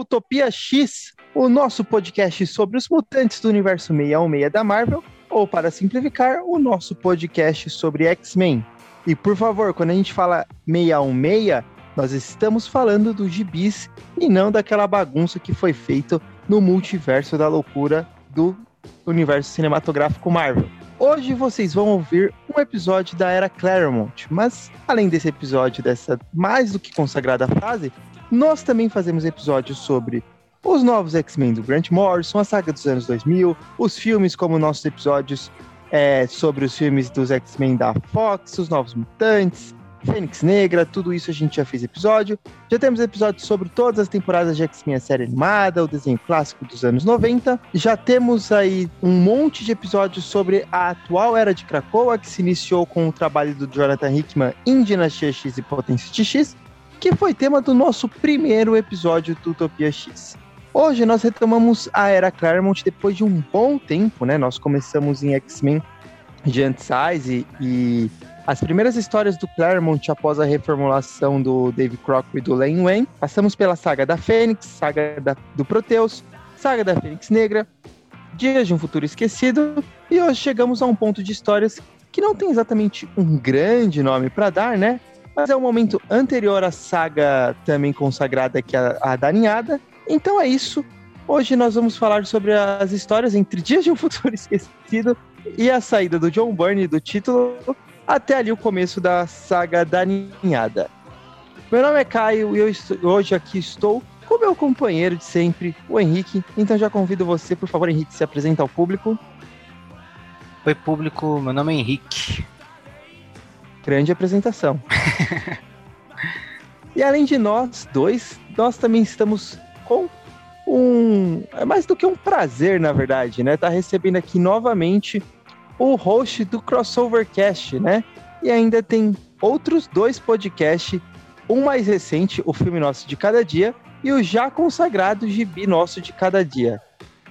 Utopia X, o nosso podcast sobre os mutantes do universo 616 da Marvel, ou para simplificar, o nosso podcast sobre X-Men. E por favor, quando a gente fala 616, nós estamos falando dos gibis e não daquela bagunça que foi feito no multiverso da loucura do universo cinematográfico Marvel. Hoje vocês vão ouvir um episódio da Era Claremont, mas além desse episódio, dessa mais do que consagrada fase, nós também fazemos episódios sobre os novos X-Men do Grant Morrison, a saga dos anos 2000, os filmes como nossos episódios é, sobre os filmes dos X-Men da Fox, os Novos Mutantes, Fênix Negra, tudo isso a gente já fez episódio. Já temos episódios sobre todas as temporadas de X-Men, a série animada, o desenho clássico dos anos 90. Já temos aí um monte de episódios sobre a atual era de Krakoa, que se iniciou com o trabalho do Jonathan Hickman em Dinastia X e Potência X, que foi tema do nosso primeiro episódio do Utopia X. Hoje nós retomamos a era Claremont depois de um bom tempo, né? Nós começamos em X-Men Giant Size e as primeiras histórias do Claremont após a reformulação do Dave Crockett e do Len Wayne, passamos pela saga da Fênix, saga da, do Proteus, saga da Fênix Negra, Dias de um Futuro Esquecido, e hoje chegamos a um ponto de histórias que não tem exatamente um grande nome para dar, né? Mas é um momento anterior à saga também consagrada que é a, a da Ninhada. Então é isso. Hoje nós vamos falar sobre as histórias entre Dias de um Futuro Esquecido e a saída do John Byrne do título até ali o começo da saga da ninhada. Meu nome é Caio e eu hoje aqui estou com meu companheiro de sempre, o Henrique. Então já convido você, por favor, Henrique, se apresenta ao público. Oi, público, meu nome é Henrique. Grande apresentação. e além de nós dois, nós também estamos com um. É mais do que um prazer, na verdade, né? Tá recebendo aqui novamente o host do Crossovercast, né? E ainda tem outros dois podcasts, um mais recente, o filme nosso de cada dia, e o já consagrado Gibi Nosso de Cada Dia.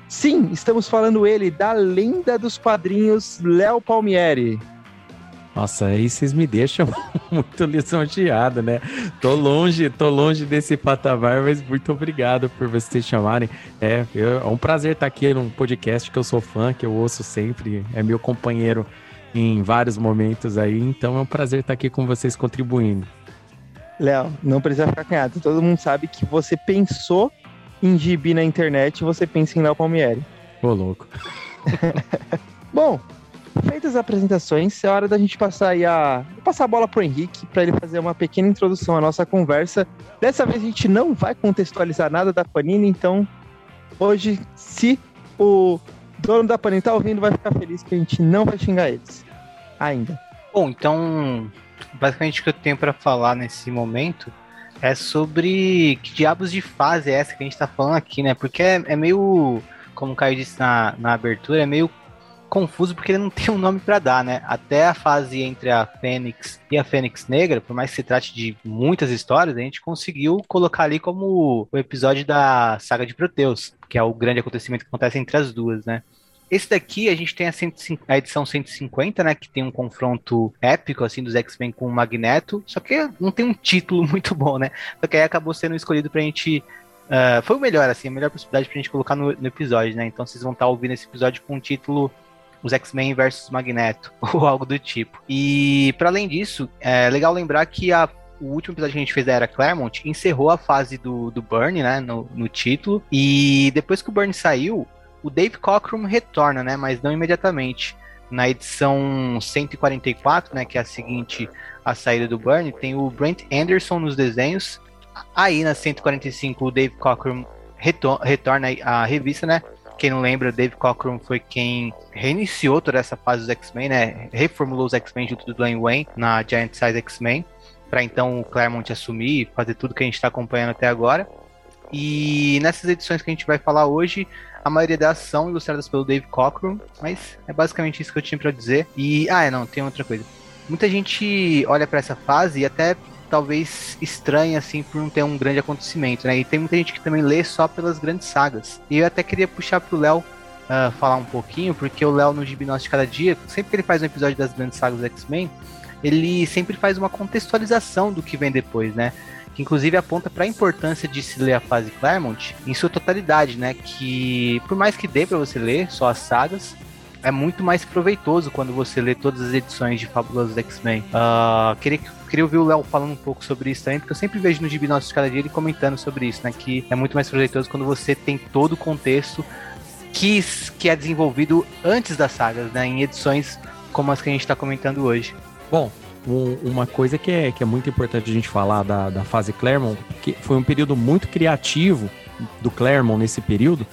Sim, estamos falando ele da lenda dos quadrinhos Léo Palmieri. Nossa, aí vocês me deixam muito lisonjeado, né? Tô longe, tô longe desse patamar, mas muito obrigado por vocês chamarem. É, é um prazer estar aqui num podcast que eu sou fã, que eu ouço sempre, é meu companheiro em vários momentos aí, então é um prazer estar aqui com vocês contribuindo. Léo, não precisa ficar canhado, todo mundo sabe que você pensou em gibi na internet, você pensa em Léo Palmieri. Ô, louco. Bom, Feitas as apresentações, é hora da gente passar aí a passar a bola pro Henrique para ele fazer uma pequena introdução à nossa conversa. Dessa vez a gente não vai contextualizar nada da Panini, então hoje, se o dono da Panini tá ouvindo, vai ficar feliz que a gente não vai xingar eles. Ainda. Bom, então, basicamente o que eu tenho para falar nesse momento é sobre que diabos de fase é essa que a gente tá falando aqui, né? Porque é, é meio, como o Caio disse na, na abertura, é meio confuso porque ele não tem um nome para dar, né? Até a fase entre a Fênix e a Fênix Negra, por mais que se trate de muitas histórias, a gente conseguiu colocar ali como o episódio da saga de Proteus, que é o grande acontecimento que acontece entre as duas, né? Esse daqui a gente tem a, 150, a, edição 150, né? Que tem um confronto épico, assim, dos X-Men com o Magneto. Só que não tem um título muito bom, né? Só que aí acabou sendo escolhido pra gente. Uh, foi o melhor, assim, a melhor possibilidade pra gente colocar no, no episódio, né? Então vocês vão estar ouvindo esse episódio com um título os X-Men versus Magneto, ou algo do tipo. E, para além disso, é legal lembrar que a o último episódio que a gente fez da Era Claremont encerrou a fase do, do Burn, né, no, no título, e depois que o Burn saiu, o Dave Cockrum retorna, né, mas não imediatamente. Na edição 144, né, que é a seguinte a saída do Burn, tem o Brent Anderson nos desenhos. Aí na 145 o Dave Cockrum retorna a revista, né, quem não lembra, Dave Cockrum foi quem reiniciou toda essa fase dos X-Men, né? Reformulou os X-Men junto do Dwayne Wayne na Giant Size X-Men, para então o Claremont assumir e fazer tudo que a gente está acompanhando até agora. E nessas edições que a gente vai falar hoje, a maioria delas são ilustradas pelo Dave Cockrum, mas é basicamente isso que eu tinha para dizer. E ah, é, não, tem outra coisa. Muita gente olha para essa fase e até talvez estranha, assim, por não ter um grande acontecimento, né? E tem muita gente que também lê só pelas grandes sagas. E eu até queria puxar pro Léo uh, falar um pouquinho, porque o Léo no Gibi de Cada Dia, sempre que ele faz um episódio das grandes sagas do X-Men, ele sempre faz uma contextualização do que vem depois, né? Que inclusive aponta para a importância de se ler a fase Claremont em sua totalidade, né? Que por mais que dê para você ler só as sagas, é muito mais proveitoso quando você lê todas as edições de Fabulosos X-Men. Uh, queria, queria ouvir o Léo falando um pouco sobre isso também, porque eu sempre vejo no Gibi Cada Dia ele comentando sobre isso, né? Que é muito mais proveitoso quando você tem todo o contexto que, que é desenvolvido antes das sagas, né? Em edições como as que a gente está comentando hoje. Bom, um, uma coisa que é, que é muito importante a gente falar da, da fase Claremont, que foi um período muito criativo do Claremont nesse período,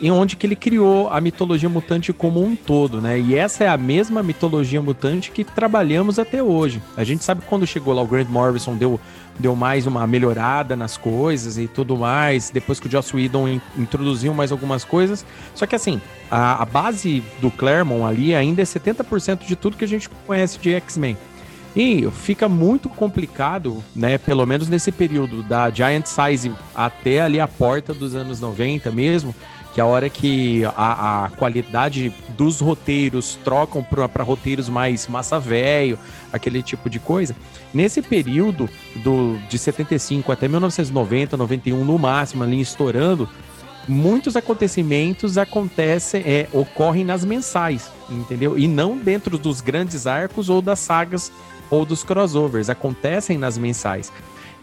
em onde que ele criou a mitologia mutante como um todo, né? E essa é a mesma mitologia mutante que trabalhamos até hoje. A gente sabe quando chegou lá o Grant Morrison deu, deu mais uma melhorada nas coisas e tudo mais, depois que o Joss Whedon in, introduziu mais algumas coisas. Só que assim, a, a base do Claremont ali ainda é 70% de tudo que a gente conhece de X-Men. E fica muito complicado, né? Pelo menos nesse período da Giant Size até ali a porta dos anos 90 mesmo, que a hora que a, a qualidade dos roteiros trocam para roteiros mais massa velho, aquele tipo de coisa. Nesse período do, de 75 até 1990, 91 no máximo, ali estourando, muitos acontecimentos acontecem, é, ocorrem nas mensais, entendeu? E não dentro dos grandes arcos ou das sagas ou dos crossovers, acontecem nas mensais.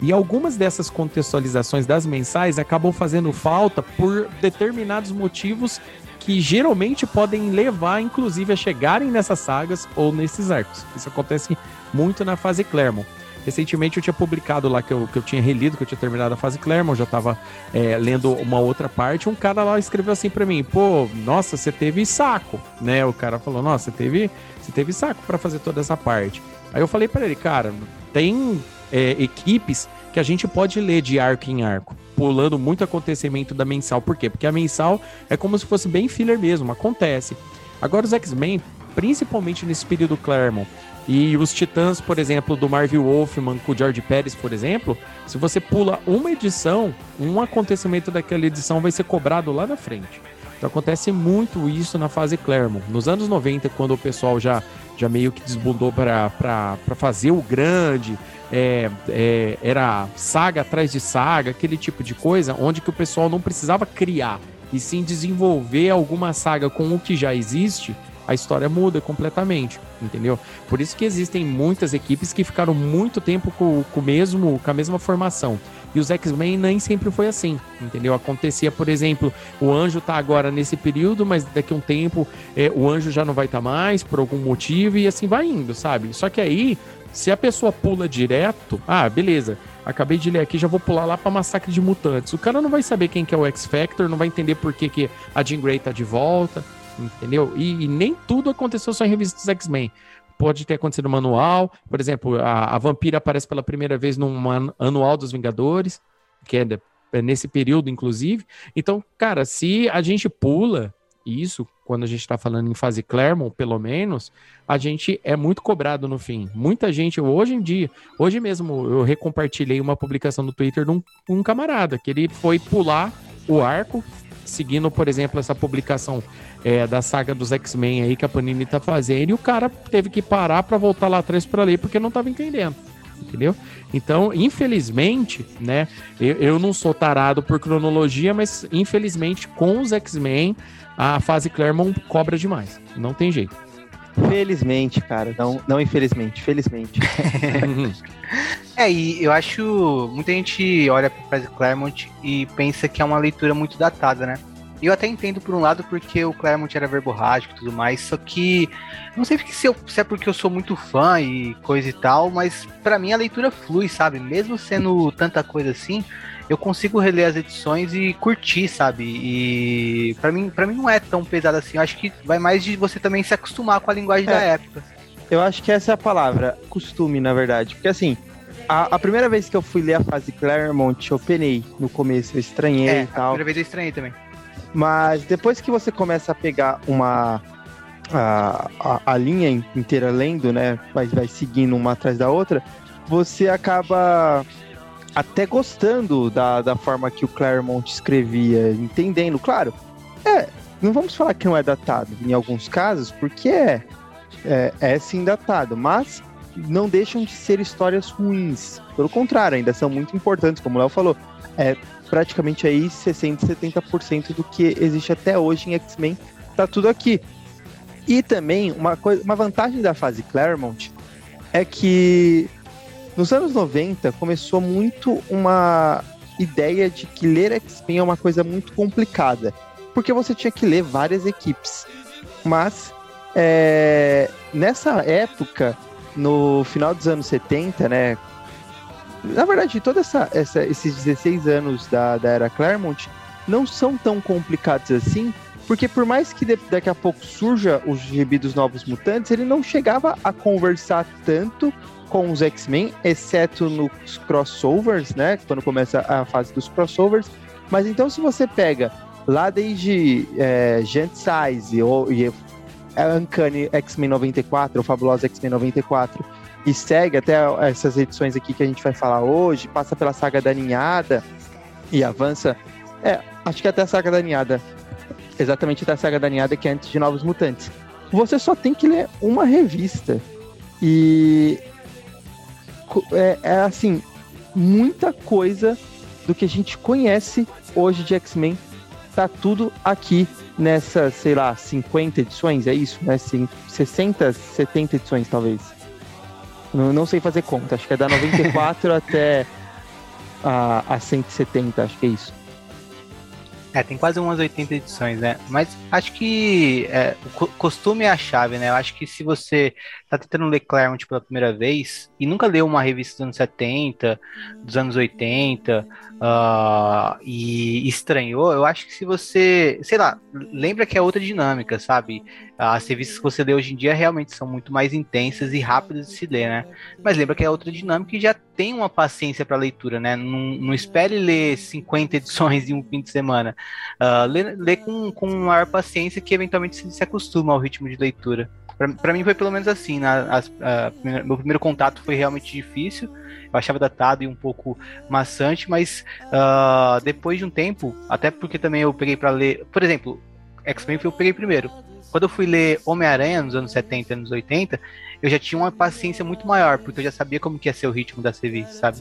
E algumas dessas contextualizações das mensais acabam fazendo falta por determinados motivos que geralmente podem levar, inclusive, a chegarem nessas sagas ou nesses arcos. Isso acontece muito na fase Claremont. Recentemente eu tinha publicado lá que eu, que eu tinha relido, que eu tinha terminado a fase Claremont, já estava é, lendo uma outra parte. Um cara lá escreveu assim para mim: pô, nossa, você teve saco, né? O cara falou: nossa, você teve, você teve saco para fazer toda essa parte. Aí eu falei para ele: cara, tem é, equipes que a gente pode ler de arco em arco, pulando muito acontecimento da mensal. Por quê? Porque a mensal é como se fosse bem filler mesmo, acontece. Agora os X-Men, principalmente nesse período Claremont, e os Titãs, por exemplo, do Marvel Wolfman com o George Pérez, por exemplo, se você pula uma edição, um acontecimento daquela edição vai ser cobrado lá na frente. Então acontece muito isso na fase Claremont. Nos anos 90, quando o pessoal já, já meio que desbundou para fazer o grande, é, é, era saga atrás de saga, aquele tipo de coisa, onde que o pessoal não precisava criar, e sim desenvolver alguma saga com o que já existe, a história muda completamente, entendeu? Por isso que existem muitas equipes que ficaram muito tempo com, com, mesmo, com a mesma formação. E os X-Men nem sempre foi assim, entendeu? Acontecia, por exemplo, o Anjo tá agora nesse período, mas daqui a um tempo é, o Anjo já não vai estar tá mais por algum motivo e assim vai indo, sabe? Só que aí se a pessoa pula direto, ah, beleza. Acabei de ler aqui, já vou pular lá para Massacre de Mutantes. O cara não vai saber quem que é o X-Factor, não vai entender por que, que a Jean Grey tá de volta, entendeu? E, e nem tudo aconteceu só em revistas X-Men. Pode ter acontecido no manual, por exemplo, a, a Vampira aparece pela primeira vez num anual dos Vingadores, que é, é nesse período, inclusive. Então, cara, se a gente pula isso, quando a gente está falando em fase Claremont, pelo menos, a gente é muito cobrado no fim. Muita gente, hoje em dia, hoje mesmo eu recompartilhei uma publicação no Twitter de um, um camarada, que ele foi pular o arco, seguindo, por exemplo, essa publicação é, da saga dos X-Men aí que a Panini tá fazendo, e o cara teve que parar para voltar lá atrás para ler porque não tava entendendo entendeu? Então, infelizmente, né, eu, eu não sou tarado por cronologia, mas infelizmente com os X-Men a fase Claremont cobra demais. Não tem jeito. Felizmente, cara. Não, não infelizmente, felizmente. é, e eu acho. Muita gente olha pra fase Claremont e pensa que é uma leitura muito datada, né? Eu até entendo por um lado porque o Claremont era verborrágico e tudo mais, só que não sei se, eu, se, é porque eu sou muito fã e coisa e tal, mas para mim a leitura flui, sabe? Mesmo sendo tanta coisa assim, eu consigo reler as edições e curtir, sabe? E para mim, para mim não é tão pesado assim. Eu acho que vai mais de você também se acostumar com a linguagem é, da época. Eu acho que essa é a palavra, costume, na verdade. Porque assim, a, a, primeira vez que eu fui ler a fase Claremont, eu penei no começo, eu estranhei é, e tal. A primeira vez eu estranhei também. Mas depois que você começa a pegar uma. A, a, a linha inteira lendo, né? Vai, vai seguindo uma atrás da outra, você acaba até gostando da, da forma que o Claremont escrevia, entendendo, claro. É, não vamos falar que não é datado em alguns casos, porque é, é, é sim datado, mas não deixam de ser histórias ruins. Pelo contrário, ainda são muito importantes, como o Léo falou. É praticamente aí 60, 70% do que existe até hoje em X-Men tá tudo aqui. E também uma coisa, uma vantagem da fase Claremont é que nos anos 90 começou muito uma ideia de que ler X-Men é uma coisa muito complicada, porque você tinha que ler várias equipes. Mas é, nessa época, no final dos anos 70, né? Na verdade, todos esses 16 anos da, da era Claremont não são tão complicados assim, porque por mais que de, daqui a pouco surja os gibi dos Novos Mutantes, ele não chegava a conversar tanto com os X-Men, exceto nos crossovers, né? Quando começa a fase dos crossovers. Mas então, se você pega lá desde é, Gent Size ou e, Uncanny X-Men 94, ou Fabulosa X-Men 94, e segue até essas edições aqui que a gente vai falar hoje, passa pela saga da Ninhada e avança. É, acho que até a saga da Ninhada exatamente da saga da Ninhada, que é antes de Novos Mutantes. Você só tem que ler uma revista. E é, é assim, muita coisa do que a gente conhece hoje de X-Men tá tudo aqui nessas, sei lá, 50 edições, é isso? Né? 60, 70 edições, talvez. Não, não sei fazer conta, acho que é da 94 até a, a 170, acho que é isso. É, tem quase umas 80 edições, né? Mas acho que é, o costume é a chave, né? Eu acho que se você tá tentando ler Claremont pela primeira vez e nunca leu uma revista dos anos 70, dos anos 80, uh, e estranhou, eu acho que se você, sei lá, lembra que é outra dinâmica, sabe? As revistas que você lê hoje em dia realmente são muito mais intensas e rápidas de se ler, né? Mas lembra que é outra dinâmica e já tem uma paciência para leitura, né? Não, não, espere ler 50 edições em um fim de semana. Uh, lê, lê com, com maior paciência que eventualmente se acostuma ao ritmo de leitura. Para mim foi pelo menos assim. Né? As, meu primeiro contato foi realmente difícil. Eu achava datado e um pouco maçante, mas uh, depois de um tempo, até porque também eu peguei para ler. Por exemplo, X-Men eu peguei primeiro. Quando eu fui ler Homem-Aranha nos anos 70 anos 80, eu já tinha uma paciência muito maior, porque eu já sabia como que ia ser o ritmo da revista, sabe?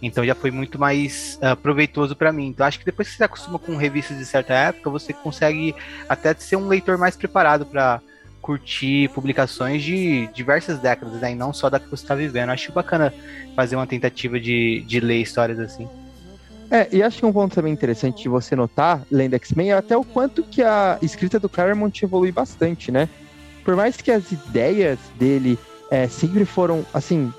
Então já foi muito mais uh, proveitoso para mim. Então acho que depois que você se acostuma com revistas de certa época, você consegue até ser um leitor mais preparado para curtir publicações de diversas décadas, né? E não só da que você está vivendo. Acho bacana fazer uma tentativa de, de ler histórias assim. É, e acho que um ponto também interessante de você notar, lendo X-Men, é até o quanto que a escrita do Claremont evolui bastante, né? Por mais que as ideias dele é, sempre foram, assim,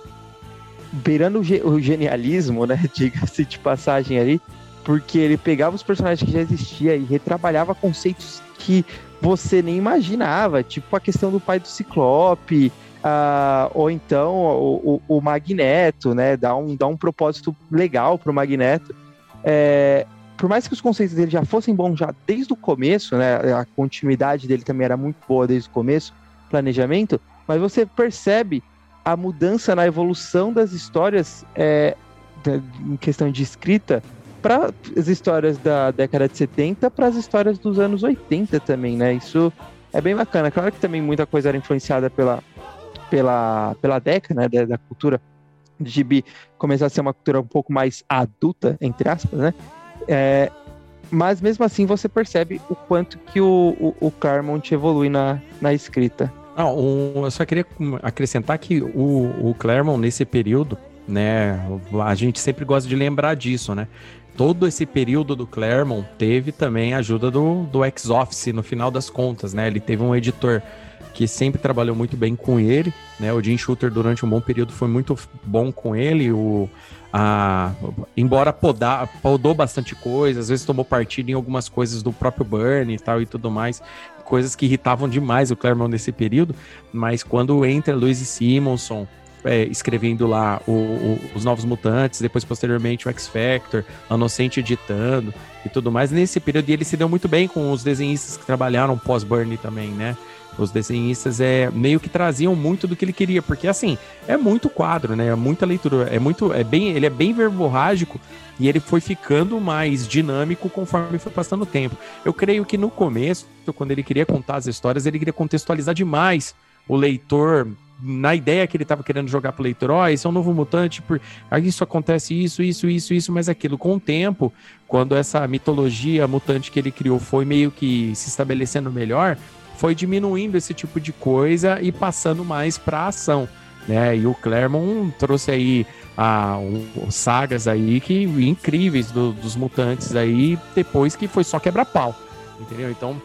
beirando o, ge o genialismo, né? Diga-se de passagem ali, porque ele pegava os personagens que já existiam e retrabalhava conceitos que você nem imaginava, tipo a questão do pai do Ciclope, uh, ou então o, o, o, Magneto, né? Dá um, dá um propósito legal pro Magneto. É, por mais que os conceitos dele já fossem bons já desde o começo, né? A continuidade dele também era muito boa desde o começo, planejamento, mas você percebe a mudança na evolução das histórias é, em questão de escrita para as histórias da década de 70 para as histórias dos anos 80 também, né? Isso é bem bacana. Claro que também muita coisa era influenciada pela, pela, pela década, né? Da, da cultura de gibi começar a ser uma cultura um pouco mais adulta, entre aspas, né? É, mas mesmo assim você percebe o quanto que o, o, o Claremont evolui na, na escrita. Não, um, eu só queria acrescentar que o, o Claremont, nesse período, né, a gente sempre gosta de lembrar disso, né? Todo esse período do Claremont teve também a ajuda do, do X-Office no final das contas, né? Ele teve um editor que sempre trabalhou muito bem com ele, né? O Jim Shooter durante um bom período foi muito bom com ele, o a, embora podar, podou bastante coisa, às vezes tomou partido em algumas coisas do próprio Burn e tal e tudo mais, coisas que irritavam demais o Claremont nesse período, mas quando entra Louise Simonson, é, escrevendo lá o, o, os Novos Mutantes, depois posteriormente o X Factor, a Inocente editando e tudo mais. Nesse período ele se deu muito bem com os desenhistas que trabalharam pós-Burn também, né? Os desenhistas é meio que traziam muito do que ele queria, porque assim, é muito quadro, né? É muita leitura, é muito, é bem, ele é bem verborrágico e ele foi ficando mais dinâmico conforme foi passando o tempo. Eu creio que no começo, quando ele queria contar as histórias, ele queria contextualizar demais o leitor na ideia que ele estava querendo jogar pro leitor, ó, oh, esse é um novo mutante, por isso acontece isso, isso, isso, isso, mas aquilo. Com o tempo, quando essa mitologia mutante que ele criou foi meio que se estabelecendo melhor, foi diminuindo esse tipo de coisa e passando mais para ação. Né? E o Claremont trouxe aí a, um, sagas aí que incríveis do, dos mutantes aí depois que foi só quebra-pau, entendeu? Então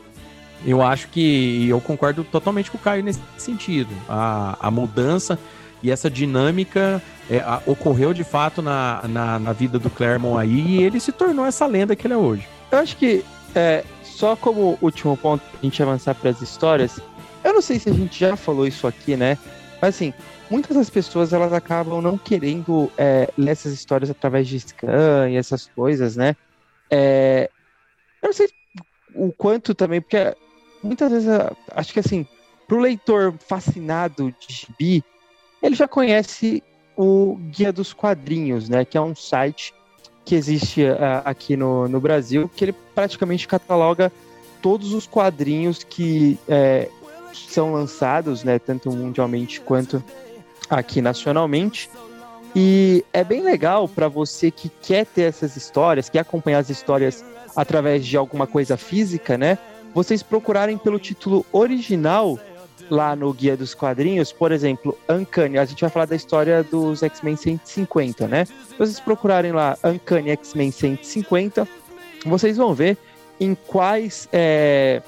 eu acho que eu concordo totalmente com o Caio nesse sentido. A, a mudança e essa dinâmica é, a, ocorreu de fato na, na, na, vida do Claremont aí e ele se tornou essa lenda que ele é hoje. Eu acho que é, só como último ponto, a gente avançar para as histórias, eu não sei se a gente já falou isso aqui, né? Mas assim, muitas das pessoas elas acabam não querendo é, ler essas histórias através de scan e essas coisas, né? É, eu não sei o quanto também, porque muitas vezes acho que assim, para o leitor fascinado de gibi, ele já conhece o Guia dos Quadrinhos, né? Que é um site que existe uh, aqui no, no Brasil, que ele praticamente cataloga todos os quadrinhos que é, são lançados, né, tanto mundialmente quanto aqui nacionalmente. E é bem legal para você que quer ter essas histórias, quer acompanhar as histórias através de alguma coisa física, né? Vocês procurarem pelo título original lá no Guia dos Quadrinhos, por exemplo, Uncanny, a gente vai falar da história dos X-Men 150, né? Se vocês procurarem lá Uncanny X-Men 150, vocês vão ver em quais é,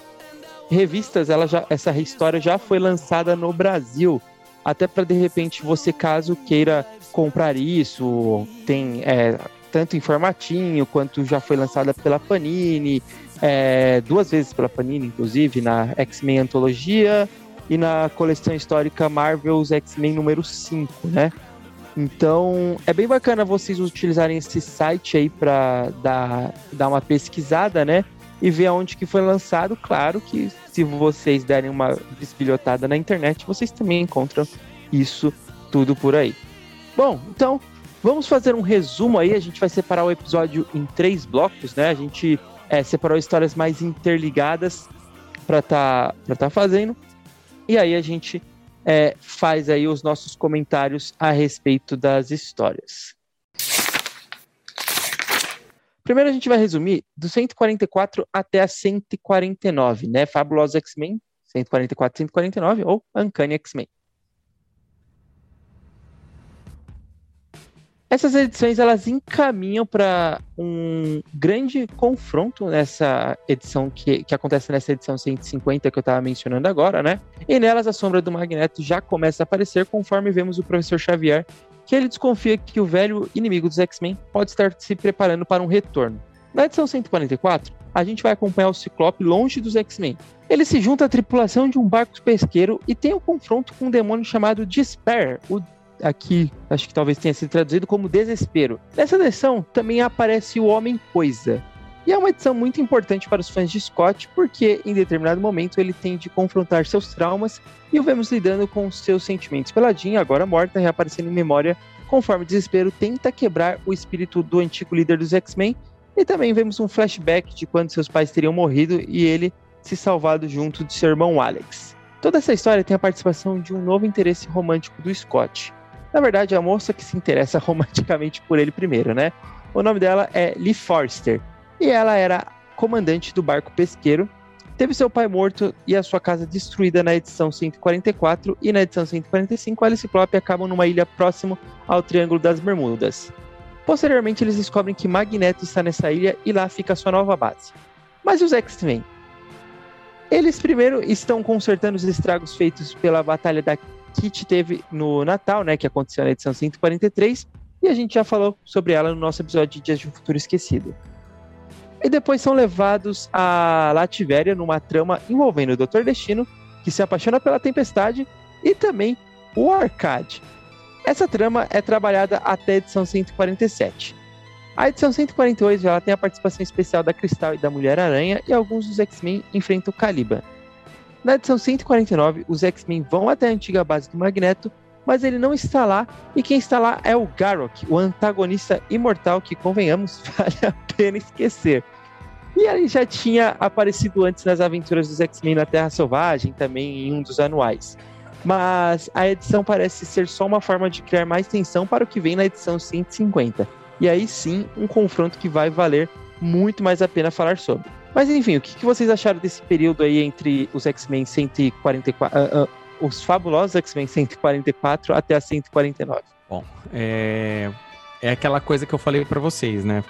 revistas ela já, essa história já foi lançada no Brasil. Até para de repente você, caso queira comprar isso, tem é, tanto em formatinho quanto já foi lançada pela Panini, é, duas vezes pela Panini, inclusive, na X-Men Antologia e na coleção histórica Marvel's X-Men número 5, né? Então, é bem bacana vocês utilizarem esse site aí para dar, dar uma pesquisada, né? E ver aonde que foi lançado. Claro que se vocês derem uma desbilhotada na internet, vocês também encontram isso tudo por aí. Bom, então, vamos fazer um resumo aí. A gente vai separar o episódio em três blocos, né? A gente é, separou histórias mais interligadas para tá, pra tá fazendo. E aí a gente é, faz aí os nossos comentários a respeito das histórias. Primeiro a gente vai resumir do 144 até a 149, né? Fabulosos X-Men, 144 149 ou Uncanny X-Men. Essas edições elas encaminham para um grande confronto nessa edição que, que acontece nessa edição 150 que eu estava mencionando agora, né? E nelas a sombra do Magneto já começa a aparecer conforme vemos o professor Xavier que ele desconfia que o velho inimigo dos X-Men pode estar se preparando para um retorno. Na edição 144, a gente vai acompanhar o Ciclope longe dos X-Men. Ele se junta à tripulação de um barco pesqueiro e tem um confronto com um demônio chamado Despair, o aqui acho que talvez tenha sido traduzido como desespero. Nessa edição também aparece o Homem Coisa. E é uma edição muito importante para os fãs de Scott, porque em determinado momento ele tem de confrontar seus traumas e o vemos lidando com seus sentimentos pela Jean, agora morta, reaparecendo em memória, conforme o desespero tenta quebrar o espírito do antigo líder dos X-Men. E também vemos um flashback de quando seus pais teriam morrido e ele se salvado junto de seu irmão Alex. Toda essa história tem a participação de um novo interesse romântico do Scott. Na verdade, é a moça que se interessa romanticamente por ele primeiro, né? O nome dela é Lee Forster. E ela era comandante do barco pesqueiro. Teve seu pai morto e a sua casa destruída na edição 144 e na edição 145 Alice e Ciclope acabam numa ilha próximo ao Triângulo das Bermudas. Posteriormente, eles descobrem que Magneto está nessa ilha e lá fica sua nova base. Mas e os X-Men? Eles primeiro estão consertando os estragos feitos pela Batalha da Kit teve no Natal, né, que aconteceu na edição 143, e a gente já falou sobre ela no nosso episódio de Dias de um Futuro Esquecido. E depois são levados a Lativéria numa trama envolvendo o Dr. Destino, que se apaixona pela Tempestade, e também o Arcade. Essa trama é trabalhada até a edição 147. A edição 148 ela tem a participação especial da Cristal e da Mulher-Aranha, e alguns dos X-Men enfrentam o Caliban. Na edição 149, os X-Men vão até a antiga base do Magneto, mas ele não está lá, e quem está lá é o Garrock, o antagonista imortal que, convenhamos, vale a pena esquecer. E ele já tinha aparecido antes nas aventuras dos X-Men na Terra Selvagem, também em um dos anuais. mas a edição parece ser só uma forma de criar mais tensão para o que vem na edição 150. E aí sim, um confronto que vai valer muito mais a pena falar sobre. Mas enfim, o que, vocês acharam desse período aí entre os X-Men 144, uh, uh, os fabulosos X-Men 144 até a 149? Bom, é, é aquela coisa que eu falei para vocês, né?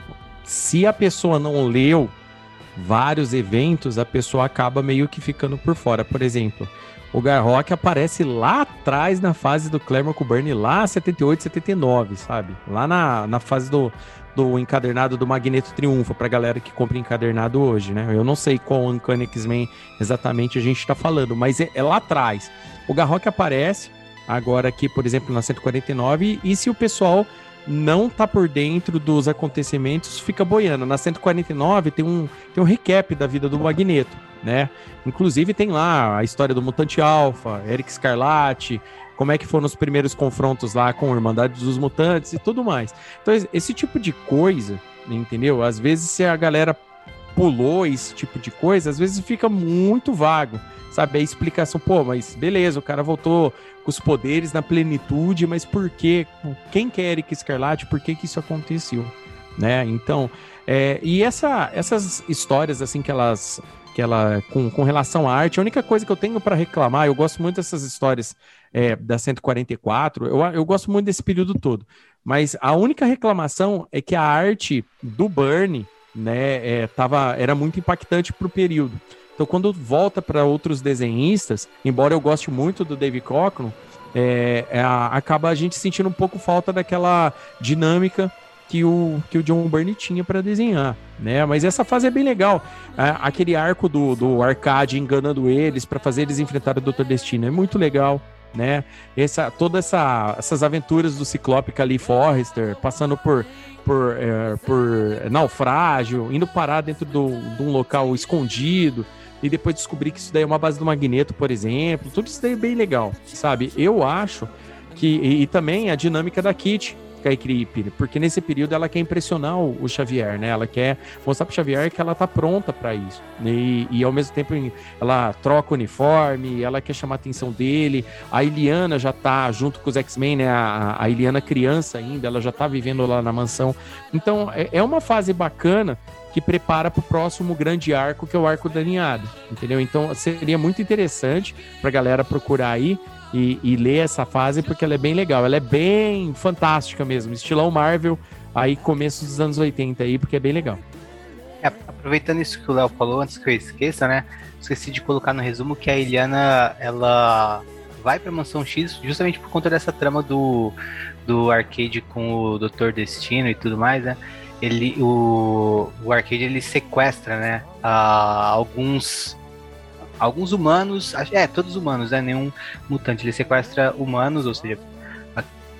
Se a pessoa não leu vários eventos, a pessoa acaba meio que ficando por fora. Por exemplo, o Garrock aparece lá atrás na fase do Claremont Coburn, lá 78, 79, sabe? Lá na, na fase do, do encadernado do Magneto Triunfa, pra galera que compra encadernado hoje, né? Eu não sei qual Uncanny X-Men exatamente a gente tá falando, mas é, é lá atrás. O Garrock aparece agora aqui, por exemplo, na 149, e se o pessoal não tá por dentro dos acontecimentos, fica boiando. Na 149 tem um, tem um recap da vida do Magneto, né? Inclusive tem lá a história do Mutante Alpha, Eric Scarlatti, como é que foram os primeiros confrontos lá com a Irmandade dos Mutantes e tudo mais. Então, esse tipo de coisa, entendeu? Às vezes, se a galera pulou esse tipo de coisa, às vezes fica muito vago, sabe? A explicação, pô, mas beleza, o cara voltou com os poderes na plenitude, mas por quê? Quem quer Eric Scarlatti? Por que que isso aconteceu? Né? Então, é, e essa, essas histórias, assim, que elas que ela com, com relação à arte, a única coisa que eu tenho para reclamar, eu gosto muito dessas histórias é, da 144, eu, eu gosto muito desse período todo, mas a única reclamação é que a arte do Burnie, né, é, tava, era muito impactante para o período. Então, quando volta para outros desenhistas, embora eu goste muito do Dave Cockrum, é, é, acaba a gente sentindo um pouco falta daquela dinâmica que o, que o John Byrne tinha para desenhar, né? Mas essa fase é bem legal. Aquele arco do, do Arcade enganando eles para fazer eles enfrentarem o Dr. Destino é muito legal, né? Essa, toda essa, essas aventuras do Ciclope Cali Forrester, passando por, por, é, por naufrágio, indo parar dentro do, de um local escondido e depois descobrir que isso daí é uma base do Magneto, por exemplo. Tudo isso daí é bem legal, sabe? Eu acho que. E, e também a dinâmica da Kit Skycreep, porque nesse período ela quer impressionar o, o Xavier, né? Ela quer mostrar pro Xavier que ela tá pronta para isso. E, e, ao mesmo tempo ela troca o uniforme, ela quer chamar a atenção dele. A Iliana já tá junto com os X-Men, né? A, a Iliana criança ainda, ela já tá vivendo lá na mansão. Então é, é uma fase bacana que prepara para o próximo grande arco, que é o arco da ninhada, entendeu? Então seria muito interessante para a galera procurar aí e, e ler essa fase, porque ela é bem legal. Ela é bem fantástica mesmo, estilão Marvel, aí começo dos anos 80 aí, porque é bem legal. É, aproveitando isso que o Léo falou, antes que eu esqueça, né? Esqueci de colocar no resumo que a Eliana, ela vai pra Mansão X justamente por conta dessa trama do, do arcade com o Doutor Destino e tudo mais, né? Ele, o, o arcade ele sequestra, né? Alguns alguns humanos, é, todos humanos, né? Nenhum mutante. Ele sequestra humanos, ou seja,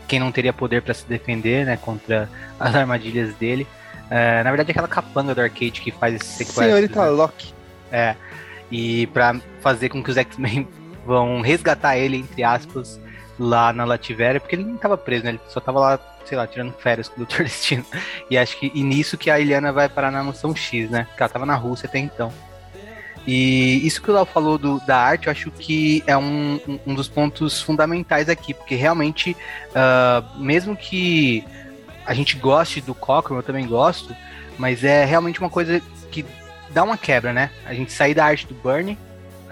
quem não teria poder para se defender, né? Contra as armadilhas dele. É, na verdade, é aquela capanga do arcade que faz esse sequestro. Senhorita né? Locke. É. E para fazer com que os X-Men vão resgatar ele, entre aspas, lá na Lativéria, porque ele não estava preso, né? Ele só estava lá, sei lá, tirando férias com o Dr. Destino. E acho que e nisso que a Iliana vai parar na Mansão X, né? Porque ela estava na Rússia até então. E isso que o Léo falou do, da arte, eu acho que é um, um dos pontos fundamentais aqui, porque realmente, uh, mesmo que a gente goste do Cochran, eu também gosto, mas é realmente uma coisa que dá uma quebra, né? A gente sair da arte do Burnie,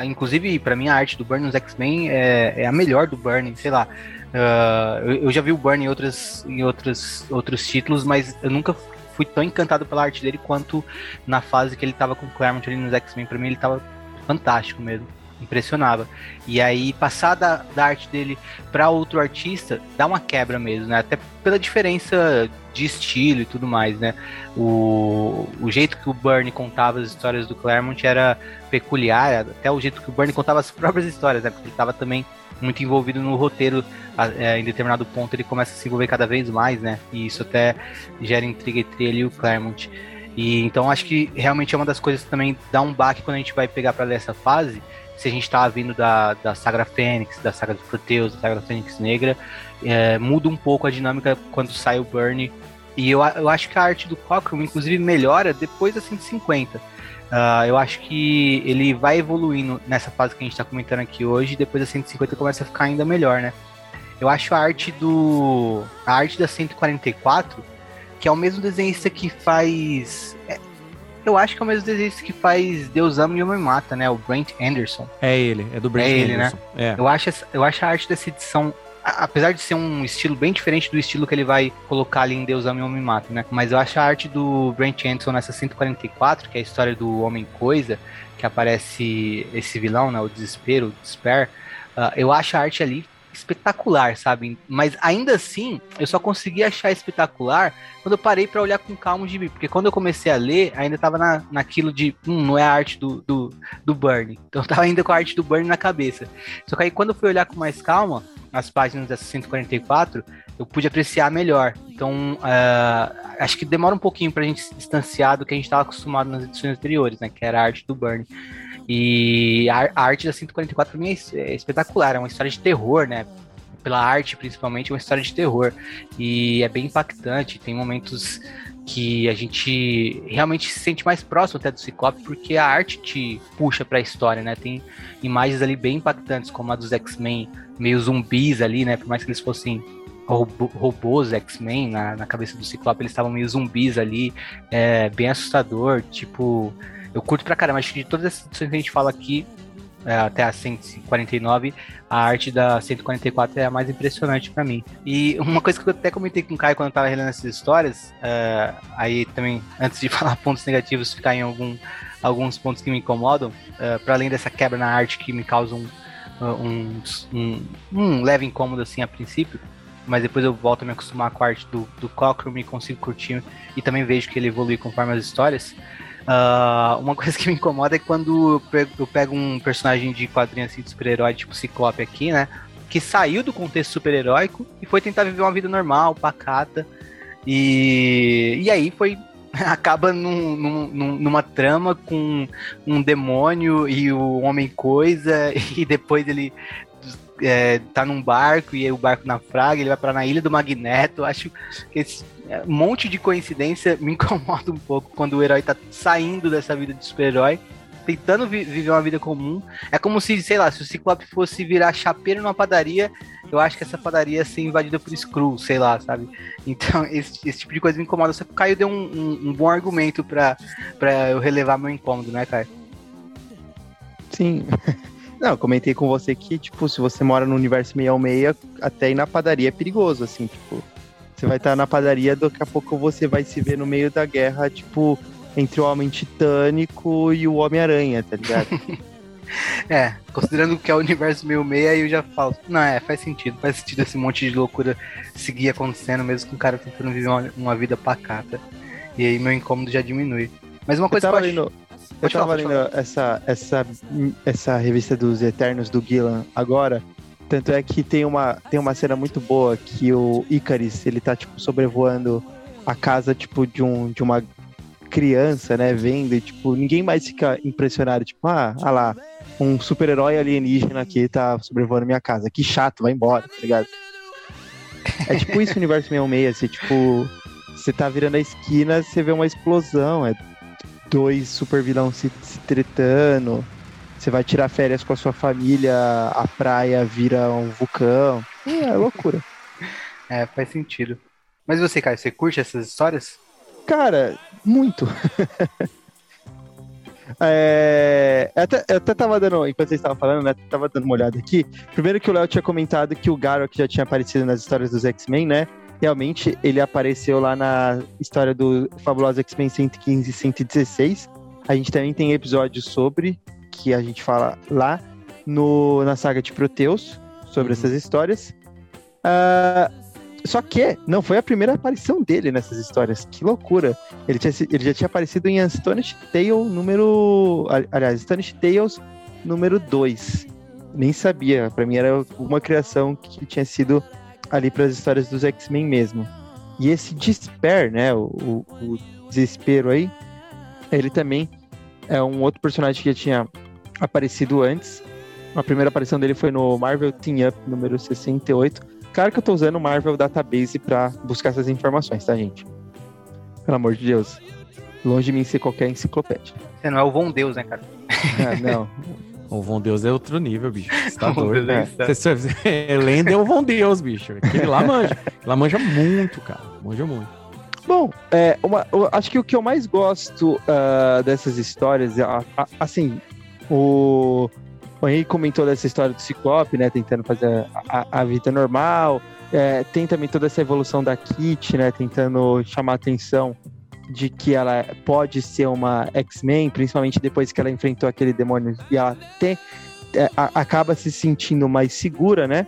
inclusive para mim a arte do Burnie nos X-Men é, é, a melhor do Burnie, sei lá. Uh, eu, eu, já vi o Burnie em, outras, em outros, outros títulos, mas eu nunca fui tão encantado pela arte dele quanto na fase que ele tava com o Claremont ali nos X-Men. Pra mim, ele tava fantástico mesmo. Impressionava. E aí, passar da, da arte dele para outro artista dá uma quebra mesmo, né? Até pela diferença de estilo e tudo mais, né? O, o jeito que o Bernie contava as histórias do Claremont era peculiar, até o jeito que o Bernie contava as próprias histórias, né? Porque ele estava também muito envolvido no roteiro, é, em determinado ponto ele começa a se envolver cada vez mais, né? E isso até gera intriga entre ele e o Claremont. E então acho que realmente é uma das coisas que também dá um baque quando a gente vai pegar para ler essa fase. Se a gente tá vindo da, da saga Fênix, da saga dos Proteus, da saga Fênix Negra, é, muda um pouco a dinâmica quando sai o Burnie E eu, eu acho que a arte do Cockrum, inclusive, melhora depois da 150. Uh, eu acho que ele vai evoluindo nessa fase que a gente está comentando aqui hoje, e depois da 150 começa a ficar ainda melhor, né? Eu acho a arte do. A arte da 144, que é o mesmo desenhista que faz. Eu acho que é o mesmo desenhista que faz Deus Ama e Homem Mata, né? O Brent Anderson. É ele, é do Brent é ele, Anderson. Né? É. Eu, acho, eu acho a arte dessa edição apesar de ser um estilo bem diferente do estilo que ele vai colocar ali em Deus Ame e Homem Mata, né? Mas eu acho a arte do Brent Anderson nessa 144, que é a história do Homem Coisa, que aparece esse vilão, né? O Desespero, o Despair. Uh, eu acho a arte ali espetacular, sabe? Mas ainda assim, eu só consegui achar espetacular quando eu parei para olhar com calma o gibi. Porque quando eu comecei a ler, ainda tava na, naquilo de, hum, não é a arte do, do, do. Então eu tava ainda com a arte do Burn na cabeça. Só que aí quando eu fui olhar com mais calma, as páginas da 144, eu pude apreciar melhor. Então, uh, acho que demora um pouquinho pra gente se distanciar do que a gente estava acostumado nas edições anteriores, né? Que era a arte do Burn. E a, a arte da 144 pra mim é, é espetacular, é uma história de terror, né? Pela arte, principalmente, é uma história de terror. E é bem impactante, tem momentos que a gente realmente se sente mais próximo até do Ciclope, porque a arte te puxa para a história, né? Tem imagens ali bem impactantes, como a dos X-Men, meio zumbis ali, né? Por mais que eles fossem robôs X-Men na, na cabeça do Ciclope, eles estavam meio zumbis ali, é, bem assustador, tipo... Eu curto pra caramba, acho que de todas as edições que a gente fala aqui, é, até a 149, a arte da 144 é a mais impressionante para mim. E uma coisa que eu até comentei com o Caio quando eu tava relendo essas histórias, uh, aí também, antes de falar pontos negativos, ficar em algum, alguns pontos que me incomodam, uh, para além dessa quebra na arte que me causa um, um, um, um, leve incômodo assim a princípio, mas depois eu volto a me acostumar com a arte do, do Cochrane e consigo curtir e também vejo que ele evolui conforme as histórias. Uh, uma coisa que me incomoda é quando eu pego, um personagem de quadrinho assim, de super-herói, tipo Ciclope aqui, né? Que saiu do contexto super-heróico e foi tentar viver uma vida normal, pacata. E, e aí foi. acaba num, num, numa trama com um demônio e o Homem-Coisa, e depois ele é, tá num barco e o barco naufraga, ele vai para na ilha do Magneto. Acho que esse um monte de coincidência me incomoda um pouco quando o herói tá saindo dessa vida de super-herói, tentando vi viver uma vida comum. É como se, sei lá, se o Ciclope fosse virar chapeiro numa padaria, eu acho que essa padaria ia ser invadida por Skrull, sei lá, sabe? Então, esse, esse tipo de coisa me incomoda. Só que o Caio deu um, um, um bom argumento para eu relevar meu incômodo, né, Caio? Sim. Não, eu comentei com você que, tipo, se você mora no universo 616, até ir na padaria é perigoso, assim, tipo, você vai estar na padaria, daqui a pouco você vai se ver no meio da guerra, tipo, entre o Homem Titânico e o Homem-Aranha, tá ligado? é, considerando que é o universo meio meia, eu já falo, não, é, faz sentido, faz sentido esse monte de loucura seguir acontecendo, mesmo com o cara tentando viver uma, uma vida pacata. E aí meu incômodo já diminui. Mas uma coisa eu tava que eu acho... lendo, Eu tava lendo essa, essa, essa revista dos Eternos do Gillan agora, tanto é que tem uma, tem uma cena muito boa que o Icaris, ele tá, tipo, sobrevoando a casa, tipo, de, um, de uma criança, né, vendo, e, tipo, ninguém mais fica impressionado, tipo, ah, ah lá, um super-herói alienígena aqui tá sobrevoando minha casa, que chato, vai embora, tá ligado? É tipo isso o universo 66, assim, tipo, você tá virando a esquina, você vê uma explosão, é dois super vilões se, se tretando, você vai tirar férias com a sua família, a praia vira um vulcão. É, é loucura. é, faz sentido. Mas você, Caio, você curte essas histórias? Cara, muito. É, eu, até, eu até tava dando, enquanto vocês estavam falando, né? Tava dando uma olhada aqui. Primeiro que o Léo tinha comentado que o Garok já tinha aparecido nas histórias dos X-Men, né? Realmente, ele apareceu lá na história do Fabuloso X-Men 115 e 116. A gente também tem episódios sobre que a gente fala lá no, na saga de Proteus, sobre uhum. essas histórias. Uh, só que não foi a primeira aparição dele nessas histórias. Que loucura. Ele, tinha, ele já tinha aparecido em Astonish Tale número. Aliás, Astonish Tales número 2. Nem sabia. Para mim era uma criação que tinha sido ali para as histórias dos X-Men mesmo. E esse Despair, né? O, o, o desespero aí, ele também é um outro personagem que já tinha aparecido antes. A primeira aparição dele foi no Marvel Team Up número 68. Claro que eu tô usando o Marvel Database para buscar essas informações, tá, gente? Pelo amor de Deus. Longe de mim ser qualquer enciclopédia. Você não é o Von Deus, né, cara? Ah, não. O Von Deus é outro nível, bicho. Você tá doido, é né? insano. Você- você- Lenda é o Von Deus, bicho. Aquele lá manja. Lá manja muito, cara. Manja muito. Bom, é, uma- eu acho que o que eu mais gosto ah, dessas histórias, a- a- assim, o, o Henrique comentou dessa história do Ciclope, né, tentando fazer a, a vida normal, é, tem também toda essa evolução da Kit, né, tentando chamar a atenção de que ela pode ser uma X-Men, principalmente depois que ela enfrentou aquele demônio e ela tem, é, acaba se sentindo mais segura, né,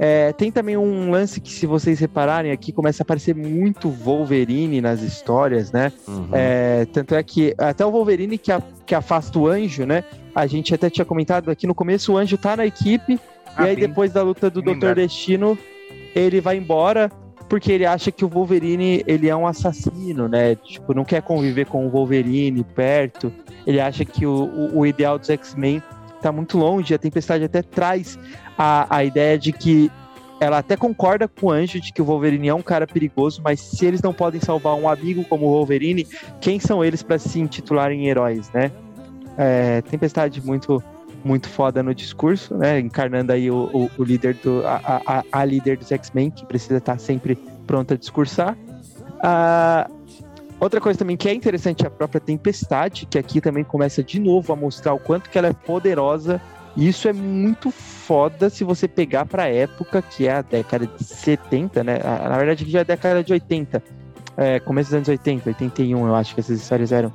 é, tem também um lance que, se vocês repararem aqui, começa a aparecer muito Wolverine nas histórias, né? Uhum. É, tanto é que até o Wolverine que, a- que afasta o anjo, né? A gente até tinha comentado aqui no começo, o anjo tá na equipe, Ah, e aí bem- depois da luta do Doutor lembrado. Destino, ele vai embora porque ele acha que o Wolverine ele é um assassino, né? Tipo, não quer conviver com o Wolverine perto. Ele acha que o, o, o ideal dos X-Men tá muito longe. A Tempestade até traz a, a ideia de que ela até concorda com o Anjo de que o Wolverine é um cara perigoso, mas se eles não podem salvar um amigo como o Wolverine, quem são eles para se intitularem heróis, né? É, Tempestade muito muito foda no discurso, né? Encarnando aí o, o, o líder do a, a, a líder dos X-Men que precisa estar sempre pronta a discursar. Ah, outra coisa também que é interessante é a própria Tempestade, que aqui também começa de novo a mostrar o quanto que ela é poderosa. E isso é muito foda se você pegar pra época, que é a década de 70, né? Ah, Na verdade, já é a década de 80. É, começo dos anos 80, 81, eu acho que essas histórias eram.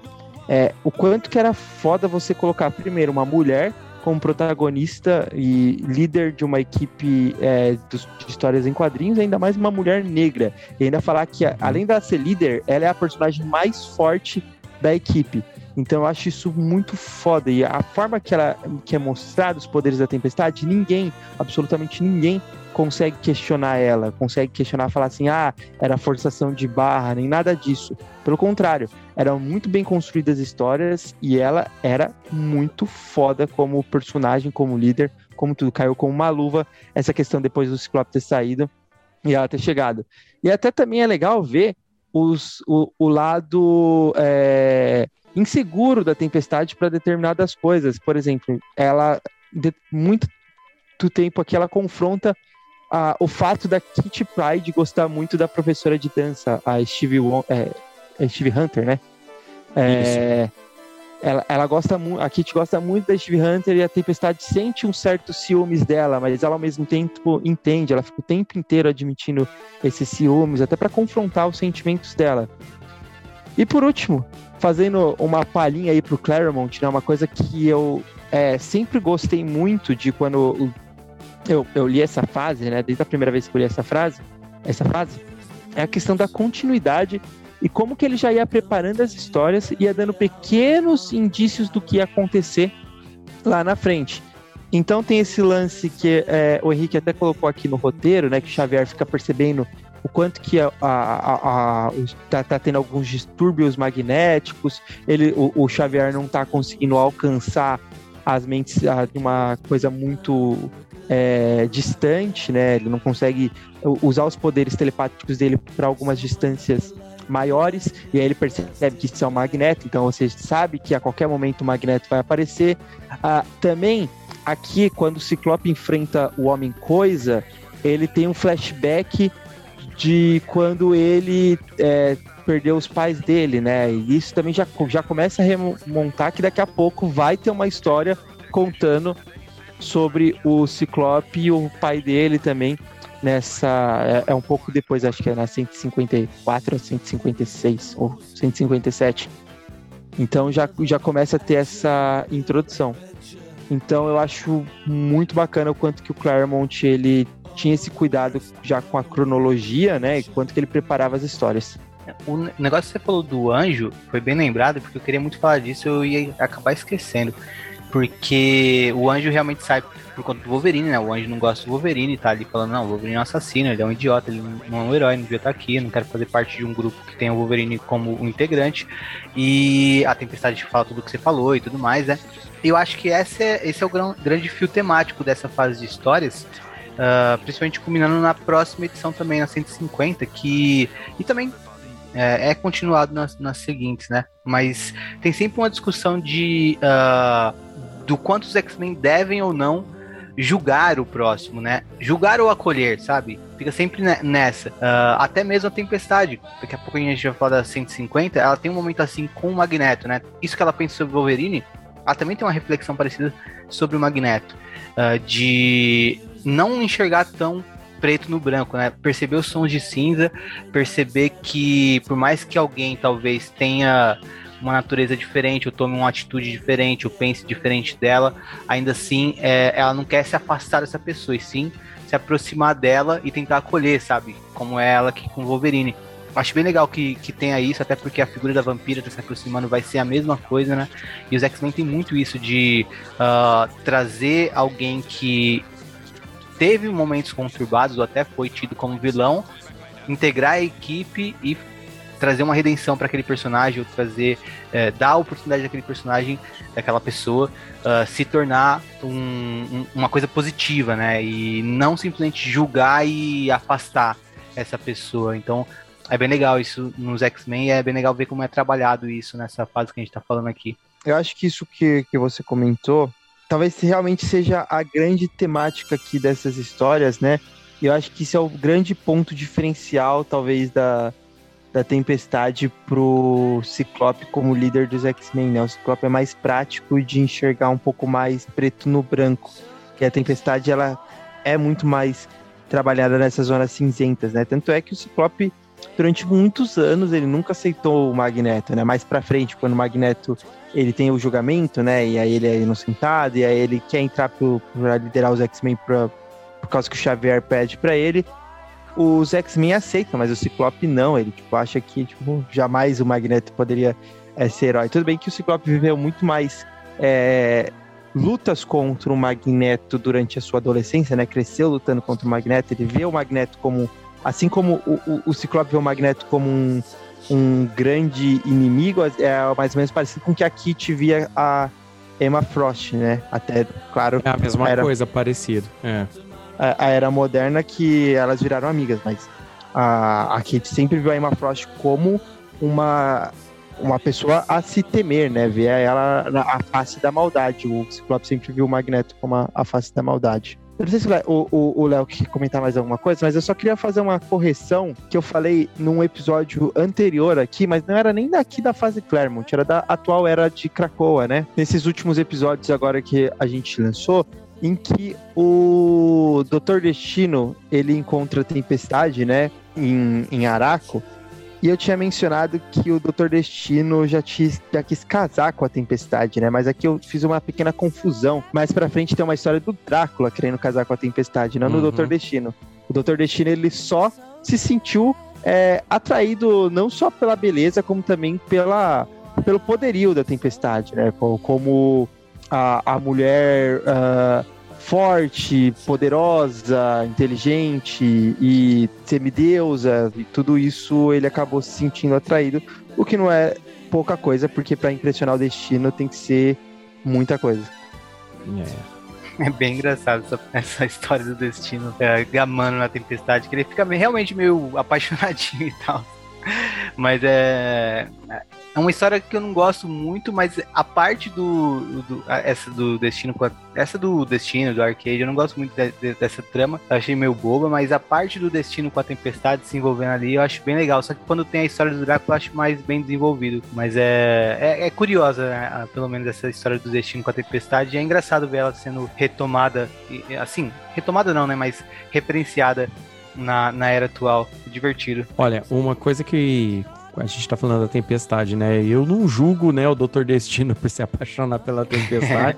É, o quanto que era foda você colocar primeiro uma mulher como protagonista e líder de uma equipe é, de histórias em quadrinhos, ainda mais uma mulher negra. E ainda falar que, além de ser líder, ela é a personagem mais forte da equipe. Então eu acho isso muito foda. E a forma que ela que é mostrado os poderes da tempestade, ninguém, absolutamente ninguém, consegue questionar ela, consegue questionar, falar assim, ah, era forçação de barra, nem nada disso. Pelo contrário, eram muito bem construídas histórias e ela era muito foda como personagem, como líder, como tudo. Caiu como uma luva essa questão depois do Ciclope ter saído e ela ter chegado. E até também é legal ver os, o, o lado é, inseguro da tempestade para determinadas coisas. Por exemplo, ela, de, muito do tempo aqui, ela confronta o fato da Kitty Pride gostar muito da professora de dança, a Stevie, Won- é, é Stevie Hunter, né? É, ela, ela gosta muito, a Kitty gosta muito da Stevie Hunter e a Tempestade sente um certo ciúmes dela, mas ela ao mesmo tempo entende, ela fica o tempo inteiro admitindo esses ciúmes, até para confrontar os sentimentos dela. E por último, fazendo uma palhinha aí pro Claremont, né, uma coisa que eu é, sempre gostei muito de quando eu, eu li essa fase, né, desde a primeira vez que eu li essa frase, essa fase, é a questão da continuidade e como que ele já ia preparando as histórias e ia dando pequenos indícios do que ia acontecer lá na frente. Então tem esse lance que é, o Henrique até colocou aqui no roteiro, né, que Xavier fica percebendo o quanto que a, a, a, tá, tá tendo alguns distúrbios magnéticos, ele, o, o Xavier não tá conseguindo alcançar as mentes de uma coisa muito é, distante, né? Ele não consegue usar os poderes telepáticos dele para algumas distâncias maiores, e aí ele percebe que isso é um magneto, então você sabe que a qualquer momento o magneto vai aparecer. Ah, também, aqui, quando o Ciclope enfrenta o Homem-Coisa, ele tem um flashback de quando ele é, perdeu os pais dele, né? E isso também já, já começa a remontar que daqui a pouco vai ter uma história contando sobre o Ciclope e o pai dele também nessa. É, é um pouco depois, acho que é na 154 ou 156 ou 157. Então já, já começa a ter essa introdução. Então eu acho muito bacana o quanto que o Claremont ele tinha esse cuidado já com a cronologia, né? E quanto que ele preparava as histórias. O ne- negócio que você falou do anjo foi bem lembrado, porque eu queria muito falar disso eu ia acabar esquecendo. Porque o anjo realmente sai por conta do Wolverine, né? O anjo não gosta do Wolverine, tá ali falando, não, o Wolverine é um assassino, ele é um idiota, ele não é um herói, não devia estar aqui, eu não quero fazer parte de um grupo que tem o Wolverine como um integrante. E a Tempestade fala tudo o que você falou e tudo mais, né? Eu acho que esse é, esse é o gran- grande fio temático dessa fase de histórias, ah, principalmente culminando na próxima edição também, na 150, que. E também é, é continuado nas, nas, seguintes, né? Mas tem sempre uma discussão de uh, do quanto os X-Men devem ou não julgar o próximo, né? Julgar ou acolher, sabe? Fica sempre nessa. Uh, até mesmo a Tempestade, daqui a pouco a gente vai falar da 150, ela tem um momento assim com o Magneto, né? Isso que ela pensa sobre o Wolverine, ela também tem uma reflexão parecida sobre o Magneto. Uh, de não enxergar tão preto no branco, né? Perceber os sons de cinza, perceber que por mais que alguém talvez tenha uma natureza diferente, ou tome uma atitude diferente, ou pense diferente dela, ainda assim é, ela não quer se afastar dessa pessoa, e sim se aproximar dela e tentar acolher, sabe? Como é ela aqui com o Wolverine. Acho bem legal que, que tenha isso, até porque a figura da vampira tá se aproximando vai ser a mesma coisa, né? E os X-Men tem muito isso de uh, trazer alguém que teve momentos conturbados ou até foi tido como vilão, integrar a equipe e trazer uma redenção para aquele personagem, ou trazer, é, dar a oportunidade daquele personagem, daquela pessoa, uh, se tornar um, um, uma coisa positiva, né? E não simplesmente julgar e afastar essa pessoa. Então, é bem legal isso nos X-Men é bem legal ver como é trabalhado isso nessa fase que a gente está falando aqui. Eu acho que isso que, que você comentou, talvez realmente seja a grande temática aqui dessas histórias, né? E eu acho que isso é o grande ponto diferencial, talvez, da, da Tempestade pro Ciclope como líder dos X-Men, né? O Ciclope é mais prático de enxergar um pouco mais preto no branco. Que a Tempestade, ela é muito mais trabalhada nessas zonas cinzentas, né? Tanto é que o Ciclope, durante muitos anos, ele nunca aceitou o Magneto, né? Mais pra frente, quando o Magneto, ele tem o julgamento, né? E aí ele é inocentado, e aí ele quer entrar para liderar os X-Men por causa que o Xavier pede para ele os X-Men aceitam, mas o Ciclope não. Ele tipo, acha que tipo, jamais o Magneto poderia é, ser herói. Tudo bem que o Ciclope viveu muito mais é, lutas contra o Magneto durante a sua adolescência, né? Cresceu lutando contra o Magneto. Ele vê o Magneto como. Assim como o, o, o Ciclope vê o Magneto como um, um grande inimigo, é mais ou menos parecido com que a Kit via a Emma Frost, né? Até, claro. É a mesma era... coisa, parecido. É a, a, era moderna que elas viraram amigas, mas a, a Kate sempre viu a Emma Frost como uma, uma pessoa a se temer, né? Ver ela na a face da maldade. O Ciclope sempre viu o Magneto como a, a face da maldade. Eu não sei se o Léo quer comentar mais alguma coisa, mas eu só queria fazer uma correção que eu falei num episódio anterior aqui, mas não era nem daqui da fase Claremont, era da atual era de Krakoa, né? Nesses últimos episódios agora que a gente lançou, em que o Doutor Destino ele encontra a Tempestade, né, em, em Araco. E eu tinha mencionado que o Doutor Destino já, te, já quis casar com a Tempestade, né? Mas aqui eu fiz uma pequena confusão. Mais pra frente tem uma história do Drácula querendo casar com a Tempestade, não uhum. no Doutor Destino. O Doutor Destino, ele só se sentiu é, atraído não só pela beleza, como também pela, pelo poderio da Tempestade, né? Como a, a mulher uh, forte, poderosa, inteligente e semideusa, e tudo isso ele acabou se sentindo atraído, o que não é pouca coisa, porque para impressionar o destino tem que ser muita coisa. É. É bem engraçado essa, essa história do destino, é, gamando na tempestade, que ele fica realmente meio apaixonadinho e tal. Mas é. É uma história que eu não gosto muito, mas a parte do. do essa do Destino. Essa do Destino, do arcade, eu não gosto muito de, de, dessa trama. Eu achei meio boba, mas a parte do Destino com a Tempestade se envolvendo ali, eu acho bem legal. Só que quando tem a história do Drácula, eu acho mais bem desenvolvido. Mas é. É, é curiosa, né? pelo menos, essa história do Destino com a Tempestade. E é engraçado ver ela sendo retomada. Assim, retomada não, né? Mas referenciada na, na era atual. Divertido. Olha, uma coisa que a gente tá falando da tempestade, né? Eu não julgo, né, o Doutor Destino por se apaixonar pela tempestade,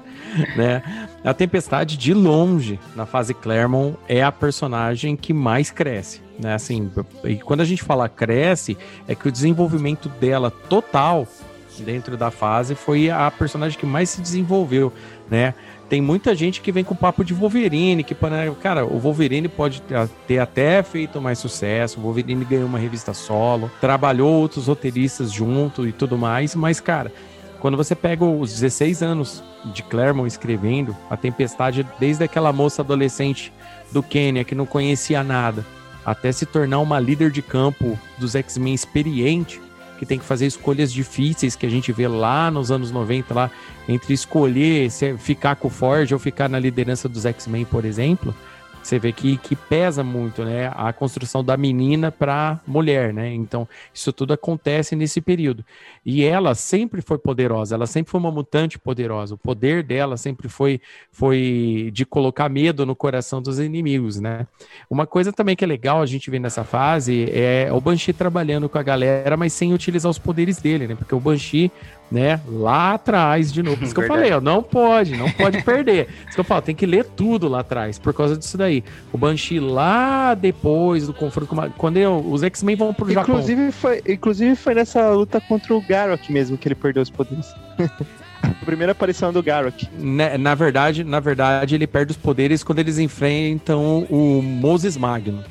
né? A tempestade, de longe, na fase Claremont, é a personagem que mais cresce, né? Assim, e quando a gente fala cresce, é que o desenvolvimento dela total dentro da fase foi a personagem que mais se desenvolveu, né? Tem muita gente que vem com papo de Wolverine, que, cara, o Wolverine pode ter até feito mais sucesso, o Wolverine ganhou uma revista solo, trabalhou outros roteiristas junto e tudo mais, mas, cara, quando você pega os 16 anos de Claremont escrevendo, a Tempestade, desde aquela moça adolescente do Quênia que não conhecia nada, até se tornar uma líder de campo dos X-Men experiente, que tem que fazer escolhas difíceis que a gente vê lá nos anos 90, lá, entre escolher se ficar com o Ford ou ficar na liderança dos X-Men, por exemplo, você vê que, que pesa muito, né? A construção da menina para mulher, né? Então, isso tudo acontece nesse período. E ela sempre foi poderosa, ela sempre foi uma mutante poderosa. O poder dela sempre foi, foi de colocar medo no coração dos inimigos, né? Uma coisa também que é legal a gente ver nessa fase é o Banshee trabalhando com a galera, mas sem utilizar os poderes dele, né? Porque o Banshee né? Lá atrás, de novo. Por isso que eu falei, ó, não pode, não pode perder. Isso que eu falo, tem que ler tudo lá atrás, por causa disso daí. O Banshee lá depois do confronto com quando eu, os X-Men vão pro inclusive Japão. Foi, inclusive foi nessa luta contra o Garrock mesmo que ele perdeu os poderes. A primeira aparição do Garrock. Na, né, na, verdade, na verdade, ele perde os poderes quando eles enfrentam o Moses Magno.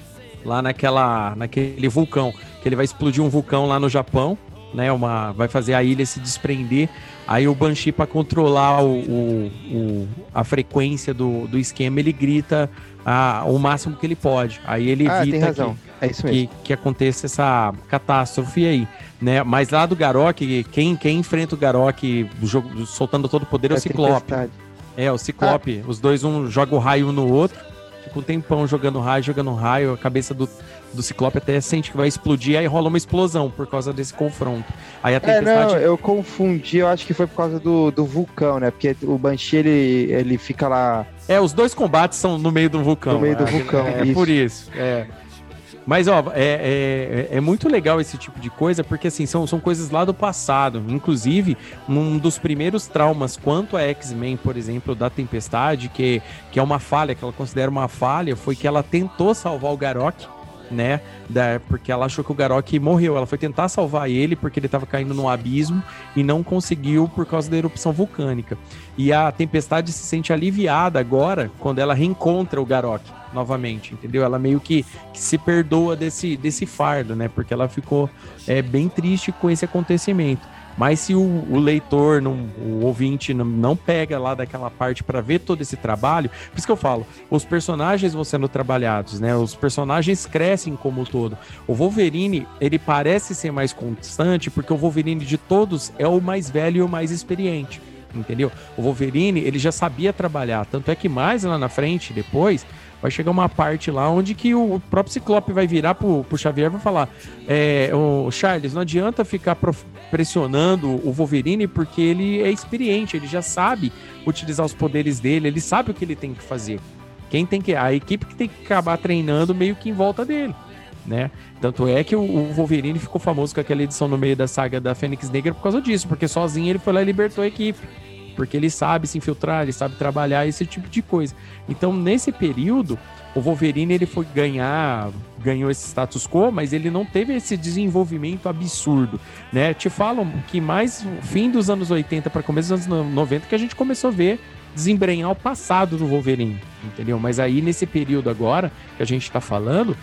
Lá naquela, naquele vulcão. Que ele vai explodir um vulcão lá no Japão né? Uma, vai fazer a ilha se desprender. Aí o Banshee, para controlar o, o, o, a frequência do, do esquema, ele grita a, o máximo que ele pode. Aí ele ah, evita que, é que, que, aconteça essa catástrofe aí. Né? Mas lá do Garok, quem, quem enfrenta o Garok soltando todo o poder é, é o Ciclope. É, o Ciclope. Ah. Os dois, um joga o raio um no outro. Fica um tempão jogando raio, jogando raio. A cabeça do, do Ciclope até sente que vai explodir, aí rola uma explosão por causa desse confronto. Aí a tempestade... É, não, eu confundi, eu acho que foi por causa do, do vulcão, né? Porque o Banshee, ele, ele fica lá... É, os dois combates são no meio do vulcão. No meio do é, vulcão, É, é por isso, é... Mas, ó, é, é, é, muito legal esse tipo de coisa, porque, assim, são, são coisas lá do passado. Inclusive, um dos primeiros traumas quanto a X-Men, por exemplo, da Tempestade, que, que é uma falha, que ela considera uma falha, foi que ela tentou salvar o Garok, né? Da, porque ela achou que o Garok morreu. Ela foi tentar salvar ele porque ele estava caindo no abismo e não conseguiu por causa da erupção vulcânica. E a Tempestade se sente aliviada agora quando ela reencontra o Garok novamente, entendeu? Ela meio que, que se perdoa desse, desse fardo, né? Porque ela ficou é, bem triste com esse acontecimento. Mas se o, o leitor, não, o ouvinte, não, não, pega lá daquela parte para ver todo esse trabalho, por isso que eu falo, os personagens vão sendo trabalhados, né? Os personagens crescem como um todo. O Wolverine, ele parece ser mais constante porque o Wolverine de todos é o mais velho e o mais experiente. Entendeu? O Wolverine, ele já sabia trabalhar, tanto é que mais lá na frente, depois, vai chegar uma parte lá onde que o próprio Ciclope vai virar pro, pro Xavier e vai falar: é, o Charles, não adianta ficar pressionando o Wolverine porque ele é experiente, ele já sabe utilizar os poderes dele, ele sabe o que ele tem que fazer. Quem tem que. A equipe que tem que acabar treinando meio que em volta dele. Né? Tanto é que o Wolverine ficou famoso com aquela edição no meio da saga da Fênix Negra por causa disso, porque sozinho ele foi lá e libertou a equipe porque ele sabe se infiltrar, ele sabe trabalhar, esse tipo de coisa. Então, nesse período, o Wolverine ele foi ganhar, ganhou esse status quo, mas ele não teve esse desenvolvimento absurdo, né? Te falam que mais fim dos anos 80 para começo dos anos 90 que a gente começou a ver desembrenhar o passado do Wolverine, entendeu? Mas aí nesse período agora que a gente está falando,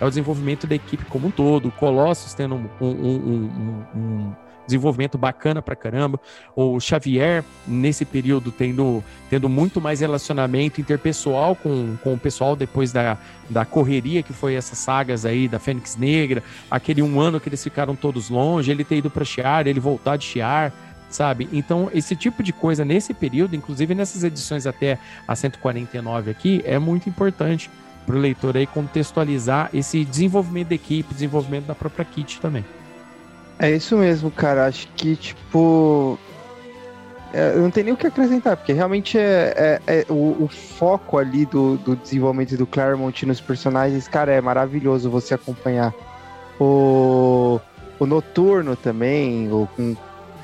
é o desenvolvimento da equipe como um todo, o Colossus tendo um, um, um, um desenvolvimento bacana pra caramba. O Xavier, nesse período, tendo, tendo muito mais relacionamento interpessoal com, com o pessoal depois da, da correria que foi essas sagas aí da Fênix Negra, aquele um ano que eles ficaram todos longe, ele ter ido para Chiar, ele voltar de Chiar, sabe? Então, esse tipo de coisa nesse período, inclusive nessas edições até a 149 aqui, é muito importante para o leitor aí contextualizar esse desenvolvimento da equipe, desenvolvimento da própria kit também. É isso mesmo, cara. Acho que, tipo. É, não tem nem o que acrescentar, porque realmente é, é, é o, o, foco ali do, do desenvolvimento do Claremont nos personagens, cara, é maravilhoso você acompanhar. O, o Noturno também, o,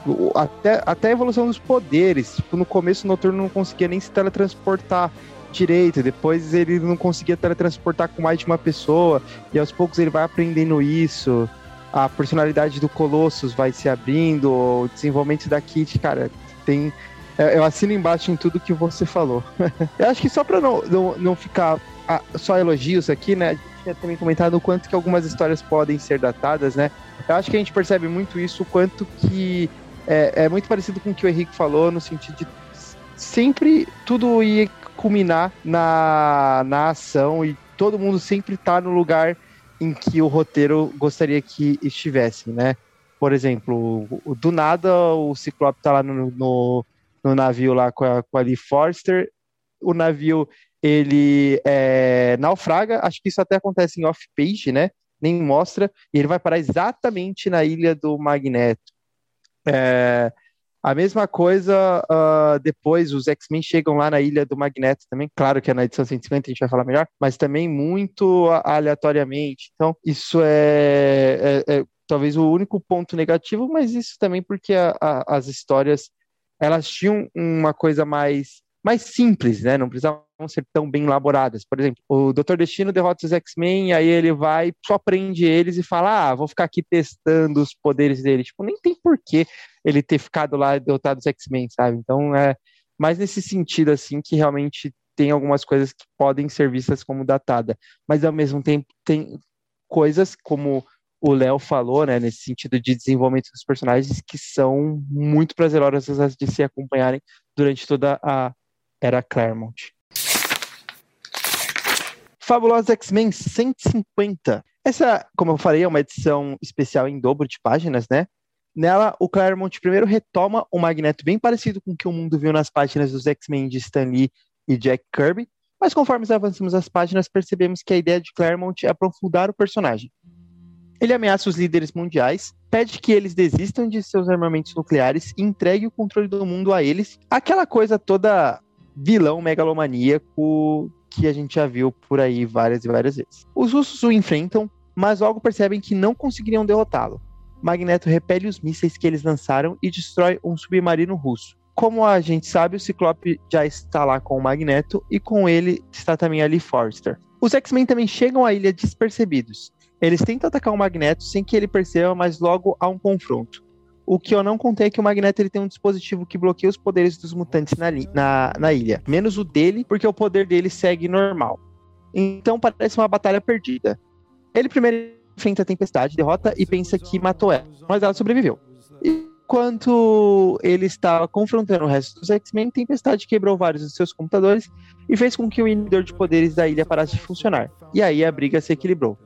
o, até, até a evolução dos poderes. Tipo, no começo o Noturno não conseguia nem se teletransportar direito, depois ele não conseguia teletransportar com mais de uma pessoa, e aos poucos ele vai aprendendo isso a personalidade do Colossus vai se abrindo, o desenvolvimento da Kit, cara, tem. É, eu assino embaixo em tudo que você falou. eu acho que só para não, não, não ficar ah, só elogios aqui, né? A gente tinha também comentado o quanto que algumas histórias podem ser datadas, né? Eu acho que a gente percebe muito isso, o quanto que é, é muito parecido com o que o Henrique falou, no sentido de sempre tudo ia culminar na, na ação e todo mundo sempre tá no lugar em que o roteiro gostaria que estivesse, né? Por exemplo, do nada o Ciclope tá lá no, no, no navio lá com a, com a Lee Forster, o navio ele é, naufraga, acho que isso até acontece em off-page, né? Nem mostra, e ele vai parar exatamente na ilha do Magneto. É, a mesma coisa, uh, depois os X-Men chegam lá na Ilha do Magneto também. Claro que é na edição 150 a gente vai falar melhor, mas também muito aleatoriamente. Então, isso é, é, é talvez o único ponto negativo, mas isso também porque a, a, as histórias elas tinham uma coisa mais mais simples, né? Não precisavam ser tão bem elaboradas. Por exemplo, o Dr. Destino derrota os X-Men, aí ele vai, só prende eles e fala: Ah, vou ficar aqui testando os poderes dele. Tipo, nem tem porquê ele ter ficado lá e derrotado os X-Men, sabe? Então é mais nesse sentido, assim, que realmente tem algumas coisas que podem ser vistas como datada. Mas ao mesmo tempo tem coisas como o Léo falou, né, nesse sentido de desenvolvimento dos personagens que são muito prazerosas de se acompanharem durante toda a era Claremont. Fabulosos X-Men 150. Essa, como eu falei, é uma edição especial em dobro de páginas, né? Nela, o Claremont primeiro retoma um Magneto bem parecido com o que o mundo viu nas páginas dos X-Men de Stan Lee e Jack Kirby, mas conforme avançamos as páginas, percebemos que a ideia de Claremont é aprofundar o personagem. Ele ameaça os líderes mundiais, pede que eles desistam de seus armamentos nucleares e entregue o controle do mundo a eles. Aquela coisa toda vilão megalomaníaco que a gente já viu por aí várias e várias vezes. Os russos o enfrentam, mas logo percebem que não conseguiriam derrotá-lo. Magneto repele os mísseis que eles lançaram e destrói um submarino russo. Como a gente sabe, o Ciclope já está lá com o Magneto e com ele está também ali Forrester. Os X-Men também chegam à ilha despercebidos. Eles tentam atacar o Magneto sem que ele perceba, mas logo há um confronto. O que eu não contei é que o Magneto ele tem um dispositivo que bloqueia os poderes dos mutantes na, na, na ilha. Menos o dele, porque o poder dele segue normal. Então parece uma batalha perdida. Ele primeiro enfrenta a tempestade, derrota e pensa que matou ela, mas ela sobreviveu. Enquanto ele estava confrontando o resto dos X-Men, Tempestade quebrou vários dos seus computadores e fez com que o inibidor de poderes da ilha parasse de funcionar. E aí a briga se equilibrou.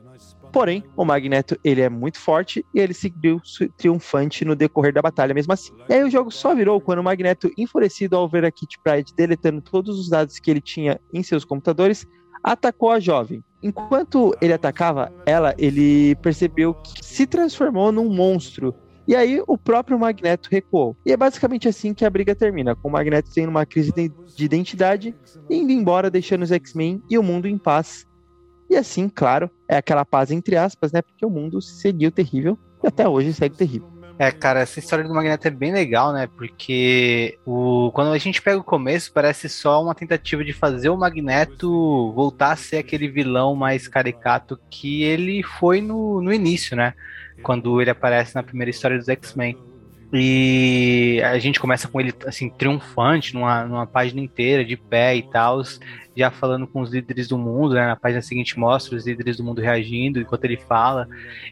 Porém, o Magneto ele é muito forte e ele seguiu triunfante no decorrer da batalha mesmo assim. E aí o jogo só virou quando o Magneto, enfurecido ao ver a Kit Pride deletando todos os dados que ele tinha em seus computadores, atacou a jovem. Enquanto ele atacava ela, ele percebeu que se transformou num monstro. E aí o próprio Magneto recuou. E é basicamente assim que a briga termina, com o Magneto tendo uma crise de identidade, indo embora, deixando os X-Men e o mundo em paz e assim, claro, é aquela paz entre aspas, né? Porque o mundo seguiu terrível e até hoje segue terrível. É, cara, essa história do Magneto é bem legal, né? Porque o, quando a gente pega o começo, parece só uma tentativa de fazer o Magneto voltar a ser aquele vilão mais caricato que ele foi no, no início, né? Quando ele aparece na primeira história dos X-Men. E a gente começa com ele assim, triunfante, numa, numa página inteira, de pé e tal, já falando com os líderes do mundo, né? Na página seguinte mostra os líderes do mundo reagindo enquanto ele fala,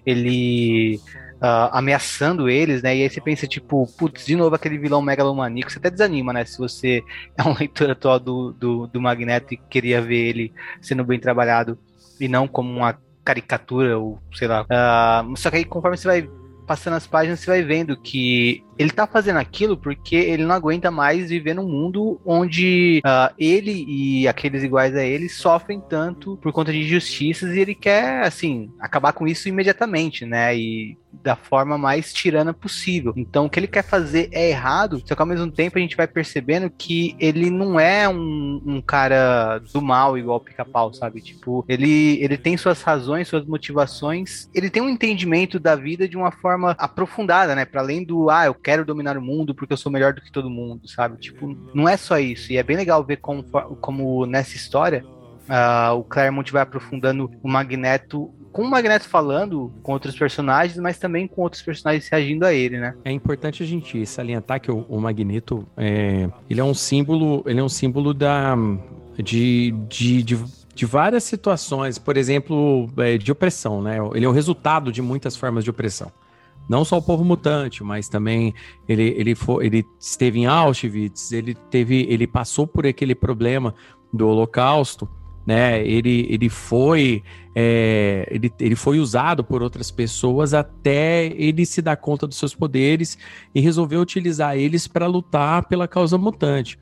ele uh, ameaçando eles, né? E aí você pensa, tipo, putz, de novo aquele vilão megalomaníaco, você até desanima, né? Se você é um leitor atual do, do, do Magneto e queria ver ele sendo bem trabalhado e não como uma caricatura ou sei lá. Uh, só que aí conforme você vai passando as páginas, você vai vendo que ele tá fazendo aquilo porque ele não aguenta mais viver num mundo onde uh, ele e aqueles iguais a ele sofrem tanto por conta de injustiças e ele quer, assim, acabar com isso imediatamente, né? E da forma mais tirana possível. Então, o que ele quer fazer é errado, só que ao mesmo tempo a gente vai percebendo que ele não é um, um cara do mal igual o pica-pau, sabe? Tipo, ele, ele tem suas razões, suas motivações, ele tem um entendimento da vida de uma forma aprofundada, né? Para além do, ah, eu quero dominar o mundo porque eu sou melhor do que todo mundo, sabe? Tipo, não é só isso. E é bem legal ver como, como nessa história Uh, o Claremont vai aprofundando o Magneto com o Magneto falando com outros personagens, mas também com outros personagens reagindo a ele, né? É importante a gente salientar que o, o Magneto é, ele é um símbolo, ele é um símbolo da de, de, de, de várias situações, por exemplo, é, de opressão, né? Ele é o resultado de muitas formas de opressão. Não só o povo mutante, mas também ele, ele, foi, ele esteve em Auschwitz, ele teve, ele passou por aquele problema do Holocausto né? Ele, ele foi é, ele, ele foi usado por outras pessoas até ele se dar conta dos seus poderes e resolveu utilizar eles para lutar pela causa mutante.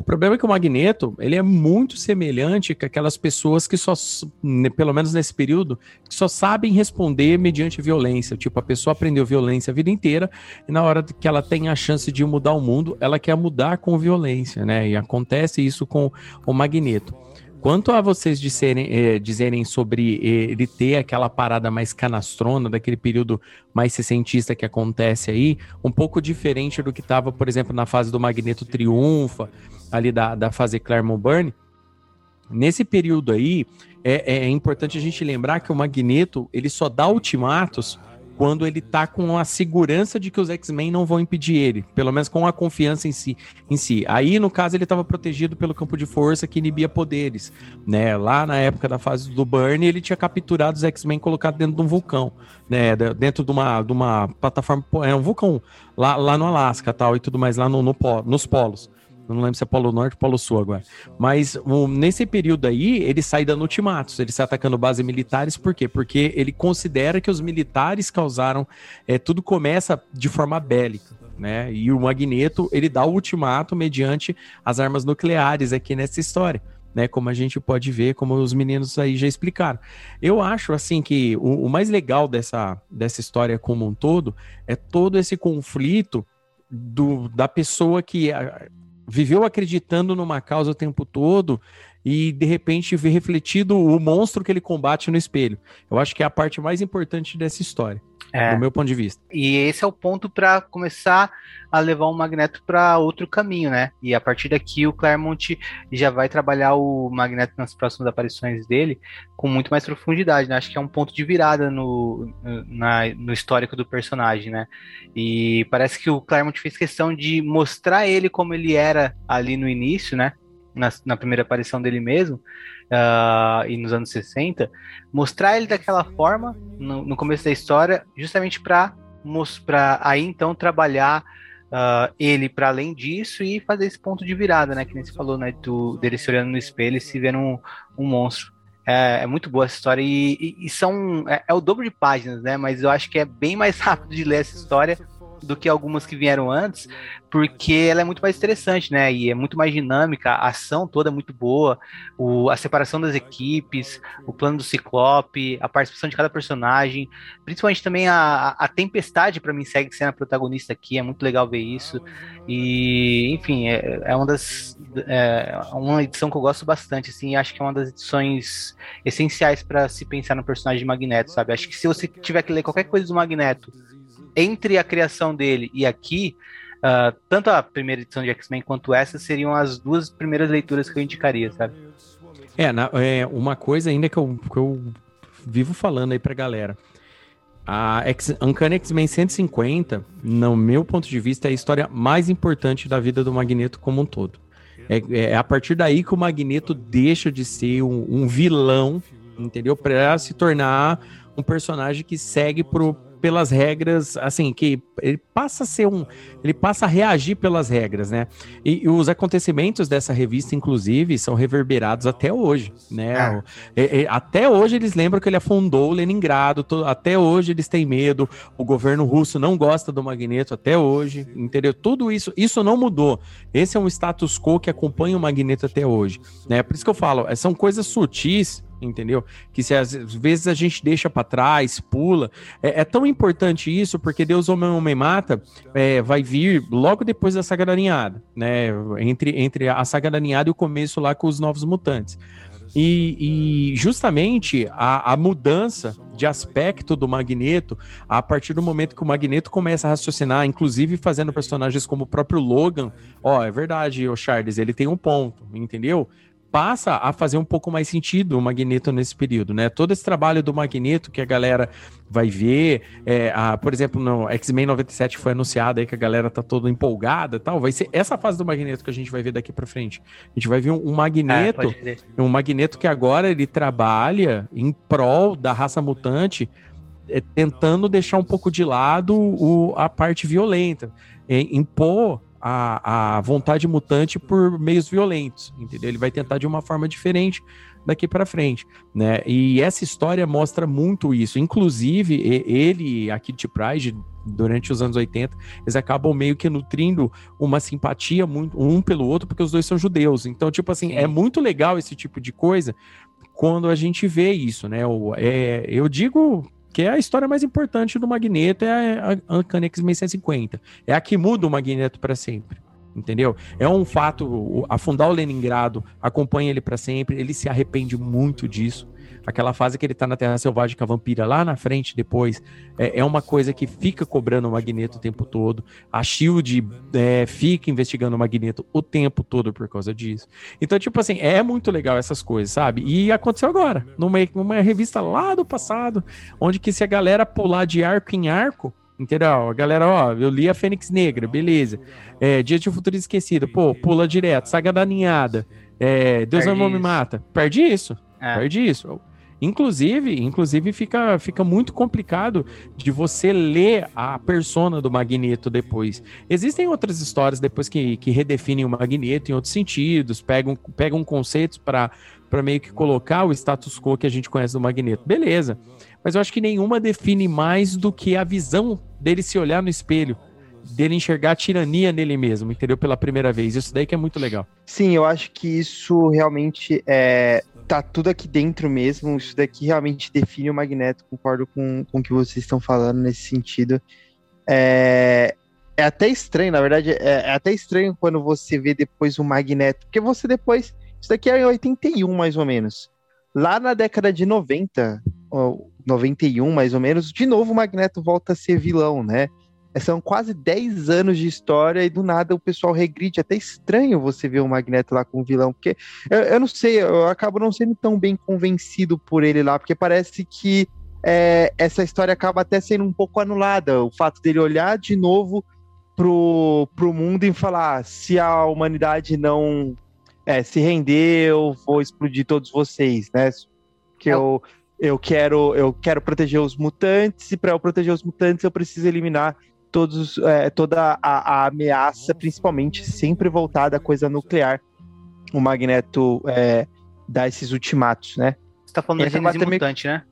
O problema é que o Magneto, ele é muito semelhante com aquelas pessoas que só, pelo menos nesse período, que só sabem responder mediante violência. Tipo, a pessoa aprendeu violência a vida inteira e na hora que ela tem a chance de mudar o mundo, ela quer mudar com violência, né? E acontece isso com o Magneto. Quanto a vocês disserem, eh, dizerem sobre eh, ele ter aquela parada mais canastrona, daquele período mais sessentista que acontece aí, um pouco diferente do que estava, por exemplo, na fase do Magneto Triunfa, ali da, da fase Claremont Burn, nesse período aí, é, é importante a gente lembrar que o Magneto, ele só dá ultimatos quando ele tá com a segurança de que os X-Men não vão impedir ele, pelo menos com a confiança em si, em si. Aí, no caso, ele estava protegido pelo campo de força que inibia poderes, né? Lá na época da fase do Burn, ele tinha capturado os X-Men colocado dentro de um vulcão, né? Dentro de uma, de uma plataforma, é um vulcão lá, lá no Alasca, tal e tudo mais lá no, no nos polos. Eu não lembro se é Polo Norte ou Polo Sul agora. Mas um, nesse período aí, ele sai dando ultimatos, ele sai atacando bases militares, por quê? Porque ele considera que os militares causaram. É, tudo começa de forma bélica. Né? E o Magneto, ele dá o ultimato mediante as armas nucleares aqui nessa história. Né, como a gente pode ver, como os meninos aí já explicaram. Eu acho assim que o, o, mais legal dessa, dessa história como um todo é todo esse conflito do, da pessoa que viveu acreditando numa causa o tempo todo e de repente vê refletido o monstro que ele combate no espelho. Eu acho que é a parte mais importante dessa história, é. do meu ponto de vista. E esse é o ponto para começar a levar o Magneto para outro caminho, né? E a partir daqui o Claremont já vai trabalhar o Magneto nas próximas aparições dele com muito mais profundidade, né? Acho que é um ponto de virada no, na, no histórico do personagem, né? E parece que o Claremont fez questão de mostrar ele como ele era ali no início, né? Na, na primeira aparição dele mesmo, uh, e nos anos 60, mostrar ele daquela forma no, no começo da história, justamente para aí então trabalhar uh, ele para além disso e fazer esse ponto de virada, né? Que nem você falou, né? Do, dele se olhando no espelho e se vendo um, um monstro. É, é, muito boa essa história e, e, e são é, é, o dobro de páginas, né? Mas eu acho que é bem mais rápido de ler essa história do que algumas que vieram antes, porque ela é muito mais interessante, né? E é muito mais dinâmica, a ação toda é muito boa, o, a separação das equipes, o plano do Ciclope, a participação de cada personagem, principalmente também a, a Tempestade, para mim, segue sendo a protagonista aqui, é muito legal ver isso. E, enfim, é, é uma das. É uma edição que eu gosto bastante, assim, acho que é uma das edições essenciais para se pensar no personagem de Magneto, sabe? Acho que se você tiver que ler qualquer coisa do Magneto entre a criação dele e aqui, uh, tanto a primeira edição de X-Men quanto essa seriam as duas primeiras leituras que eu indicaria, sabe? É, na, é uma coisa ainda que eu, que eu vivo falando aí pra galera. A X, Uncanny X-Men 150, no meu ponto de vista, é a história mais importante da vida do Magneto como um todo. É, é a partir daí que o Magneto deixa de ser um, um vilão, entendeu? Para se tornar um personagem que segue pro, pelas regras, assim, que ele passa a ser um. Ele passa a reagir pelas regras, né? E, e os acontecimentos dessa revista, inclusive, são reverberados até hoje, né? É. até hoje eles lembram que ele afundou Leningrado, to, até hoje eles têm medo, o governo russo não gosta do Magneto até hoje, entendeu? Tudo isso, isso não mudou. Esse é um status quo que acompanha o Magneto até hoje, né? Por isso que eu falo, são coisas sutis entendeu? Que se às vezes a gente deixa para trás, pula. É, é, tão importante isso porque Deus Homem Homem Mata é, vai vir logo depois da Saga da Ninhada, né? Entre, entre a Saga da Ninhada e o começo lá com os Novos Mutantes. E, e, justamente a, a, mudança de aspecto do Magneto, a partir do momento que o Magneto começa a raciocinar, inclusive fazendo personagens como o próprio Logan, ó, é verdade, o Charles, ele tem um ponto, entendeu? Passa a fazer um pouco mais sentido o Magneto nesse período, né? Todo esse trabalho do Magneto que a galera vai ver, é, a, por exemplo, no X-Men 97 foi anunciado aí que a galera tá toda empolgada e tal, vai ser essa fase do Magneto que a gente vai ver daqui para frente. A gente vai ver um, um Magneto, é, um Magneto que agora ele trabalha em prol da raça mutante, é, tentando deixar um pouco de lado o, a parte violenta, é, impor a, a vontade mutante por meios violentos, entendeu? Ele vai tentar de uma forma diferente daqui para frente, né? E essa história mostra muito isso. Inclusive, ele a Kitty Pryde, durante os anos 80, eles acabam meio que nutrindo uma simpatia muito um pelo outro, porque os dois são judeus. Então, tipo assim, é muito legal esse tipo de coisa quando a gente vê isso, né? É, eu digo que é a história mais importante do Magneto, é a Uncanny X-Men 650. É a que muda o Magneto para sempre entendeu? É um fato, afundar o Leningrado acompanha ele para sempre, ele se arrepende muito disso. Aquela fase que ele tá na Terra Selvagem com a vampira lá na frente depois, é, é uma coisa que fica cobrando o Magneto o tempo todo. A SHIELD é, fica investigando o Magneto o tempo todo por causa disso. Então, tipo assim, é muito legal essas coisas, sabe? E aconteceu agora, numa, numa revista lá do passado, onde que se a galera pular de arco em arco, Entendeu? A galera, ó, eu li a Fênix Negra, beleza. É, Dia de um Futuro Esquecido, pô, pula direto. Saga da Ninhada. É, Deus não me mata. Perde isso. É. Perde isso. Inclusive, inclusive fica, fica muito complicado de você ler a persona do Magneto depois. Existem outras histórias depois que, que redefinem o Magneto em outros sentidos, pegam, pegam conceitos para meio que colocar o status quo que a gente conhece do Magneto. Beleza mas eu acho que nenhuma define mais do que a visão dele se olhar no espelho, dele enxergar a tirania nele mesmo, entendeu? Pela primeira vez. Isso daí que é muito legal. Sim, eu acho que isso realmente é. Tá tudo aqui dentro mesmo. Isso daqui realmente define o Magneto. Concordo com, com o que vocês estão falando nesse sentido. É, é até estranho, na verdade, é, é, até estranho quando você vê depois o Magneto, porque você depois, isso daqui é em 81 mais ou menos. Lá na década de 90, 91 mais ou menos, de novo o Magneto volta a ser vilão, né? São quase 10 anos de história e do nada o pessoal regride. É até estranho você ver o Magneto lá com vilão, porque eu, eu, não sei, eu acabo não sendo tão bem convencido por ele lá, porque parece que é, essa história acaba até sendo um pouco anulada. O fato dele olhar de novo pro, pro mundo e falar: se a humanidade não é, se render, eu vou explodir todos vocês, né? Que é eu eu quero, eu quero proteger os mutantes, e para eu proteger os mutantes, eu preciso eliminar todos, é, toda a, a, ameaça, principalmente sempre voltada à coisa nuclear. O Magneto é, dá esses ultimatos, né? Você tá falando da Gênese Mutante, né?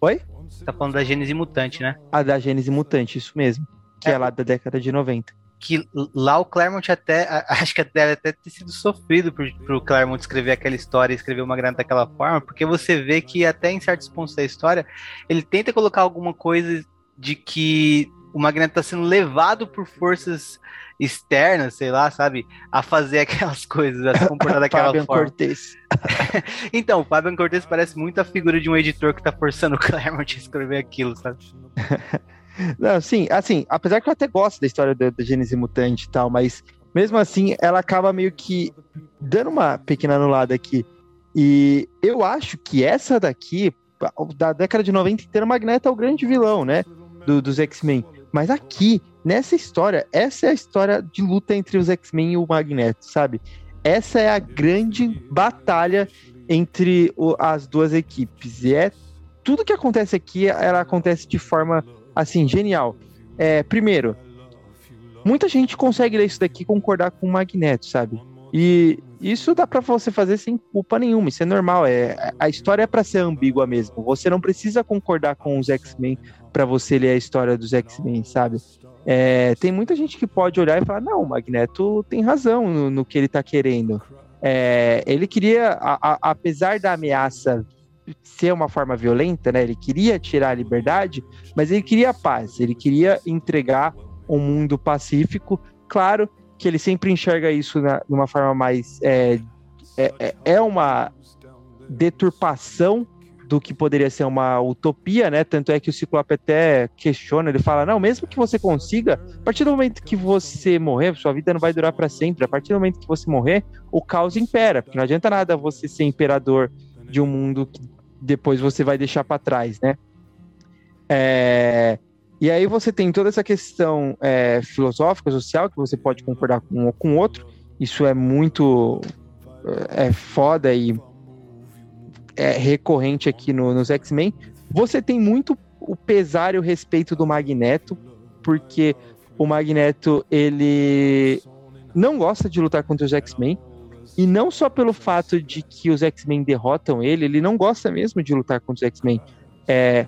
Oi? Você tá falando da Gênese Mutante, né? A da Gênese Mutante, isso mesmo. Que é, é lá da década de 90 que lá o Claremont até, acho que deve até ter sido sofrido por, por Claremont escrever aquela história e escrever uma grana daquela forma, porque você vê que até em certos pontos da história, ele tenta colocar alguma coisa de que o Magneto está sendo levado por forças externas, sei lá, sabe, a fazer aquelas coisas, a se comportar daquela Fabian forma. Cortez. então, o Fabian Cortez parece muito a figura de um editor que está forçando o Claremont a escrever aquilo, sabe? Não, sim, assim, apesar que eu até gosto da história da, da Gênese Mutante e tal, mas mesmo assim ela acaba meio que dando uma pequena anulada aqui. E eu acho que essa daqui, da década de 90 inteira, o Magneto é o grande vilão, né? Do, dos X-Men. Mas aqui, nessa história, essa é a história de luta entre os X-Men e o Magneto, sabe? Essa é a grande batalha entre o, as duas equipes. E é tudo que acontece aqui, ela acontece de forma assim, genial. É, primeiro, muita gente consegue ler isso daqui e concordar com o Magneto, sabe? E isso dá para você fazer sem culpa nenhuma, isso é normal. É, a história é para ser ambígua mesmo. Você não precisa concordar com os X-Men para você ler a história dos X-Men, sabe? É, tem muita gente que pode olhar e falar: não, o Magneto tem razão no, no que ele tá querendo. É, ele queria, a, a, apesar da ameaça ser uma forma violenta, né? Ele queria tirar a liberdade, mas ele queria paz, ele queria entregar um mundo pacífico. Claro que ele sempre enxerga isso de uma forma mais. É, é, é, é uma deturpação do que poderia ser uma utopia, né? Tanto é que o Ciclope até questiona, ele fala: "Não, mesmo que você consiga, a partir do momento que você morrer, sua vida não vai durar para sempre. A partir do momento que você morrer, o caos impera, porque não adianta nada você ser imperador de um mundo que depois você vai deixar para trás, né? É, e aí você tem toda essa questão é, filosófica, social, que você pode concordar com um ou com outro. Isso é muito é foda e é recorrente aqui no, nos X-Men. Você tem muito o pesar e o respeito do Magneto, porque o Magneto, ele não gosta de lutar contra os X-Men. E não só pelo fato de que os X-Men derrotam ele, ele não gosta mesmo de lutar contra os X-Men. É,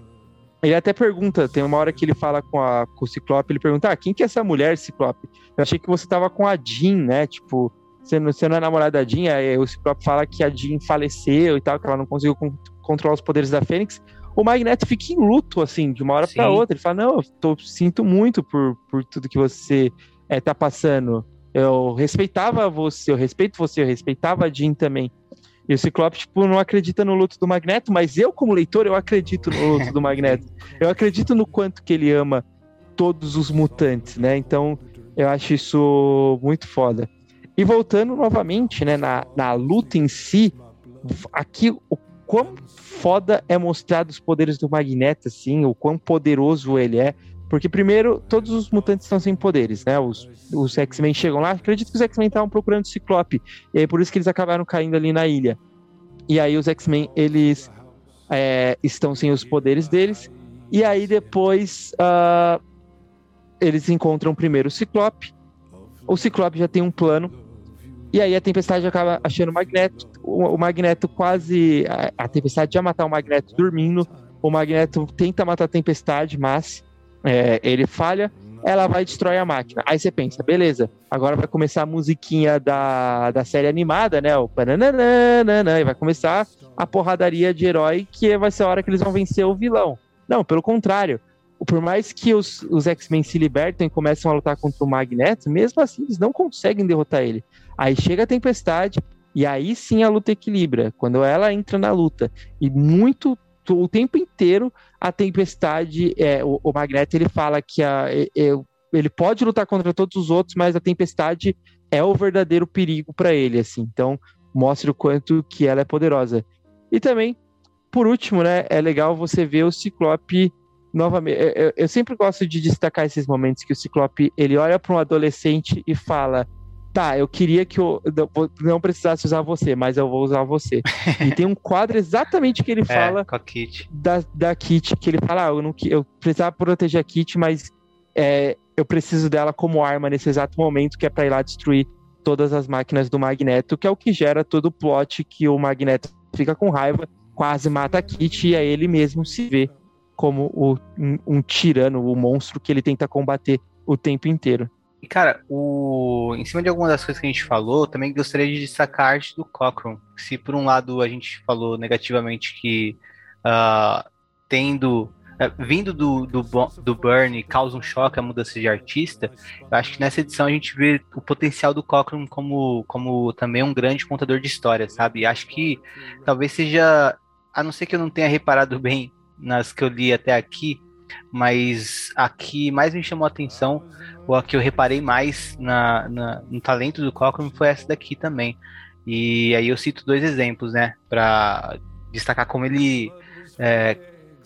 ele até pergunta, tem uma hora que ele fala com, a, com o Ciclope, ele pergunta, ah, quem que é essa mulher, Ciclope? Eu achei que você tava com a Jean, né? Tipo, você não, você não é namorada da Jean, aí o Ciclope fala que a Jean faleceu e tal, que ela não conseguiu con controlar os poderes da Fênix. O Magneto fica em luto, assim, de uma hora para outra. Ele fala, não, eu tô, sinto muito por, por tudo que você é, tá passando. Eu respeitava você, eu respeito você, eu respeitava a Jean também. E o Ciclope, tipo, não acredita no luto do Magneto, mas eu, como leitor, eu acredito no luto do Magneto. Eu acredito no quanto que ele ama todos os mutantes, né? Então, eu acho isso muito foda. E voltando novamente, né, na, na luta em si, aqui o quão foda é mostrado os poderes do Magneto, assim, o quão poderoso ele é. Porque, primeiro, todos os mutantes estão sem poderes, né? Os, os X-Men chegam lá, acredito que os X-Men estavam procurando o Ciclope, e aí por isso que eles acabaram caindo ali na ilha. E aí os X-Men, eles é, estão sem os poderes deles, e aí depois uh, eles encontram primeiro o Ciclope, o Ciclope já tem um plano, e aí a Tempestade acaba achando o Magneto, o, Magneto quase... A, a Tempestade já matar o Magneto dormindo, o Magneto tenta matar a Tempestade, mas é, ele falha, ela vai destrói a máquina. Aí você pensa, beleza, agora vai começar a musiquinha da, da série animada, né? O pananana, e vai começar a porradaria de herói, que vai ser a hora que eles vão vencer o vilão. Não, pelo contrário. Por mais que os, os X-Men se libertem e começam a lutar contra o Magneto, mesmo assim eles não conseguem derrotar ele. Aí chega a tempestade, e aí sim a luta equilibra, quando ela entra na luta. E muito o tempo inteiro a tempestade, é, o, o Magneto ele fala que a, ele pode lutar contra todos os outros, mas a tempestade é o verdadeiro perigo para ele, assim. Então mostra o quanto que ela é poderosa. E também, por último, né, é legal você ver o Ciclope novamente. Eu, eu sempre gosto de destacar esses momentos que o Ciclope ele olha para um adolescente e fala tá, eu queria que eu não precisasse usar você, mas eu vou usar você. e tem um quadro exatamente que ele é, fala é, Kit. Da, da Kit, que ele fala, ah, eu, não, eu precisava proteger a Kit, mas é, eu preciso dela como arma nesse exato momento, que é pra ir lá destruir todas as máquinas do Magneto, que é o que gera todo o plot que o Magneto fica com raiva, quase mata a Kit, e aí ele mesmo se vê como o, um, um tirano, o monstro que ele tenta combater o tempo inteiro. E, cara, o... em cima de algumas das coisas que a gente falou, também gostaria de destacar a arte do Cochran. Se por um lado a gente falou negativamente que uh, tendo. Uh, vindo do, do, do Burn causa um choque a mudança de artista, eu acho que nessa edição a gente vê o potencial do Cochran como, como também um grande contador de histórias, sabe? Acho que talvez seja. A não ser que eu não tenha reparado bem nas que eu li até aqui, mas a que mais me chamou a atenção, ou a que eu reparei mais na, na, no talento do Cochran foi essa daqui também. E aí eu cito dois exemplos, né, para destacar como ele é,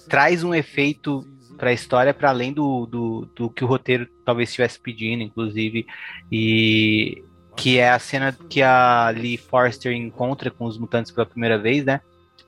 traz um efeito para a história para além do, do, do, que o roteiro talvez estivesse pedindo, inclusive, e que é a cena que a Lee Forster encontra com os mutantes pela primeira vez, né?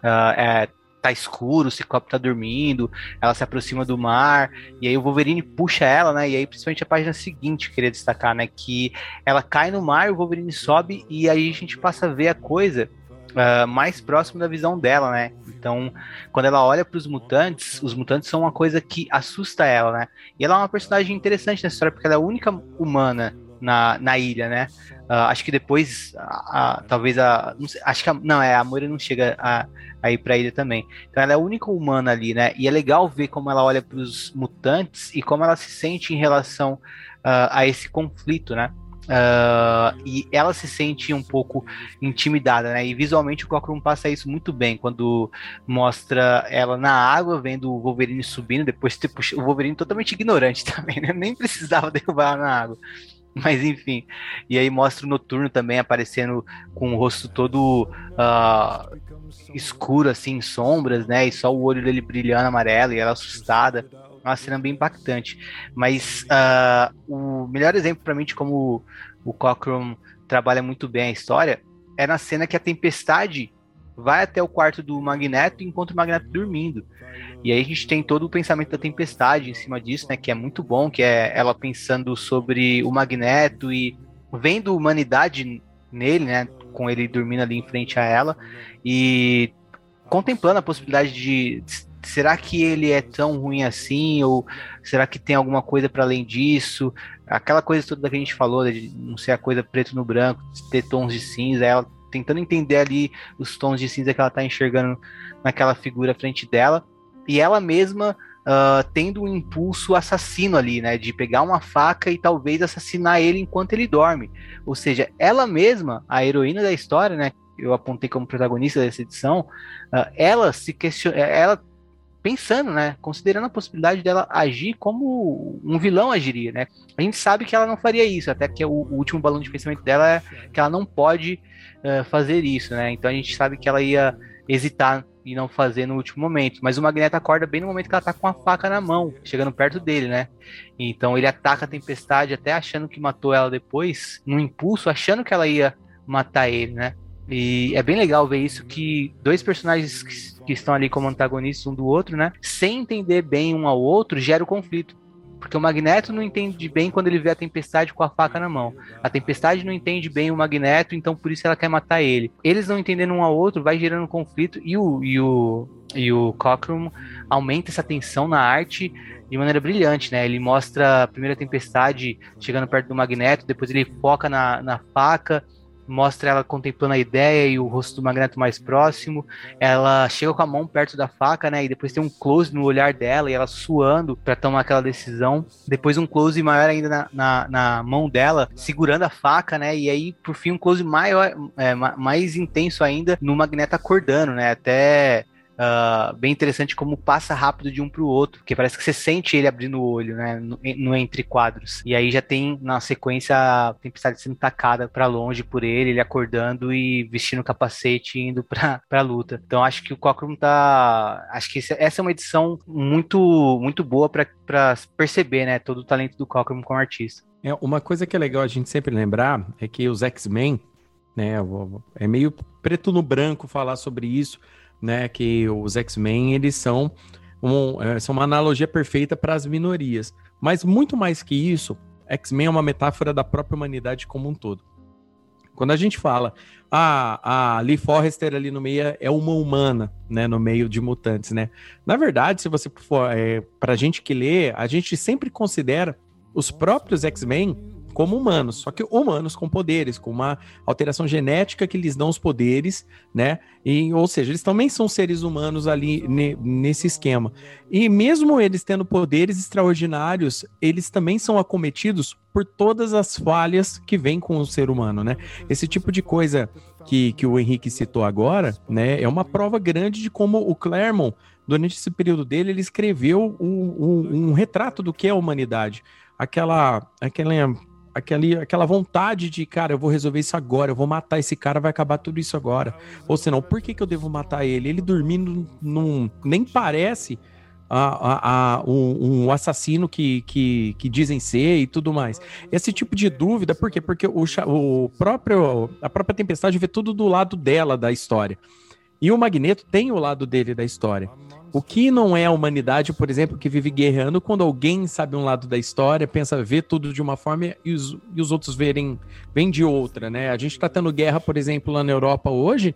Uh, é, tá escuro, o Ciclope tá dormindo, ela se aproxima do mar, e aí o Wolverine puxa ela, né? E aí, principalmente a página seguinte, queria destacar, né? Que ela cai no mar, o Wolverine sobe, e aí a gente passa a ver a coisa uh, mais próximo da visão dela, né? Então, quando ela olha para os mutantes, os mutantes são uma coisa que assusta ela, né? E ela é uma personagem interessante nessa história, porque ela é a única humana na, na ilha, né? Uh, acho que depois, talvez a. Não sei, acho que a, não, é, a Moira não chega a, a ir pra ilha também. Então ela é a única humana ali, né? E é legal ver como ela olha para os mutantes e como ela se sente em relação uh, a esse conflito, né? Uh, e ela se sente um pouco intimidada, né? E visualmente o Cochran passa isso muito bem quando mostra ela na água, vendo o Wolverine subindo, depois o Wolverine totalmente ignorante também, né? Nem precisava derrubar ela na água. Mas enfim. E aí mostra o Noturno também aparecendo com o rosto todo uh, escuro, assim, sombras, né? E só o olho dele brilhando amarelo e ela assustada. Uma cena bem impactante. Mas uh, o melhor exemplo para mim de como o Cochran trabalha muito bem a história é na cena que a tempestade vai até o quarto do Magneto e encontra o Magneto dormindo. E aí a gente tem todo o pensamento da tempestade em cima disso, né? Que é muito bom, que é ela pensando sobre o Magneto e vendo humanidade nele, né? Com ele dormindo ali em frente a ela e contemplando a possibilidade de será que ele é tão ruim assim ou será que tem alguma coisa para além disso? Aquela coisa toda que a gente falou de não ser a coisa preto no branco, ter tons de cinza, ela tentando entender ali os tons de cinza que ela tá enxergando naquela figura à frente dela e ela mesma uh, tendo um impulso assassino ali, né? De pegar uma faca e talvez assassinar ele enquanto ele dorme. Ou seja, ela mesma, a heroína da história, né? Eu apontei como protagonista dessa edição, uh, ela se questiona, ela pensando, né, considerando a possibilidade dela agir como um vilão agiria, né? A gente sabe que ela não faria isso, até que o, o último balão de pensamento dela é que ela não pode uh, fazer isso, né? Então a gente sabe que ela ia hesitar e não fazer no último momento. Mas o Magneto acorda bem no momento que ela tá com a faca na mão, chegando perto dele, né? Então ele ataca a tempestade, até achando que matou ela depois, no impulso, achando que ela ia matar ele, né? E é bem legal ver isso que dois personagens que, que estão ali como antagonistas um do outro, né? Sem entender bem um ao outro, gera o conflito. Porque o Magneto não entende bem quando ele vê a Tempestade com a faca na mão. A Tempestade não entende bem o Magneto, então por isso ela quer matar ele. Eles não entendendo um ao outro, vai gerando conflito e o, e o, e o Cockrum aumenta essa tensão na arte de maneira brilhante, né? Ele mostra a primeira Tempestade chegando perto do Magneto, depois ele foca na, na faca mostra ela contemplando a ideia e o rosto do Magneto mais próximo. Ela chega com a mão perto da faca, né? E depois tem um close no olhar dela e ela suando para tomar aquela decisão. Depois um close maior ainda na, na, na, mão dela, segurando a faca, né? E aí, por fim, um close maior, é, mais intenso ainda no Magneto acordando, né? Até Uh, bem interessante como passa rápido de um para o outro, porque parece que você sente ele abrindo o olho, né, no, no, entre quadros. E aí já tem na sequência a tempestade sendo tacada para longe por ele, ele acordando e vestindo o capacete e indo para a luta. Então acho que o Cockrum tá, acho que essa é uma edição muito muito boa para perceber, né, todo o talento do Cockrum como artista. É, uma coisa que é legal a gente sempre lembrar é que os X-Men, né, é meio preto no branco falar sobre isso, né? Que os X-Men eles são, um, é, são uma analogia perfeita para as minorias. Mas muito mais que isso, X-Men é uma metáfora da própria humanidade como um todo. Quando a gente fala, ah, a Lee Forrester ali no meio é uma humana, né, no meio de mutantes, né? Na verdade, se você for, é, pra gente que lê, a gente sempre considera os próprios X-Men como humanos, só que humanos com poderes, com uma alteração genética que lhes dão os poderes, né? E, ou seja, eles também são seres humanos ali ne, nesse esquema. E mesmo eles tendo poderes extraordinários, eles também são acometidos por todas as falhas que vêm com o ser humano, né? Esse tipo de coisa que, que o Henrique citou agora, né, é uma prova grande de como o Claremont, durante esse período dele, ele escreveu um, um, um retrato do que é a humanidade aquela, aquela aquele, aquela vontade de, cara, eu vou resolver isso agora, eu vou matar esse cara, vai acabar tudo isso agora. Ou senão, por que, que eu devo matar ele? Ele dormindo num. Nem parece a, a, a, um, um, assassino que, que, que, dizem ser e tudo mais. Esse tipo de dúvida, por quê? Porque o, o próprio, a própria tempestade vê tudo do lado dela da história. E o Magneto tem o lado dele da história. O que não é a humanidade, por exemplo, que vive guerreando quando alguém sabe um lado da história, pensa ver tudo de uma forma e os, e os outros verem vem de outra, né? A gente está tendo guerra, por exemplo, lá na Europa hoje,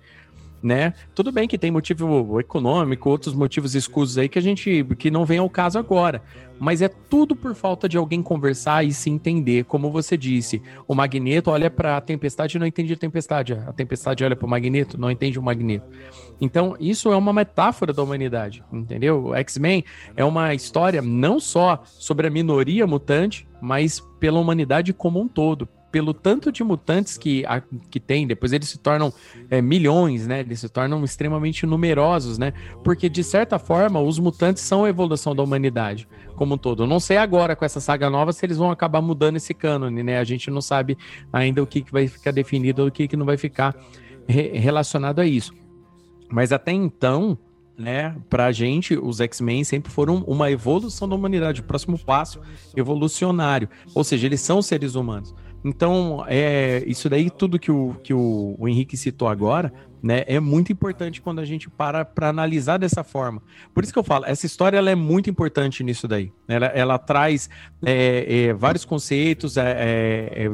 né? Tudo bem que tem motivo econômico, outros motivos escusos aí que a gente que não vem ao caso agora, mas é tudo por falta de alguém conversar e se entender, como você disse. O Magneto olha para a tempestade e não entende a tempestade, a tempestade olha para o Magneto, não entende o Magneto. Então, isso é uma metáfora da humanidade, entendeu? O X-Men é uma história não só sobre a minoria mutante, mas pela humanidade como um todo. Pelo tanto de mutantes que, a, que tem, depois eles se tornam é, milhões, né? Eles se tornam extremamente numerosos, né? Porque, de certa forma, os mutantes são a evolução da humanidade como um todo. Eu não sei agora com essa saga nova se eles vão acabar mudando esse cânone, né? A gente não sabe ainda o que, que vai ficar definido o que, que não vai ficar re relacionado a isso. Mas até então, né, pra gente, os X-Men sempre foram uma evolução da humanidade, o próximo passo evolucionário. Ou seja, eles são seres humanos. Então, é, isso daí, tudo que o, que o, o Henrique citou agora, né, é muito importante quando a gente para para analisar dessa forma. Por isso que eu falo, essa história ela é muito importante nisso daí. Ela, ela traz é, é, vários conceitos, é, é, é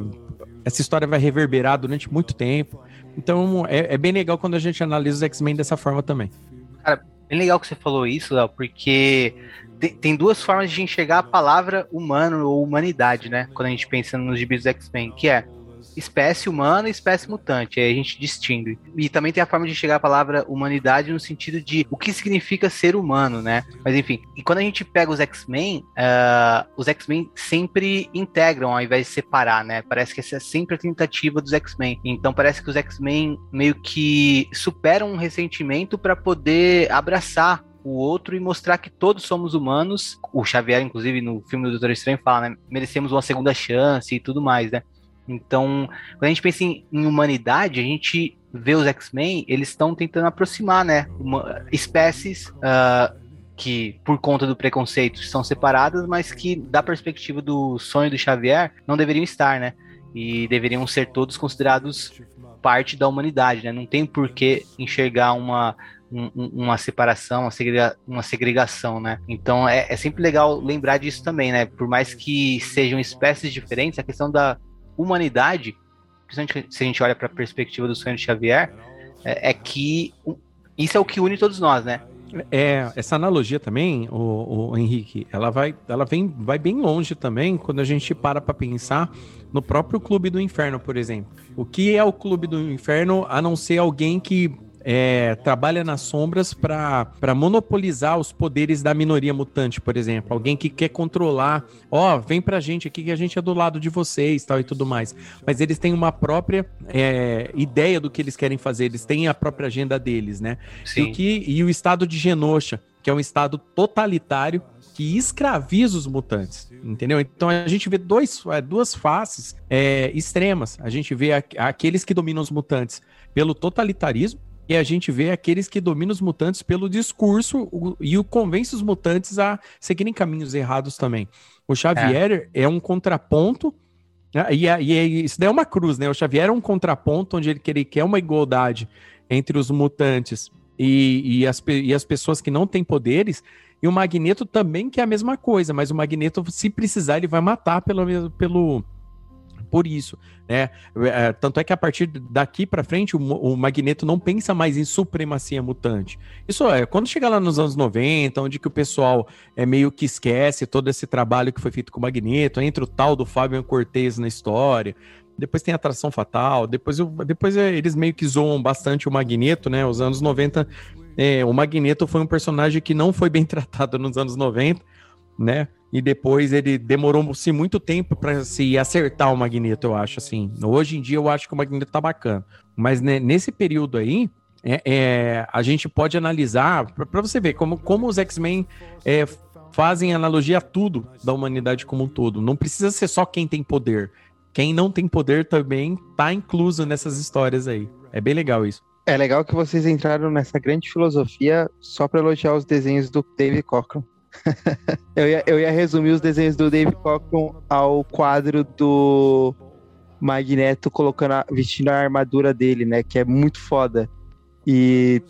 essa história vai reverberar durante muito tempo. Então é, é bem legal quando a gente analisa os X-Men dessa forma também. Cara, bem legal que você falou isso, Léo, porque tem, tem, duas formas de enxergar a palavra humano ou humanidade, né? Quando a gente pensa nos gibis dos X-Men, que é espécie humana e espécie mutante. Aí a gente distingue. E também tem a forma de chegar à palavra humanidade no sentido de o que significa ser humano, né? Mas enfim, e quando a gente pega os X-Men, uh, os X-Men sempre integram ao invés de separar, né? Parece que essa é sempre a tentativa dos X-Men. Então parece que os X-Men meio que superam um ressentimento para poder abraçar o outro e mostrar que todos somos humanos. O Xavier, inclusive, no filme do Doutor Estranho, fala, né? Merecemos uma segunda chance e tudo mais, né? Então, quando a gente pensa em, em humanidade, a gente vê os X-Men, eles estão tentando aproximar, né? Uma, espécies uh, que, por conta do preconceito, são separadas, mas que, da perspectiva do sonho do Xavier, não deveriam estar, né? E deveriam ser todos considerados parte da humanidade, né? Não tem por que enxergar uma, um, uma separação, uma, segrega, uma segregação, né? Então é, é, sempre legal lembrar disso também, né? Por mais que sejam espécies diferentes, a questão da humanidade, principalmente se a gente olha para a perspectiva do sonho de Xavier, é, é, que isso é o que une todos nós, né? É, essa analogia também, o, o, Henrique, ela vai, ela vem, vai bem longe também quando a gente para para pensar no próprio Clube do Inferno, por exemplo. O que é o Clube do Inferno a não ser alguém que é, trabalha nas sombras para monopolizar os poderes da minoria mutante, por exemplo. Alguém que quer controlar, ó, oh, vem pra gente aqui que a gente é do lado de vocês tal e tudo mais. Mas eles têm uma própria é, ideia do que eles querem fazer, eles têm a própria agenda deles, né? Sim. E o, que, e o estado de Genosha, que é um estado totalitário que escraviza os mutantes, entendeu? Então a gente vê dois, é, duas faces é, extremas. A gente vê a, aqueles que dominam os mutantes pelo totalitarismo e a gente vê aqueles que dominam os mutantes pelo discurso o, e o convence os mutantes a seguirem caminhos errados também. O Xavier é, é um contraponto, né, e, e, isso daí é uma cruz, né? O Xavier é um contraponto onde ele, ele quer uma igualdade entre os mutantes e, e, as, e as pessoas que não têm poderes, e o Magneto também quer a mesma coisa, mas o Magneto, se precisar, ele vai matar pelo, pelo, por isso, né? É, tanto é que a partir daqui para frente o, o, Magneto não pensa mais em supremacia mutante. Isso é quando chegar lá nos anos 90, onde que o pessoal é meio que esquece todo esse trabalho que foi feito com o Magneto, entra o tal do Fabian Cortez na história. Depois tem atração fatal, depois, depois é, eles meio que zoam bastante o Magneto, né? Os anos 90, é, o Magneto foi um personagem que não foi bem tratado nos anos 90, né? e depois ele demorou-se muito tempo para se acertar o Magneto, eu acho, assim. Hoje em dia eu acho que o Magneto tá bacana. Mas né, nesse período aí, é, é, a gente pode analisar, para você ver como, como os X-Men é, fazem analogia a tudo da humanidade como um todo. Não precisa ser só quem tem poder. Quem não tem poder também tá incluso nessas histórias aí. É bem legal isso. É legal que vocês entraram nessa grande filosofia só para elogiar os desenhos do David Cockrum eu, ia, eu ia resumir os desenhos do Dave Cockrum ao quadro do Magneto colocando a, vestindo a armadura dele, né? Que é muito foda. E,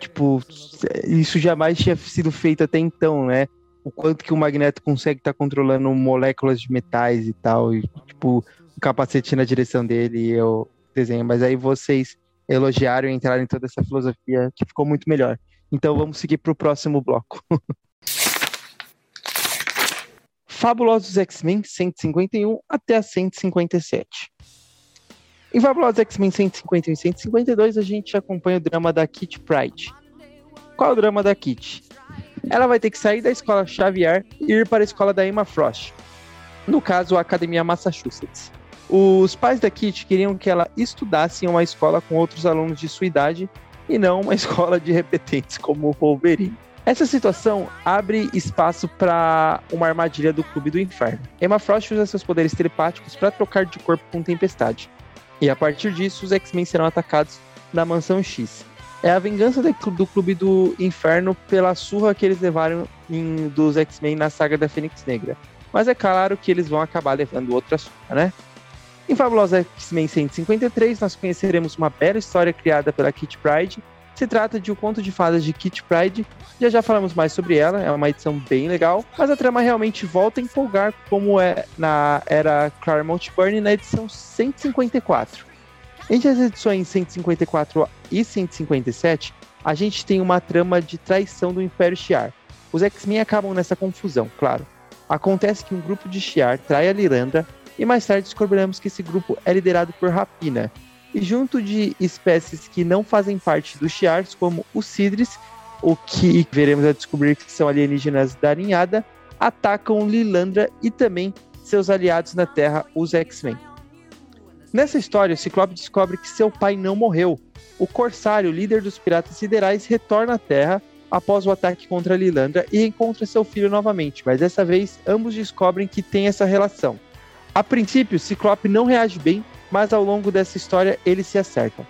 tipo, isso jamais tinha sido feito até então, né? O quanto que o Magneto consegue estar tá controlando moléculas de metais e tal. E, tipo, o capacete na direção dele e o desenho. Mas aí vocês elogiaram e entraram em toda essa filosofia que ficou muito melhor. Então vamos seguir para o próximo bloco. Fabulosos X-Men 151 até a 157. Em Fabulosos X-Men 151 e 152, a gente acompanha o drama da Kit Pride. Qual é o drama da Kit? Ela vai ter que sair da escola Xavier e ir para a escola da Emma Frost. No caso, a Academia Massachusetts. Os pais da Kit queriam que ela estudasse em uma escola com outros alunos de sua idade e não uma escola de repetentes como o Wolverine. Essa situação abre espaço para uma armadilha do Clube do Inferno. Emma Frost usa seus poderes telepáticos para trocar de corpo com Tempestade. E a partir disso, os X-Men serão atacados na Mansão X. É a vingança do Clube do Inferno pela surra que eles levaram em, dos X-Men na saga da Fênix Negra. Mas é claro que eles vão acabar levando outra surra, né? Em Fabulosa X-Men 153, nós conheceremos uma bela história criada pela Kit Pride Se trata de um conto de fadas de Kit Pride. Já já falamos mais sobre ela, é uma edição bem legal, mas a trama realmente volta a empolgar como é na era Claremont Burn na edição 154. Entre as edições 154 e 157, a gente tem uma trama de traição do Império Shi'ar. Os X-Men acabam nessa confusão, claro. Acontece que um grupo de Shi'ar trai a Lirandra e mais tarde descobriremos que esse grupo é liderado por Rapina, e junto de espécies que não fazem parte dos Shi'ars, como os Sidris, o que veremos a descobrir que são alienígenas da arinhada, atacam Lilandra e também seus aliados na Terra, os X-Men. Nessa história, o Ciclope descobre que seu pai não morreu. O Corsário, líder dos piratas siderais, retorna à Terra após o ataque contra Lilandra e encontra seu filho novamente, mas dessa vez ambos descobrem que tem essa relação. A princípio, Ciclope não reage bem mas ao longo dessa história eles se acertam.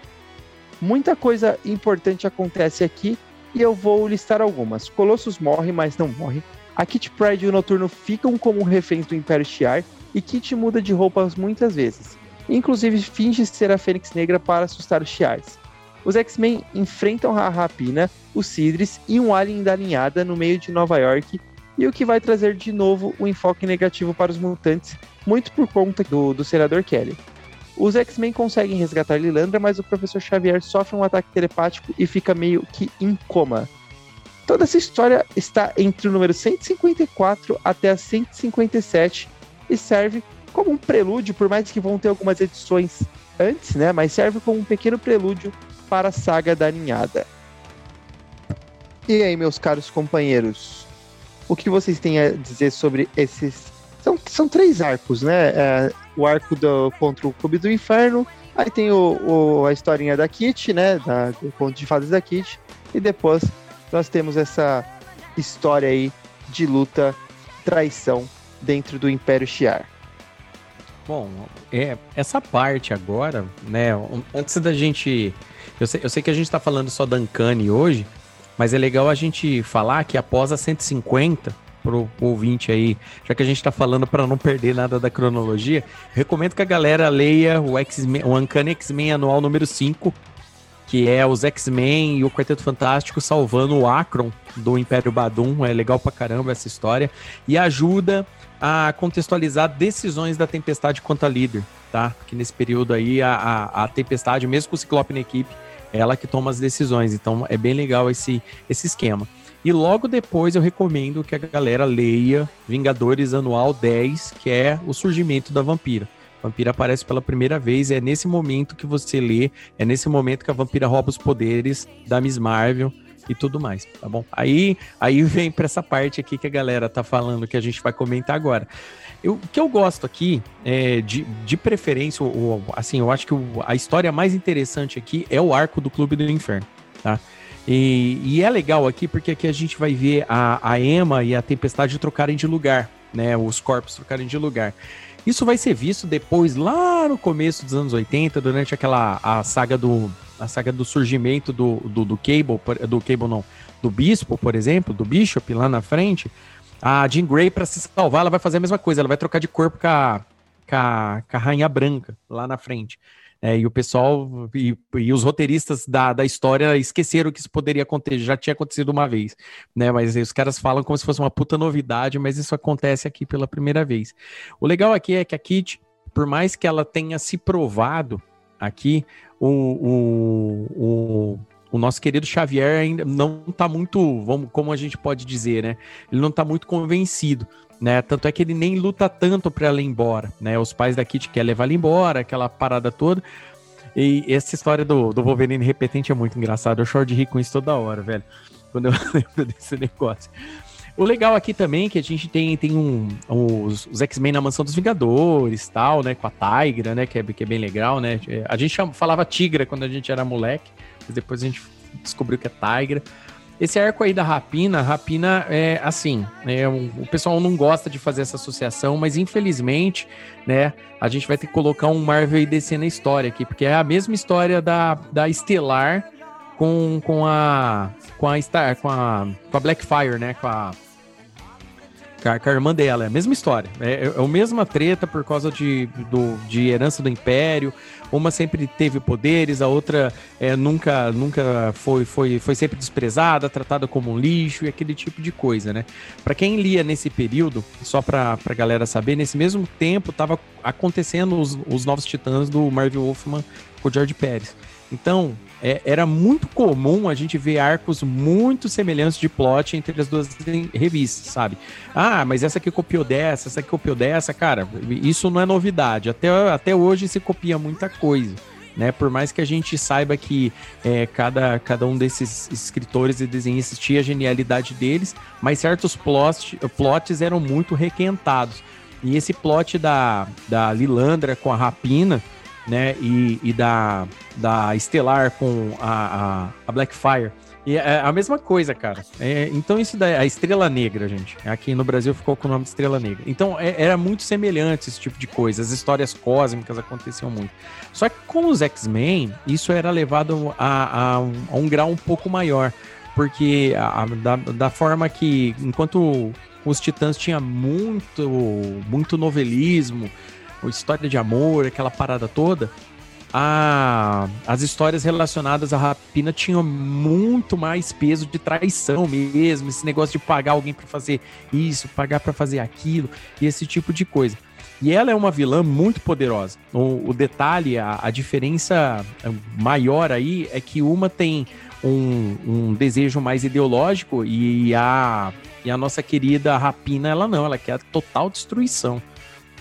Muita coisa importante acontece aqui e eu vou listar algumas. Colossus morre, mas não morre. A Kit Pride e o Noturno ficam como reféns do Império Shi'ar e Kit muda de roupas muitas vezes. Inclusive finge ser a Fênix Negra para assustar os Shi'ars. Os X-Men enfrentam a Rapina, os Sidris e um alien da alinhada no meio de Nova York, e o que vai trazer de novo um enfoque negativo para os mutantes, muito por conta do, do Senador Kelly. Os X-Men conseguem resgatar Lilandra, mas o Professor Xavier sofre um ataque telepático e fica meio que em coma. Toda essa história está entre o número 154 até a 157 e serve como um prelúdio, por mais que vão ter algumas edições antes, né? Mas serve como um pequeno prelúdio para a saga da ninhada. E aí, meus caros companheiros, o que vocês têm a dizer sobre esses? São, são três arcos, né? É, o arco do, contra o Clube do Inferno. Aí tem o, o, a historinha da Kit, né? Da, do conto de fadas da Kit. E depois nós temos essa história aí de luta, traição dentro do Império Shi'ar. Bom, é, essa parte agora, né? Antes da gente. Eu sei, eu sei que a gente tá falando só da Ancane hoje, mas é legal a gente falar que após a 150, pro ouvinte aí, já que a gente está falando para não perder nada da cronologia, recomendo que a galera leia o X-Men, o Uncanny X-Men anual número 5, que é os X-Men e o Quarteto Fantástico salvando o Akron do Império Badum. É legal pra caramba essa história. E ajuda a contextualizar decisões da Tempestade quanto a líder, tá? Porque nesse período aí a, a, a Tempestade, mesmo com o Ciclope na equipe, é ela que toma as decisões. Então é bem legal esse, esse esquema. E logo depois eu recomendo que a galera leia Vingadores Anual 10, que é o surgimento da vampira. A vampira aparece pela primeira vez, é nesse momento que você lê, é nesse momento que a vampira rouba os poderes da Miss Marvel e tudo mais, tá bom? Aí, aí vem para essa parte aqui que a galera tá falando que a gente vai comentar agora. Eu, o que eu gosto aqui, é, de, de preferência, o, assim, eu acho que o, a história mais interessante aqui é o arco do Clube do Inferno, tá? E, e, é legal aqui porque aqui a gente vai ver a, a Emma e a Tempestade trocarem de lugar, né? Os corpos trocarem de lugar. Isso vai ser visto depois, lá no começo dos anos 80, durante aquela a saga do a saga do surgimento do, do, do Cable, do Cable não, do Bispo, por exemplo, do Bishop lá na frente. A Jean Grey, para se salvar, ela vai fazer a mesma coisa, ela vai trocar de corpo com a, com a, com a Rainha Branca lá na frente. É, e o pessoal e, e, os roteiristas da, da história esqueceram que isso poderia acontecer, já tinha acontecido uma vez, né? Mas os caras falam como se fosse uma puta novidade, mas isso acontece aqui pela primeira vez. O legal aqui é que a Kit, por mais que ela tenha se provado aqui, o, o, o, o nosso querido Xavier ainda não está muito, vamos, como a gente pode dizer, né? Ele não está muito convencido né? Tanto é que ele nem luta tanto para ela ir embora, né? Os pais da Kitty querem levar ela embora, aquela parada toda. E essa história do, do Wolverine repetente é muito engraçado. Eu choro de rir com isso toda hora, velho. Quando eu lembro desse negócio. O legal aqui também é que a gente tem, tem um os, os X-Men na Mansão dos Vingadores, tal, né? Com a Tigra, né? Que é, que é bem legal, né? A gente chama, falava Tigra quando a gente era moleque, mas depois a gente descobriu que é Tigra. Esse arco aí da Rapina, Rapina é assim, né, o pessoal não gosta de fazer essa associação, mas infelizmente, né, a gente vai ter que colocar um Marvel e DC na história aqui, porque é a mesma história da, da Estelar com, com a com a Star, com a com a Blackfire, né, com a com a, irmã dela, é a mesma história. É, é, é a mesma treta por causa de, do, de herança do Império. Uma sempre teve poderes, a outra é, nunca, nunca foi, foi, foi sempre desprezada, tratada como um lixo e aquele tipo de coisa, né? Para quem lia nesse período, só para a galera saber, nesse mesmo tempo estava acontecendo os, os Novos Titãs do Marvel Wolfman com o George Pérez. Então, é, era muito comum a gente ver arcos muito semelhantes de plot entre as duas revistas, sabe? Ah, mas essa aqui copiou dessa, essa aqui copiou dessa, cara, isso não é novidade. Até, até hoje se copia muita coisa. Né, por mais que a gente saiba que é, cada, cada um desses escritores e desenhistas tinha a genialidade deles, mas certos plot, plots eram muito requentados. E esse plot da, da Lilandra com a Rapina, né? E, e da, da Estelar com a, a, a Blackfire. E é a mesma coisa, cara. É, então, isso daí, a Estrela Negra, gente. Aqui no Brasil ficou com o nome de Estrela Negra. Então, é, era muito semelhante esse tipo de coisa. As histórias cósmicas aconteciam muito. Só que com os X-Men, isso era levado a, a, um, a, um, grau um pouco maior. Porque a, da, da forma que, enquanto os Titãs tinha muito, muito novelismo, história de amor, aquela parada toda, a, as histórias relacionadas à rapina tinham muito mais peso de traição mesmo, esse negócio de pagar alguém para fazer isso, pagar para fazer aquilo, e esse tipo de coisa. E ela é uma vilã muito poderosa. O, o detalhe, a, a, diferença maior aí é que uma tem um, um desejo mais ideológico e a, e a nossa querida Rapina, ela não, ela quer total destruição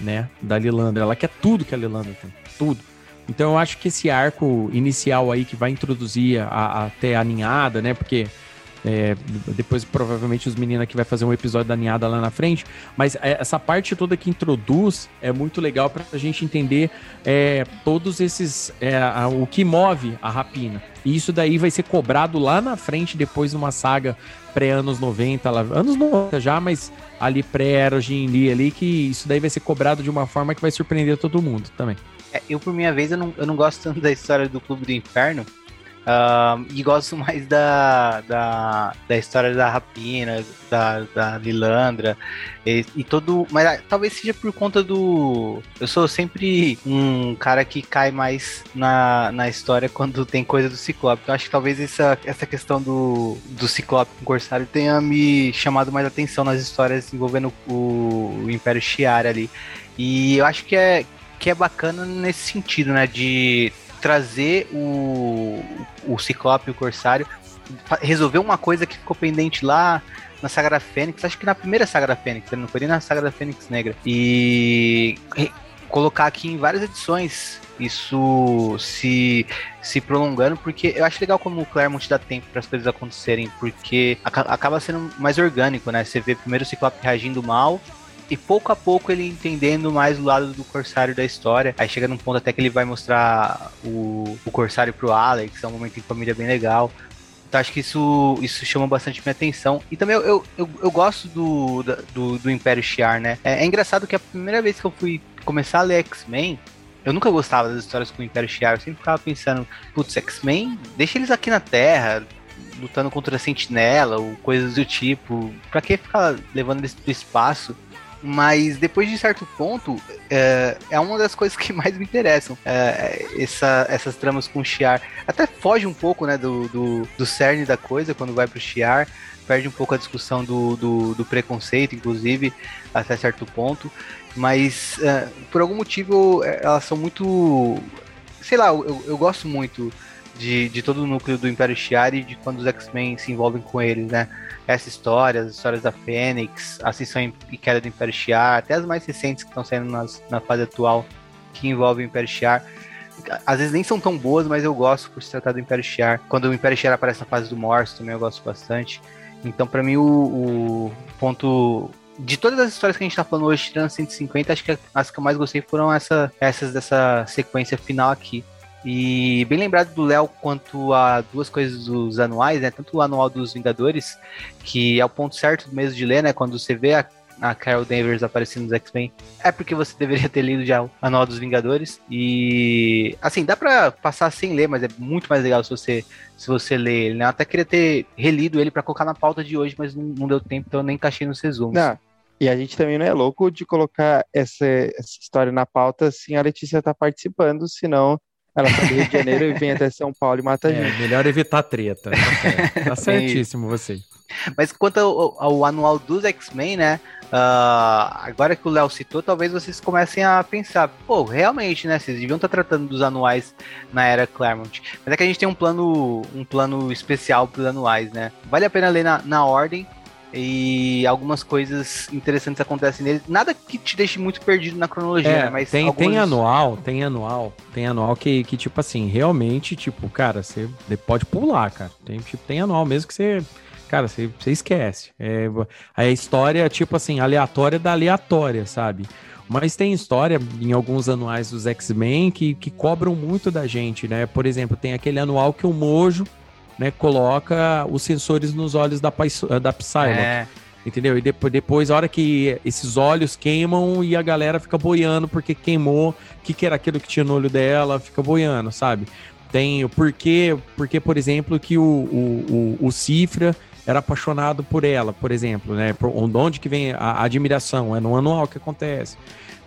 né, da Lilandra. Ela quer tudo que a Lilandra tem, tudo. Então eu acho que esse arco inicial aí que vai introduzir a, a, até a ninhada, né, porque é, depois provavelmente os meninos aqui vai fazer um episódio da ninhada lá na frente, mas é, essa parte toda que introduz é muito legal para a gente entender é, todos esses é, o que move a rapina. E isso daí vai ser cobrado lá na frente depois de uma saga pré-anos 90, lá, anos 90 já, mas ali pré-era Lee ali, que isso daí vai ser cobrado de uma forma que vai surpreender todo mundo também. É, eu, por minha vez, eu não, eu não gosto tanto da história do Clube do Inferno, Uh, e gosto mais da, da, da história da Rapina, da, da Lilandra e, e, todo. Mas ah, talvez seja por conta do. Eu sou sempre um cara que cai mais na, na história quando tem coisa do Ciclope. Então acho que talvez essa, essa questão do, do Ciclope com o Corsário tenha me chamado mais atenção nas histórias envolvendo o, o Império Shi'ar ali. E eu acho que é, que é bacana nesse sentido, né? De trazer o, o Ciclope e o Corsário, resolver uma coisa que ficou pendente lá na Saga da Fênix, acho que na primeira Saga da Fênix, não foi nem na Saga da Fênix Negra. E colocar aqui em várias edições isso se, se prolongando, porque eu acho legal como o Claremont dá tempo para as coisas acontecerem, porque acaba sendo mais orgânico, né? Você vê primeiro o Ciclope reagindo mal, e pouco a pouco ele entendendo mais o lado do Corsário da história. Aí chega num ponto até que ele vai mostrar o, o Corsário pro Alex, é um momento em família bem legal. Então acho que isso, isso chama bastante minha atenção. E também eu, eu, eu, eu gosto do, do, do, Império Shiar, né? É, é, engraçado que a primeira vez que eu fui começar a ler X-Men, eu nunca gostava das histórias com o Império Shiar. Eu sempre ficava pensando, putz, X-Men, deixa eles aqui na Terra, lutando contra a Sentinela ou coisas do tipo. Pra que ficar levando eles pro espaço? Mas depois de certo ponto, é, é uma das coisas que mais me interessam. É, essa, essas tramas com o Shiar. Até foge um pouco né, do, do, do cerne da coisa quando vai pro Shiar. Perde um pouco a discussão do, do, do preconceito, inclusive, até certo ponto. Mas é, por algum motivo elas são muito. Sei lá, eu, eu gosto muito de, de todo o núcleo do Império Shi'ar e de quando os X-Men se envolvem com eles, né? Essa história, as histórias da Fênix, a Ascensão e Queda do Império Shi'ar, até as mais recentes que estão saindo nas, na fase atual que envolvem o Império Shi'ar. Às vezes nem são tão boas, mas eu gosto por se tratar do Império Shi'ar. Quando o Império Shi'ar aparece na fase do Morse, também eu gosto bastante. Então, para mim, o, o, ponto. De todas as histórias que a gente tá falando hoje, tirando 150, acho que as que eu mais gostei foram essa, essas dessa sequência final aqui. E bem lembrado do Léo quanto a duas coisas dos anuais, né? Tanto o anual dos Vingadores, que é o ponto certo mesmo de ler, né? Quando você vê a, a Carol Danvers aparecendo nos X-Men, é porque você deveria ter lido já o anual dos Vingadores. E assim, dá pra passar sem ler, mas é muito mais legal se você, se você ler ele, né? Eu até queria ter relido ele para colocar na pauta de hoje, mas não, não deu tempo, então eu nem encaixei nos resumos. Não. E a gente também não é louco de colocar essa, essa história na pauta sem a Letícia estar tá participando, senão ela sai do Rio de Janeiro e vem até São Paulo e mata a é, gente. Melhor evitar treta. Tá, tá certíssimo você. Mas quanto ao, ao anual dos X-Men, né? Uh, agora que o Léo citou, talvez vocês comecem a pensar, pô, realmente, né? Vocês deviam estar tratando dos anuais na era Claremont. Mas é que a gente tem um plano, um plano especial para os anuais, né? Vale a pena ler na, na ordem e algumas coisas interessantes acontecem nele. Nada que te deixe muito perdido na cronologia, é, né? Mas tem, tem anual, tem anual, tem anual que, que tipo assim, realmente, tipo, cara, você pode pular, cara. Tem, tipo, tem anual mesmo que você cara, você, você esquece. É, a história, tipo assim, aleatória da aleatória, sabe? Mas tem história em alguns anuais dos X-Men que, que cobram muito da gente, né? Por exemplo, tem aquele anual que o Mojo né, coloca os sensores nos olhos da, da Psylocke. É. Entendeu? E depois, depois, a hora que esses olhos queimam e a galera fica boiando porque queimou, o que, que era aquilo que tinha no olho dela, fica boiando, sabe? Tem o porquê, porque, por exemplo, que o, o, o, o Cifra era apaixonado por ela, por exemplo, né? Por onde que vem a admiração? É no anual que acontece.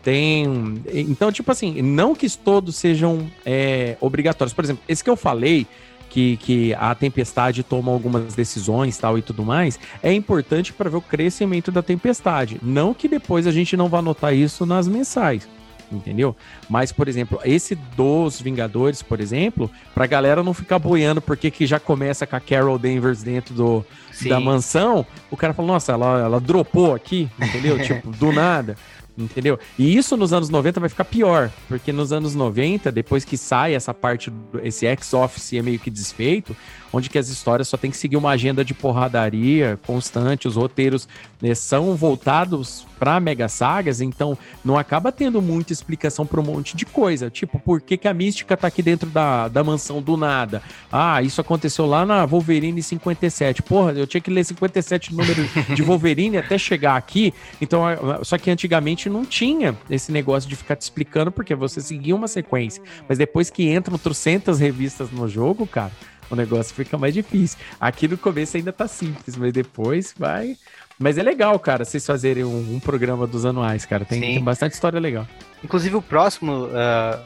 Tem. Então, tipo assim, não que todos sejam é, obrigatórios. Por exemplo, esse que eu falei, que, que a tempestade toma algumas decisões tal e tudo mais, é importante para ver o crescimento da tempestade. Não que depois a gente não vá notar isso nas mensais entendeu? Mas, por exemplo, esse dos Vingadores, por exemplo, pra galera não ficar boiando porque que já começa com a Carol Danvers dentro do, da mansão, o cara fala, nossa, ela, ela dropou aqui, entendeu? tipo, do nada. Entendeu? E isso nos anos 90 vai ficar pior, porque nos anos 90, depois que sai essa parte, esse ex-office é meio que desfeito, onde que as histórias só tem que seguir uma agenda de porradaria constante, os roteiros né, são voltados para mega sagas, então não acaba tendo muita explicação para um monte de coisa, tipo, por que, que a mística tá aqui dentro da, da mansão do nada? Ah, isso aconteceu lá na Wolverine 57. Porra, eu tinha que ler 57 números de Wolverine até chegar aqui. Então, só que antigamente não tinha esse negócio de ficar te explicando porque você seguia uma sequência. Mas depois que entram trocentas revistas no jogo, cara, o negócio fica mais difícil. Aqui no começo ainda tá simples, mas depois vai. Mas é legal, cara, vocês fazerem um, um programa dos anuais, cara. Tem, tem, bastante história legal. Inclusive o próximo, uh,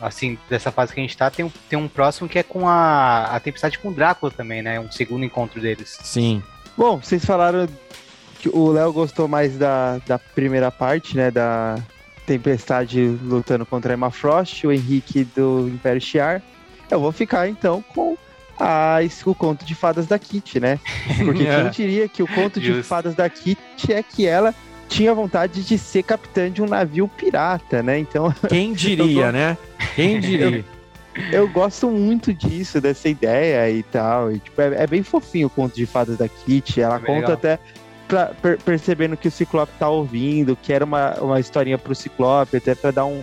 assim, dessa fase que a gente tá, tem, tem um próximo que é com a, a Tempestade com o Drácula também, né? Um segundo encontro deles. Sim. Bom, vocês falaram o Léo gostou mais da, da primeira parte, né? Da Tempestade lutando contra a Emma Frost, o Henrique do Império Shiar. Eu vou ficar então com a, o conto de fadas da Kitty, né? Porque é. quem diria que o conto de fadas da Kitty é que ela tinha vontade de ser capitã de um navio pirata, né? Então. Quem diria, tô... né? Quem diria? Eu, eu, gosto muito disso, dessa ideia e tal. E, tipo, é, é, bem fofinho o conto de fadas da Kitty. Ela é conta legal. até pra, per, percebendo que o Ciclope tá ouvindo, que era uma, uma historinha pro Ciclope, até pra dar um.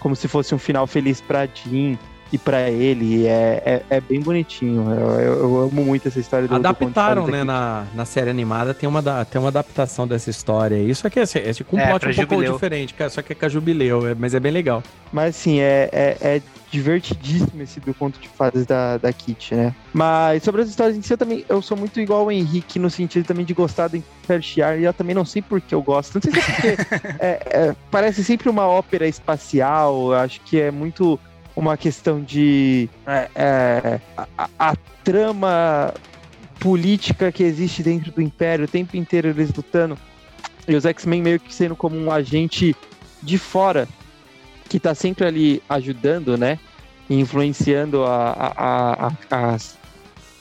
como se fosse um final feliz pra Jean e para ele é, é, é, bem bonitinho. Eu, eu, eu, amo muito essa história do Adaptaram, do né, na, na série animada, tem uma, tem uma adaptação dessa história. Isso aqui é, é, é com um é, plot um jubileu. pouco diferente, só que é com a Jubileu, é, mas é bem legal. Mas assim, é, é, é, divertidíssimo esse do conto de fadas da, da Kit, né? Mas sobre as histórias em si, eu também eu sou muito igual ao Henrique no sentido também de gostar do Imperial e eu também não sei por que eu gosto. Não sei se é porque é, parece sempre uma ópera espacial, eu acho que é muito uma questão de é, é, a, a, trama política que existe dentro do Império, o tempo inteiro eles lutando, e os X-Men meio que sendo como um agente de fora, que tá sempre ali ajudando, né? Influenciando a, a, a, a,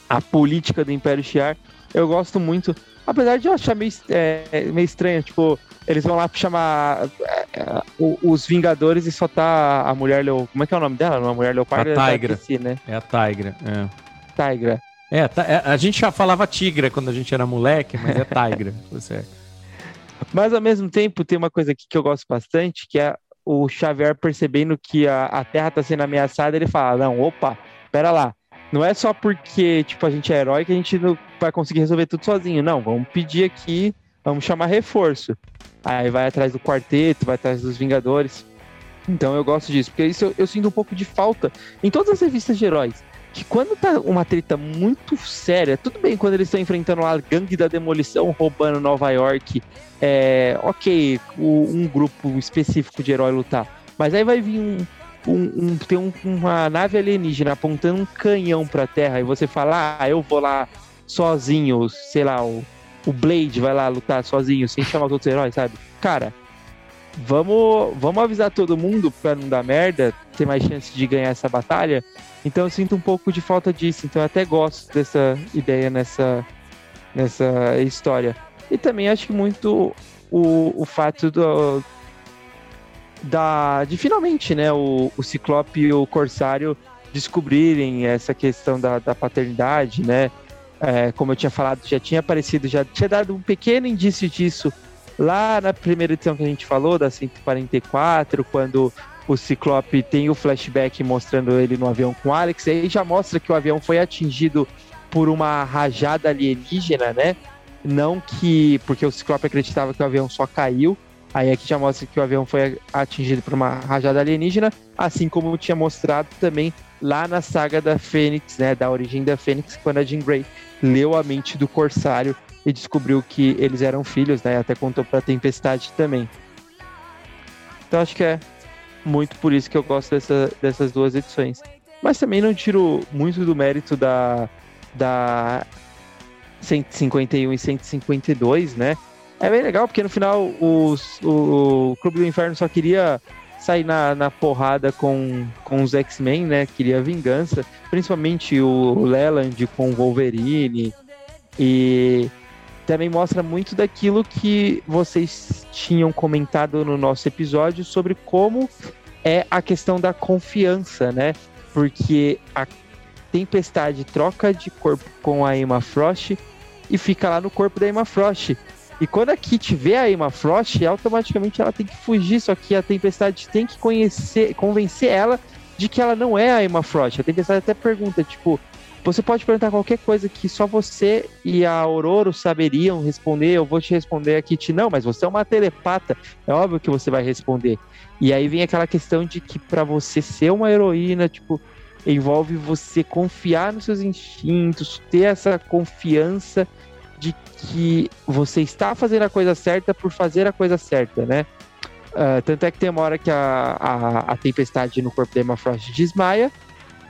a política do Império Shi'ar. Eu gosto muito, apesar de eu achar meio, é, meio estranho, tipo, eles vão lá chamar é, é, os Vingadores e só tá a mulher Leo. Como é que é o nome dela? Não, a mulher Leopardo a Tigra. Né? é a Tigra. É. Tigra. É, é, a gente já falava Tigra quando a gente era moleque, mas é Tigra. certo. Mas ao mesmo tempo tem uma coisa aqui que eu gosto bastante, que é o Xavier percebendo que a, a Terra tá sendo ameaçada, ele fala: Não, opa, pera lá. Não é só porque, tipo, a gente é herói que a gente não vai conseguir resolver tudo sozinho. Não, vamos pedir aqui, vamos chamar reforço. Aí vai atrás do quarteto, vai atrás dos Vingadores. Então eu gosto disso, porque isso eu, eu, sinto um pouco de falta em todas as revistas de heróis. que quando tá uma treta muito séria, tudo bem quando eles estão enfrentando a gangue da demolição roubando Nova York, é ok, o, um grupo específico de herói lutar. Mas aí vai vir um. um, um tem um, uma nave alienígena apontando um canhão pra terra e você fala, ah, eu vou lá sozinho, sei lá, o, o Blade vai lá lutar sozinho, sem chamar os outros heróis, sabe? Cara, vamos, vamos avisar todo mundo pra não dar merda, ter mais chance de ganhar essa batalha. Então eu sinto um pouco de falta disso. Então eu até gosto dessa ideia nessa, nessa história. E também acho que muito o, o fato do, da, de finalmente né, o, o Ciclope e o Corsário descobrirem essa questão da, da paternidade, né? É, como eu tinha falado, já tinha aparecido, já tinha dado um pequeno indício disso lá na primeira edição que a gente falou, da 144, quando o Ciclope tem o flashback mostrando ele no avião com Alex, e aí já mostra que o avião foi atingido por uma rajada alienígena, né? Não que. Porque o Ciclope acreditava que o avião só caiu. Aí aqui já mostra que o avião foi atingido por uma rajada alienígena, assim como tinha mostrado também lá na saga da Fênix, né? Da origem da Fênix, quando a Jean Grey leu a mente do Corsário e descobriu que eles eram filhos, né? Até contou pra Tempestade também. Então acho que é muito por isso que eu gosto dessa, dessas duas edições. Mas também não tiro muito do mérito da, da 151 e 152, né? É bem legal, porque no final os, o, o Clube do Inferno só queria sair na, na porrada com, com os X-Men, né? Queria vingança, principalmente o Leland com o Wolverine. E também mostra muito daquilo que vocês tinham comentado no nosso episódio sobre como é a questão da confiança, né? Porque a Tempestade troca de corpo com a Emma Frost e fica lá no corpo da Emma Frost. E quando a Kit vê a Emma Frost, automaticamente ela tem que fugir, só que a Tempestade tem que conhecer, convencer ela de que ela não é a Emma Frost. A Tempestade até pergunta, tipo, você pode perguntar qualquer coisa que só você e a Aurora saberiam responder. Eu vou te responder aqui, te não, mas você é uma telepata. É óbvio que você vai responder. E aí vem aquela questão de que para você ser uma heroína, tipo, envolve você confiar nos seus instintos, ter essa confiança de que você está fazendo a coisa certa por fazer a coisa certa, né? Uh, tanto é que tem uma hora que a, a, a tempestade no corpo da Emma Frost desmaia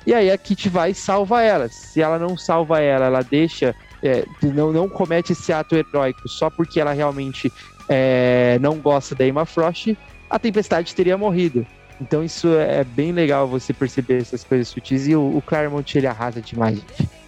e aí a Kit vai e salva ela. Se ela não salva ela, ela deixa. É, não, não comete esse ato heróico só porque ela realmente é, não gosta da Emma Frost, a Tempestade teria morrido. Então isso é bem legal você perceber essas coisas sutis e o, o Claremont ele arrasa demais, gente.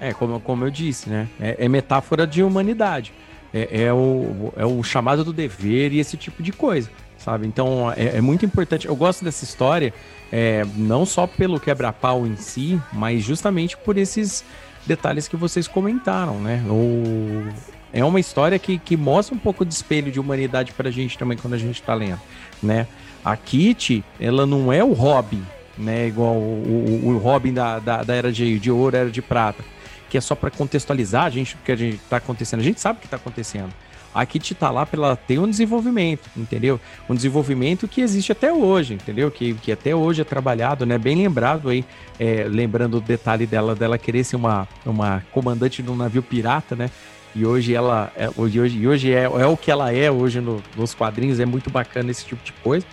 É, como, como eu disse, né? É, é metáfora de humanidade. É, é, o, é o chamado do dever e esse tipo de coisa, sabe? Então é, é muito importante. Eu gosto dessa história é, não só pelo quebra-pau em si, mas justamente por esses detalhes que vocês comentaram, né? O... É uma história que, que mostra um pouco de espelho de humanidade pra gente também quando a gente tá lendo, né? A Kitty, ela não é o Robin, né? Igual o, o, o Robin da, da, da, Era de, de Ouro, Era de Prata, que é só para contextualizar a gente o que a gente tá acontecendo. A gente sabe o que tá acontecendo a Kit tá lá para ter um desenvolvimento, entendeu? Um desenvolvimento que existe até hoje, entendeu? Que, que até hoje é trabalhado, né? Bem lembrado aí, é, lembrando o detalhe dela, dela querer ser uma, uma comandante de um navio pirata, né? E hoje ela é, hoje, hoje, hoje é, é o que ela é hoje no, nos quadrinhos, é muito bacana esse tipo de coisa.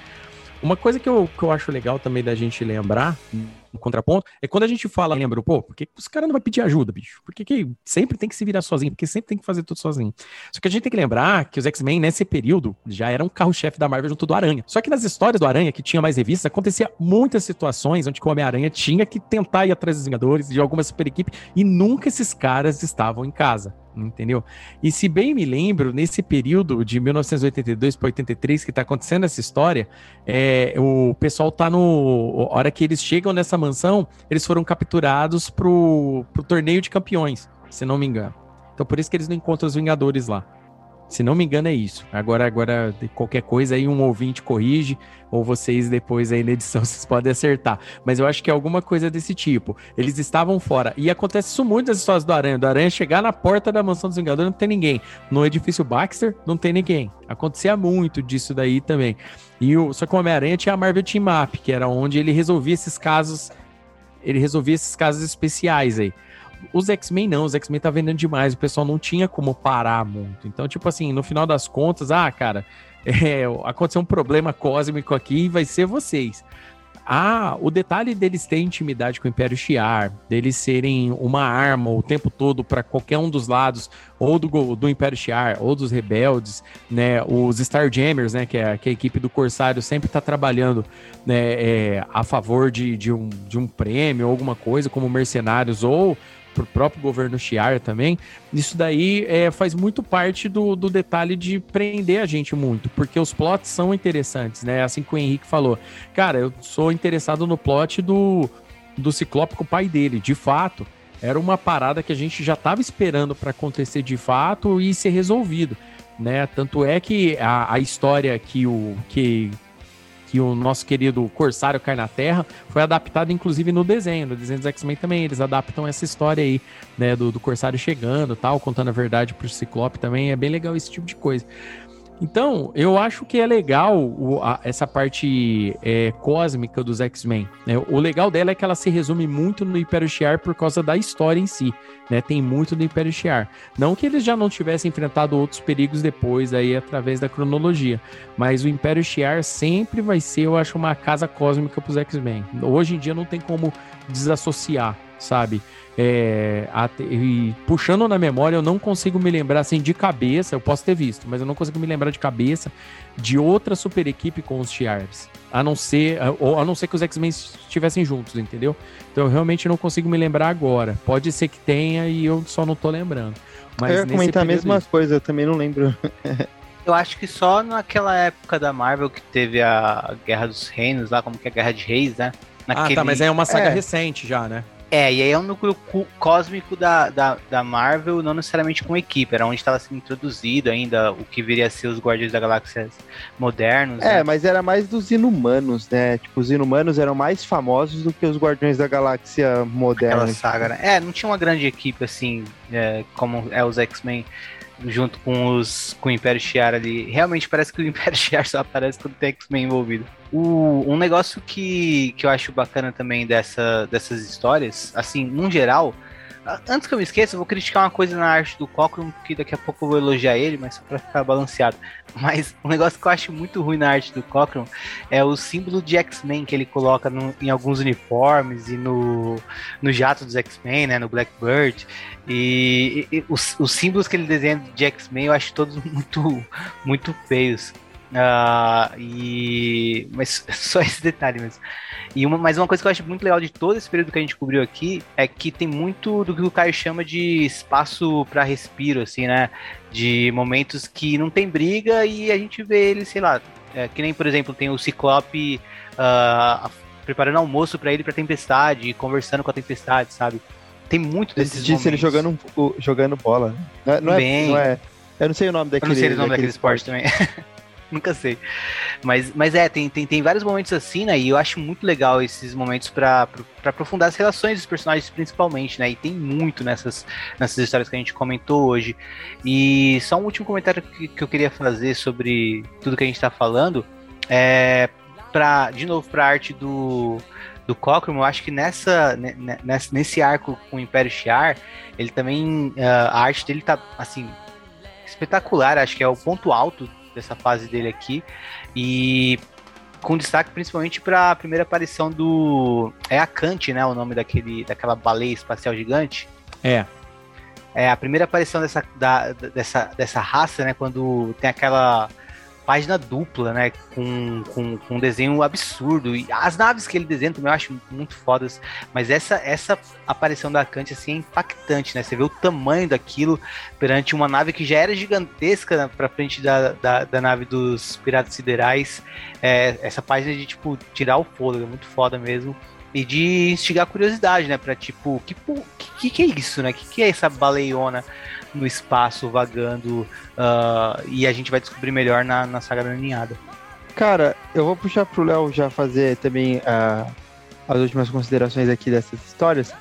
Uma coisa que eu, que eu acho legal também da gente lembrar no contraponto, é quando a gente fala, lembra, pô, por que os caras não vai pedir ajuda, bicho? Porque que sempre tem que se virar sozinho, porque sempre tem que fazer tudo sozinho. Só que a gente tem que lembrar que os X-Men, nesse período, já eram carro-chefe da Marvel junto do Aranha. Só que nas histórias do Aranha, que tinha mais revistas, acontecia muitas situações onde o Homem-Aranha tinha que tentar ir atrás dos Vingadores, de alguma super equipe, e nunca esses caras estavam em casa entendeu? E se bem me lembro, nesse período de 1982 para 83 que está acontecendo essa história, é, o pessoal tá no. A hora que eles chegam nessa mansão, eles foram capturados pro, pro torneio de campeões, se não me engano. Então por isso que eles não encontram os Vingadores lá. Se não me engano, é isso. Agora, agora qualquer coisa aí, um ouvinte corrige, ou vocês depois aí na edição vocês podem acertar. Mas eu acho que é alguma coisa desse tipo. Eles estavam fora. E acontece isso muito nas histórias do Aranha. Do Aranha chegar na porta da mansão dos Vingadores não tem ninguém. No edifício Baxter não tem ninguém. Acontecia muito disso daí também. E o, só que o Homem-Aranha tinha a Marvel Team Up, que era onde ele resolvia esses casos ele resolvia esses casos especiais aí. Os X-Men não, os X-Men tá vendendo demais, o pessoal não tinha como parar muito. Então, tipo assim, no final das contas, ah, cara, é, aconteceu um problema cósmico aqui e vai ser vocês. Ah, o detalhe deles terem intimidade com o Império Shi'ar, deles serem uma arma o tempo todo para qualquer um dos lados, ou do, do Império Shi'ar, ou dos rebeldes, né? Os Starjammers, né? Que é, que é a equipe do Corsário sempre está trabalhando né, é, a favor de, de, um, de um prêmio alguma coisa, como mercenários, ou pro próprio governo Chiar também, isso daí é, faz muito parte do, do detalhe de prender a gente muito, porque os plots são interessantes, né? Assim que o Henrique falou. Cara, eu sou interessado no plot do, do Ciclope com o pai dele, de fato. Era uma parada que a gente já estava esperando para acontecer de fato e ser resolvido, né? Tanto é que a, a história que o que que o nosso querido Corsário cai na Terra, foi adaptado inclusive no desenho. No desenho dos X-Men também, eles adaptam essa história aí, né, do, do Corsário chegando tal, contando a verdade pro Ciclope também. É bem legal esse tipo de coisa. Então, eu acho que é legal o, a, essa parte é, cósmica dos X-Men. Né? O legal dela é que ela se resume muito no Império Shi'ar por causa da história em si. Né? Tem muito do Império Shi'ar. Não que eles já não tivessem enfrentado outros perigos depois, aí através da cronologia. Mas o Império Shi'ar sempre vai ser, eu acho, uma casa cósmica para os X-Men. Hoje em dia não tem como desassociar, sabe? É, e puxando na memória, eu não consigo me lembrar assim de cabeça, eu posso ter visto, mas eu não consigo me lembrar de cabeça de outra super equipe com os Shi'ars. A não ser, ou a não ser que os X-Men estivessem juntos, entendeu? Então eu realmente não consigo me lembrar agora. Pode ser que tenha e eu só não tô lembrando. Mas eu ia comentar a mesma coisa, eu também não lembro. eu acho que só naquela época da Marvel que teve a Guerra dos Reinos, lá como que é a Guerra de Reis, né? Naquele... Ah, tá, mas é uma saga é. recente já, né? É, e aí é um núcleo cósmico da, da, da Marvel, não necessariamente com equipe, era onde estava sendo introduzido ainda o que viria a ser os Guardiões da Galáxia modernos. É, né? mas era mais dos inumanos, né? Tipo, os inumanos eram mais famosos do que os Guardiões da Galáxia modernos. Aquela saga, né? É, não tinha uma grande equipe assim, é, como é os X-Men junto com os com o Império Shi'ar ali. Realmente parece que o Império Shi'ar só aparece quando tem X-Men envolvido. O, um negócio que, que eu acho bacana também dessa, dessas histórias, assim, num geral, Antes que eu me esqueça, eu vou criticar uma coisa na arte do Cochran, que daqui a pouco eu vou elogiar ele, mas só pra ficar balanceado. Mas um negócio que eu acho muito ruim na arte do Cochran é o símbolo de X-Men que ele coloca no, em alguns uniformes e no, no jato dos X-Men, né, no Blackbird. E, e, e os, os, símbolos que ele desenha de X-Men eu acho todos muito, muito feios. Uh, e mas só esse detalhe mesmo. E uma, mas uma coisa que eu acho muito legal de todo esse período que a gente cobriu aqui é que tem muito do que o Caio chama de espaço para respiro, assim, né? De momentos que não tem briga e a gente vê ele, sei lá, é, que nem por exemplo tem o Ciclope uh, preparando almoço para ele para tempestade, conversando com a tempestade, sabe? Tem muito desses momentos. ele jogando, jogando bola. Né? Não, não, é, não é. Eu não sei o nome daquele. Eu não sei o nome daquele, daquele esporte, esporte também. nunca sei. Mas, mas é, tem, tem, tem vários momentos assim, né? E eu acho muito legal esses momentos para aprofundar as relações dos personagens, principalmente, né? E tem muito nessas, nessas histórias que a gente comentou hoje. E só um último comentário que, que eu queria fazer sobre tudo que a gente tá falando. É, pra, de novo, pra arte do, do Cockrum, eu acho que nessa, nessa, nesse arco com o Império Shiar, ele também. Uh, a arte dele tá, assim, espetacular. Acho que é o ponto alto dessa fase dele aqui. E com destaque principalmente para a primeira aparição do. É a Kant, né? O nome daquele, daquela baleia espacial gigante. É. É a primeira aparição dessa, da, dessa, dessa raça, né? Quando tem aquela página dupla, né? Com, com, com, um desenho absurdo. E as naves que ele desenha também eu acho muito fodas. Mas essa, essa aparição da Kant assim, é impactante, né? Você vê o tamanho daquilo perante uma nave que já era gigantesca né, pra frente da, da, da nave dos Piratas Siderais. É, essa página de, tipo, tirar o fôlego, é muito foda mesmo. E de instigar curiosidade, né? Pra tipo, que, que, que é isso, né? Que que é essa baleiona no espaço vagando uh, e a gente vai descobrir melhor na, na saga da ninhada. Cara, eu vou puxar pro Léo já fazer também uh, as últimas considerações aqui dessas histórias.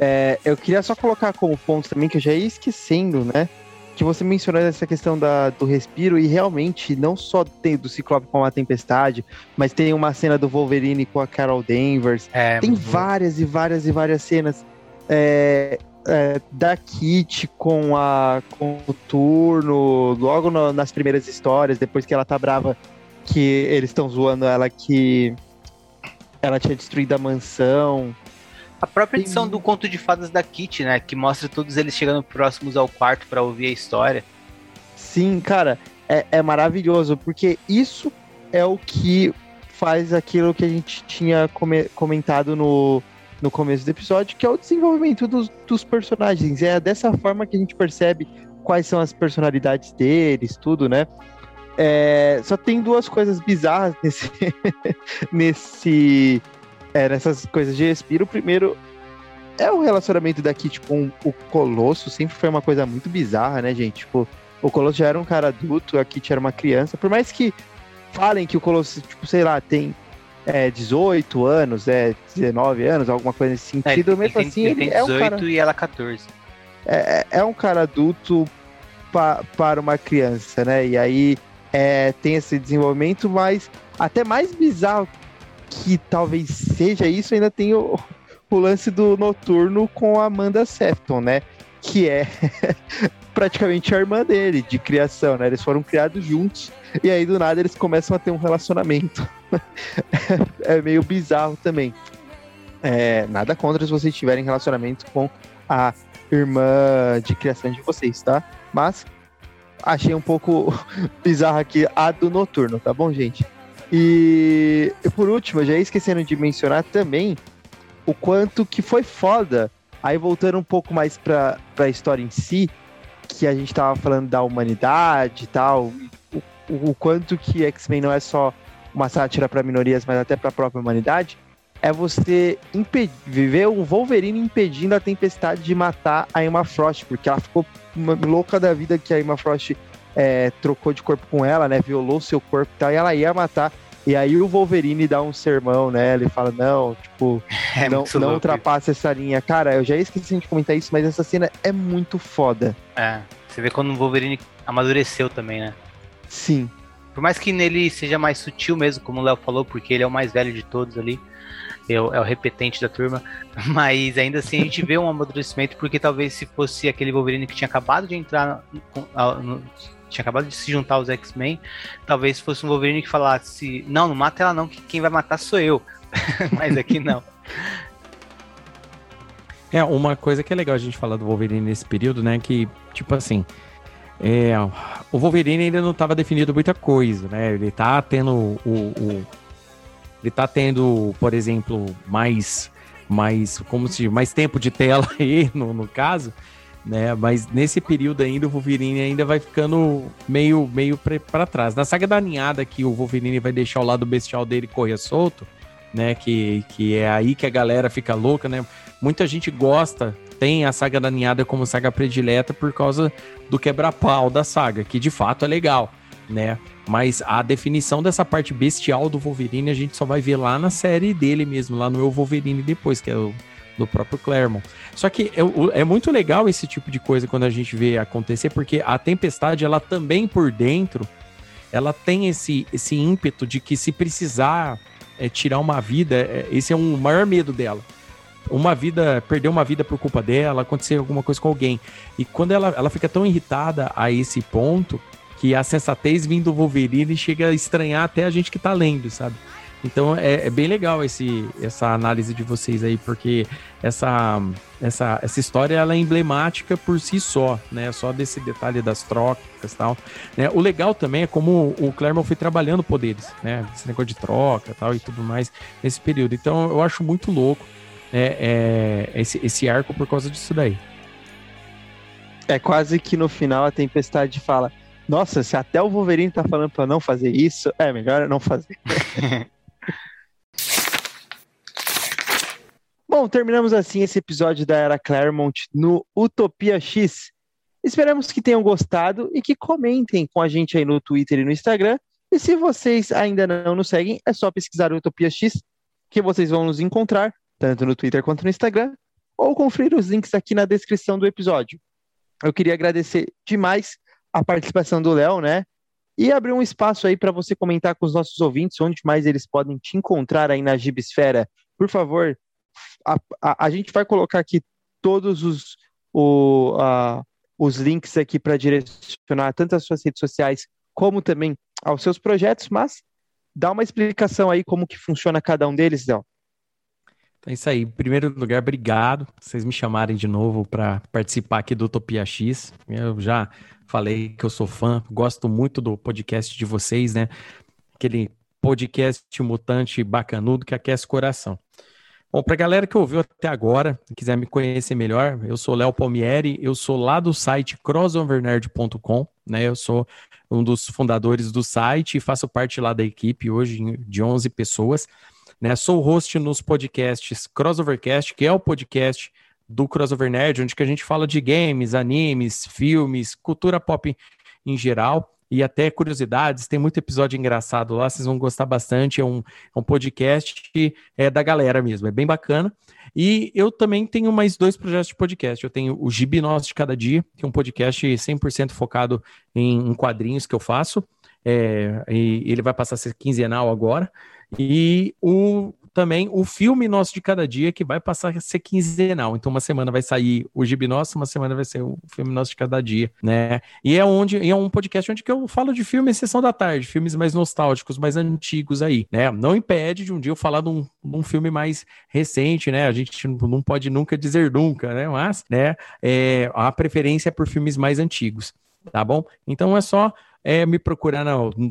É, eu queria só colocar como ponto também que eu já ia esquecendo, né? que você mencionou essa questão da, do respiro, e realmente não só tem do Ciclope com a Tempestade, mas tem uma cena do Wolverine com a Carol Danvers. É, tem várias e várias e várias cenas. É, é, da Kit com, a, com o turno, logo no, nas primeiras histórias, depois que ela tá brava, que eles estão zoando ela que ela tinha destruído a mansão. A própria edição do Conto de Fadas da Kit, né? Que mostra todos eles chegando próximos ao quarto para ouvir a história. Sim, cara, é, é maravilhoso, porque isso é o que faz aquilo que a gente tinha come comentado no, no começo do episódio, que é o desenvolvimento dos, dos personagens. É dessa forma que a gente percebe quais são as personalidades deles, tudo, né? É, só tem duas coisas bizarras nesse, nesse é, nessas coisas de respiro. O primeiro é o relacionamento da Kit com o Colosso, sempre foi uma coisa muito bizarra, né, gente? Tipo, o Colosso já era um cara adulto, a Kit era uma criança. Por mais que falem que o Colosso, tipo, sei lá, tem é, 18 anos, é, 19 anos, alguma coisa nesse é, sentido, é, mesmo assim, ele, ele é um cara... e ela 14. É, é, é um cara adulto pa, para uma criança, né? E aí é, tem esse desenvolvimento, mas até mais bizarro que talvez seja isso, ainda tem o, o lance do Noturno com a Amanda Sefton, né? Que é praticamente a irmã dele, de criação, né? Eles foram criados juntos, e aí do nada eles começam a ter um relacionamento. é meio bizarro também. É, nada contra se vocês tiverem relacionamento com a irmã de criação de vocês, tá? Mas achei um pouco bizarro aqui a do noturno, tá bom, gente? E por último, já esquecendo de mencionar também o quanto que foi foda. Aí voltando um pouco mais pra, pra história em si, que a gente tava falando da humanidade e tal, o, o quanto que X-Men não é só uma sátira para minorias, mas até para a própria humanidade, é você viver o Wolverine impedindo a Tempestade de matar a Emma Frost, porque ela ficou louca da vida que a Emma Frost é, trocou de corpo com ela, né? Violou seu corpo e tal, e ela ia matar. E aí o Wolverine dá um sermão, né? Ele fala, não, tipo, é não, não ultrapassa essa linha. Cara, eu já esqueci de comentar isso, mas essa cena é muito foda. É, você vê quando o Wolverine amadureceu também, né? Sim. Por mais que nele seja mais sutil mesmo, como o Léo falou, porque ele é o mais velho de todos ali, é o, é o repetente da turma, mas ainda assim a gente vê um amadurecimento, porque talvez se fosse aquele Wolverine que tinha acabado de entrar no, no, tinha acabado de se juntar aos X-Men, talvez fosse um Wolverine que falasse: Não, não mata ela, não, que quem vai matar sou eu. Mas aqui não. É, uma coisa que é legal a gente falar do Wolverine nesse período, né? Que, tipo assim, é, o Wolverine ainda não estava definido muita coisa, né? Ele tá tendo o, o, ele tá tendo, por exemplo, mais mais como se mais tempo de tela aí no, no caso, né? Mas nesse período ainda o Wolverine ainda vai ficando meio meio para trás. Na saga da ninhada que o Wolverine vai deixar o lado bestial dele correr solto, né? Que, que é aí que a galera fica louca, né? Muita gente gosta tem a saga da ninhada como saga predileta por causa do quebra-pau da saga, que de fato é legal, né? Mas a definição dessa parte bestial do Wolverine a gente só vai ver lá na série dele mesmo, lá no Eu Wolverine depois, que é o do próprio Claremont. Só que é, é, muito legal esse tipo de coisa quando a gente vê acontecer, porque a Tempestade, ela também por dentro, ela tem esse, esse ímpeto de que se precisar é, tirar uma vida, é, esse é um maior medo dela uma vida, perder uma vida por culpa dela, acontecer alguma coisa com alguém. E quando ela, ela fica tão irritada a esse ponto que a sensatez vindo do Wolverine chega a estranhar até a gente que tá lendo, sabe? Então é, é, bem legal esse, essa análise de vocês aí, porque essa, essa, essa história ela é emblemática por si só, né? Só desse detalhe das trocas e tal. Né? O legal também é como o Claremont foi trabalhando poderes, né? Esse negócio de troca tal e tudo mais nesse período. Então eu acho muito louco é, é, esse, esse arco por causa disso daí. É quase que no final a Tempestade fala: Nossa, se até o Wolverine tá falando pra não fazer isso, é melhor não fazer. Bom, terminamos assim esse episódio da Era Claremont no Utopia X. Esperamos que tenham gostado e que comentem com a gente aí no Twitter e no Instagram. E se vocês ainda não nos seguem, é só pesquisar Utopia X que vocês vão nos encontrar tanto no Twitter quanto no Instagram, ou conferir os links aqui na descrição do episódio. eu queria agradecer demais a participação do Léo, né? E abrir um espaço aí para você comentar com os nossos ouvintes onde mais eles podem te encontrar aí na Gibisfera. Por favor, a, a, a gente vai colocar aqui todos os, o, a, os links aqui para direcionar tanto as suas redes sociais como também aos seus projetos, mas dá uma explicação aí como que funciona cada um deles, Léo. Então é isso aí. Em primeiro lugar, obrigado por vocês me chamarem de novo para participar aqui do Utopia X. Eu já falei que eu sou fã, gosto muito do podcast de vocês, né? Aquele podcast mutante bacanudo que aquece o coração. Bom, para a galera que ouviu até agora, quiser me conhecer melhor, eu sou Léo Palmieri, eu sou lá do site crossovernerd.com, né? Eu sou um dos fundadores do site e faço parte lá da equipe hoje de 11 pessoas. Né? Sou host nos podcasts Crossovercast, que é o podcast do Crossover Nerd, onde que a gente fala de games, animes, filmes, cultura pop em geral e até curiosidades. Tem muito episódio engraçado lá, vocês vão gostar bastante. É um, é um podcast é da galera mesmo, é bem bacana. E eu também tenho mais dois projetos de podcast. Eu tenho o Gibi Nosso de Cada Dia, que é um podcast 100% focado em, em quadrinhos que eu faço. É, e ele vai passar a ser quinzenal agora. E o também o filme nosso de cada dia, que vai passar a ser quinzenal. Então, uma semana vai sair o Gibi Nosso, uma semana vai ser o filme nosso de cada dia, né? E é onde e é um podcast onde que eu falo de filme em sessão da tarde, filmes mais nostálgicos, mais antigos aí, né? Não impede de um dia eu falar de um, de um filme mais recente, né? A gente não pode nunca dizer nunca, né? Mas, né? É, a preferência é por filmes mais antigos, tá bom? Então é só é me procurar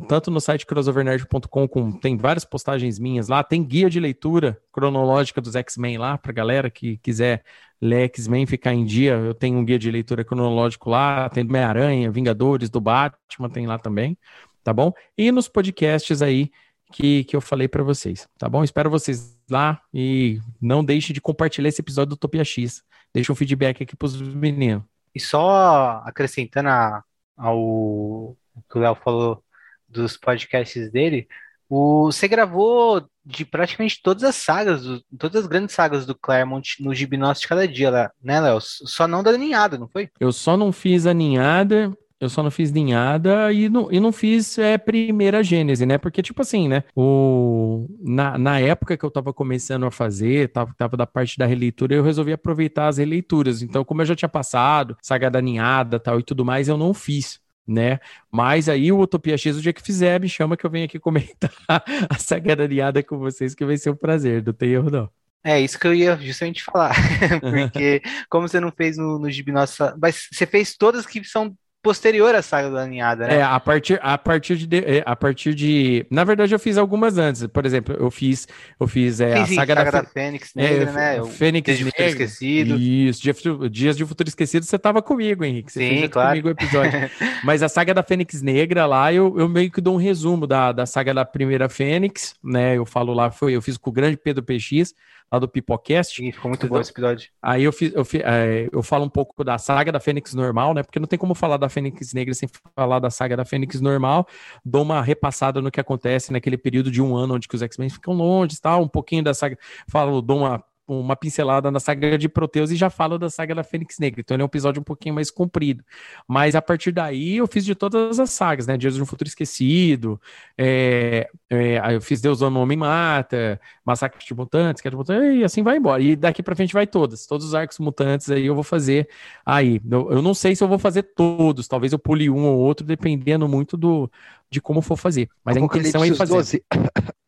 tanto no site crossovernerd.com, com, tem várias postagens minhas lá, tem guia de leitura cronológica dos X-Men lá, pra galera que quiser ler X-Men, ficar em dia, eu tenho um guia de leitura cronológico lá, tem do Homem-Aranha, Vingadores, do Batman, tem lá também, tá bom? E nos podcasts aí que, que eu falei para vocês, tá bom? Espero vocês lá e não deixe de compartilhar esse episódio do Topia X. Deixa um feedback aqui pros meninos. E só acrescentando a, ao que o Léo falou dos podcasts dele, o, você gravou de praticamente todas as sagas, do, todas as grandes sagas do Claremont no Gibnóstico cada dia, né, Léo? Só não da ninhada, não foi? Eu só não fiz a ninhada, eu só não fiz ninhada e não, e não fiz é, primeira gênese, né? Porque, tipo assim, né? O, na, na época que eu tava começando a fazer, tava, tava da parte da releitura, eu resolvi aproveitar as releituras. Então, como eu já tinha passado, saga da ninhada tal e tudo mais, eu não fiz né? Mas aí o Utopia X, o dia que fizer, me chama que eu venho aqui comentar a saga aliada com vocês, que vai ser um prazer, não tem erro não. É isso que eu ia justamente falar, porque como você não fez no, no Gibi Nossa, mas você fez todas que são posterior à saga da ninhada, né? É, a partir, a partir de, é, a partir de, na verdade eu fiz algumas antes. Por exemplo, eu fiz, eu fiz é, a saga, saga da, da, Fênix Negra, é, né? Fênix Dias de Futuro Esquecido. Isso, Dias de Futuro Esquecido, você tava comigo, Henrique. Você Sim, fez claro. comigo o episódio. Mas a saga da Fênix Negra lá, eu, eu meio que dou um resumo da, da saga da primeira Fênix, né? Eu falo lá, foi, eu fiz com o grande Pedro PX, lá do Pipocast. Sim, ficou muito bom esse episódio. Aí eu, fiz, eu, é, eu falo um pouco da saga da Fênix normal, né? Porque não tem como falar da Fênix Negra sem falar da saga da Fênix normal. Dou uma repassada no que acontece naquele período de um ano onde os X-Men ficam longe, tal, um pouquinho da saga. Falo, dou uma uma pincelada na saga de Proteus e já falo da saga da Fênix Negra. Então ele é um episódio um pouquinho mais comprido. Mas a partir daí eu fiz de todas as sagas, né? Dias de um Futuro Esquecido, é, é, eu fiz Deus do Homem Mata, Massacre de Mutantes, Queda de Mutantes, e assim vai embora. E daqui pra frente vai todas. Todos os arcos mutantes aí eu vou fazer aí. Eu, eu não sei se eu vou fazer todos, talvez eu pule um ou outro, dependendo muito do, de como for fazer. Mas a intenção é ir fazer. 12.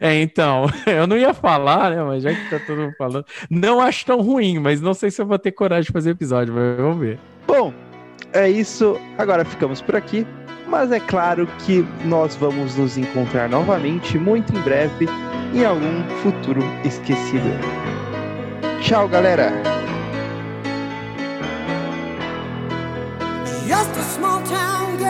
é, então, eu não ia falar, né? Mas já que tá todo mundo falando. Não acho tão ruim, mas não sei se eu vou ter coragem de fazer episódio, mas vamos ver. Bom, é isso. Agora ficamos por aqui. Mas é claro que nós vamos nos encontrar novamente muito em breve em algum futuro esquecido. Tchau, galera! Just a small town girl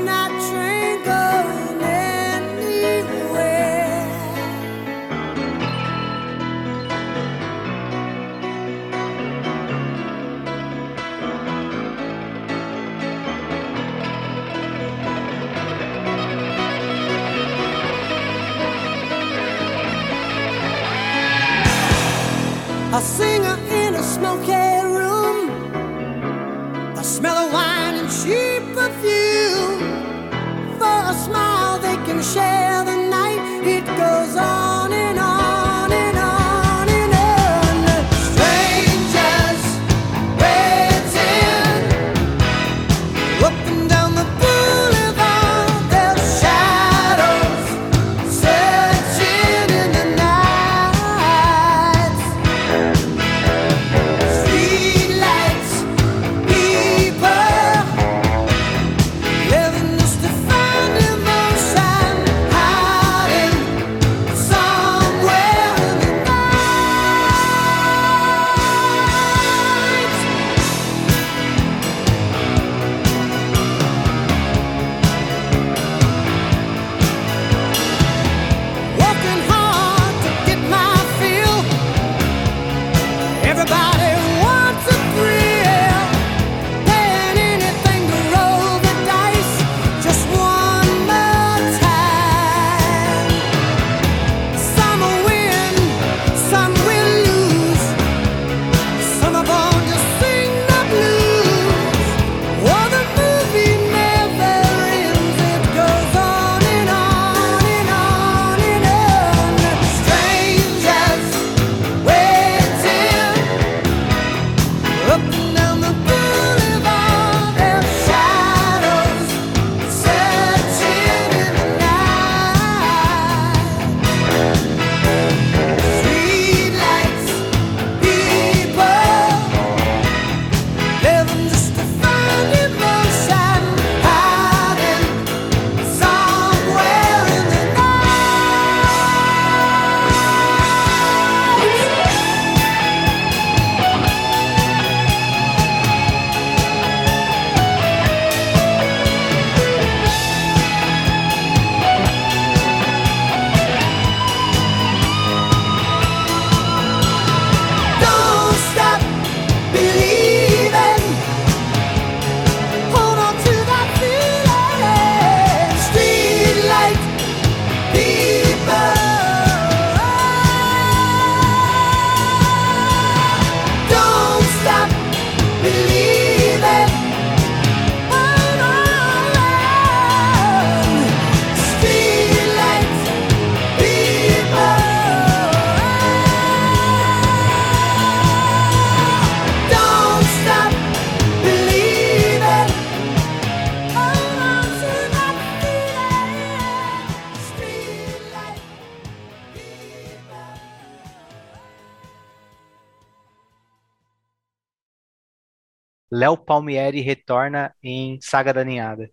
Léo Palmieri retorna em Saga da Ninhada.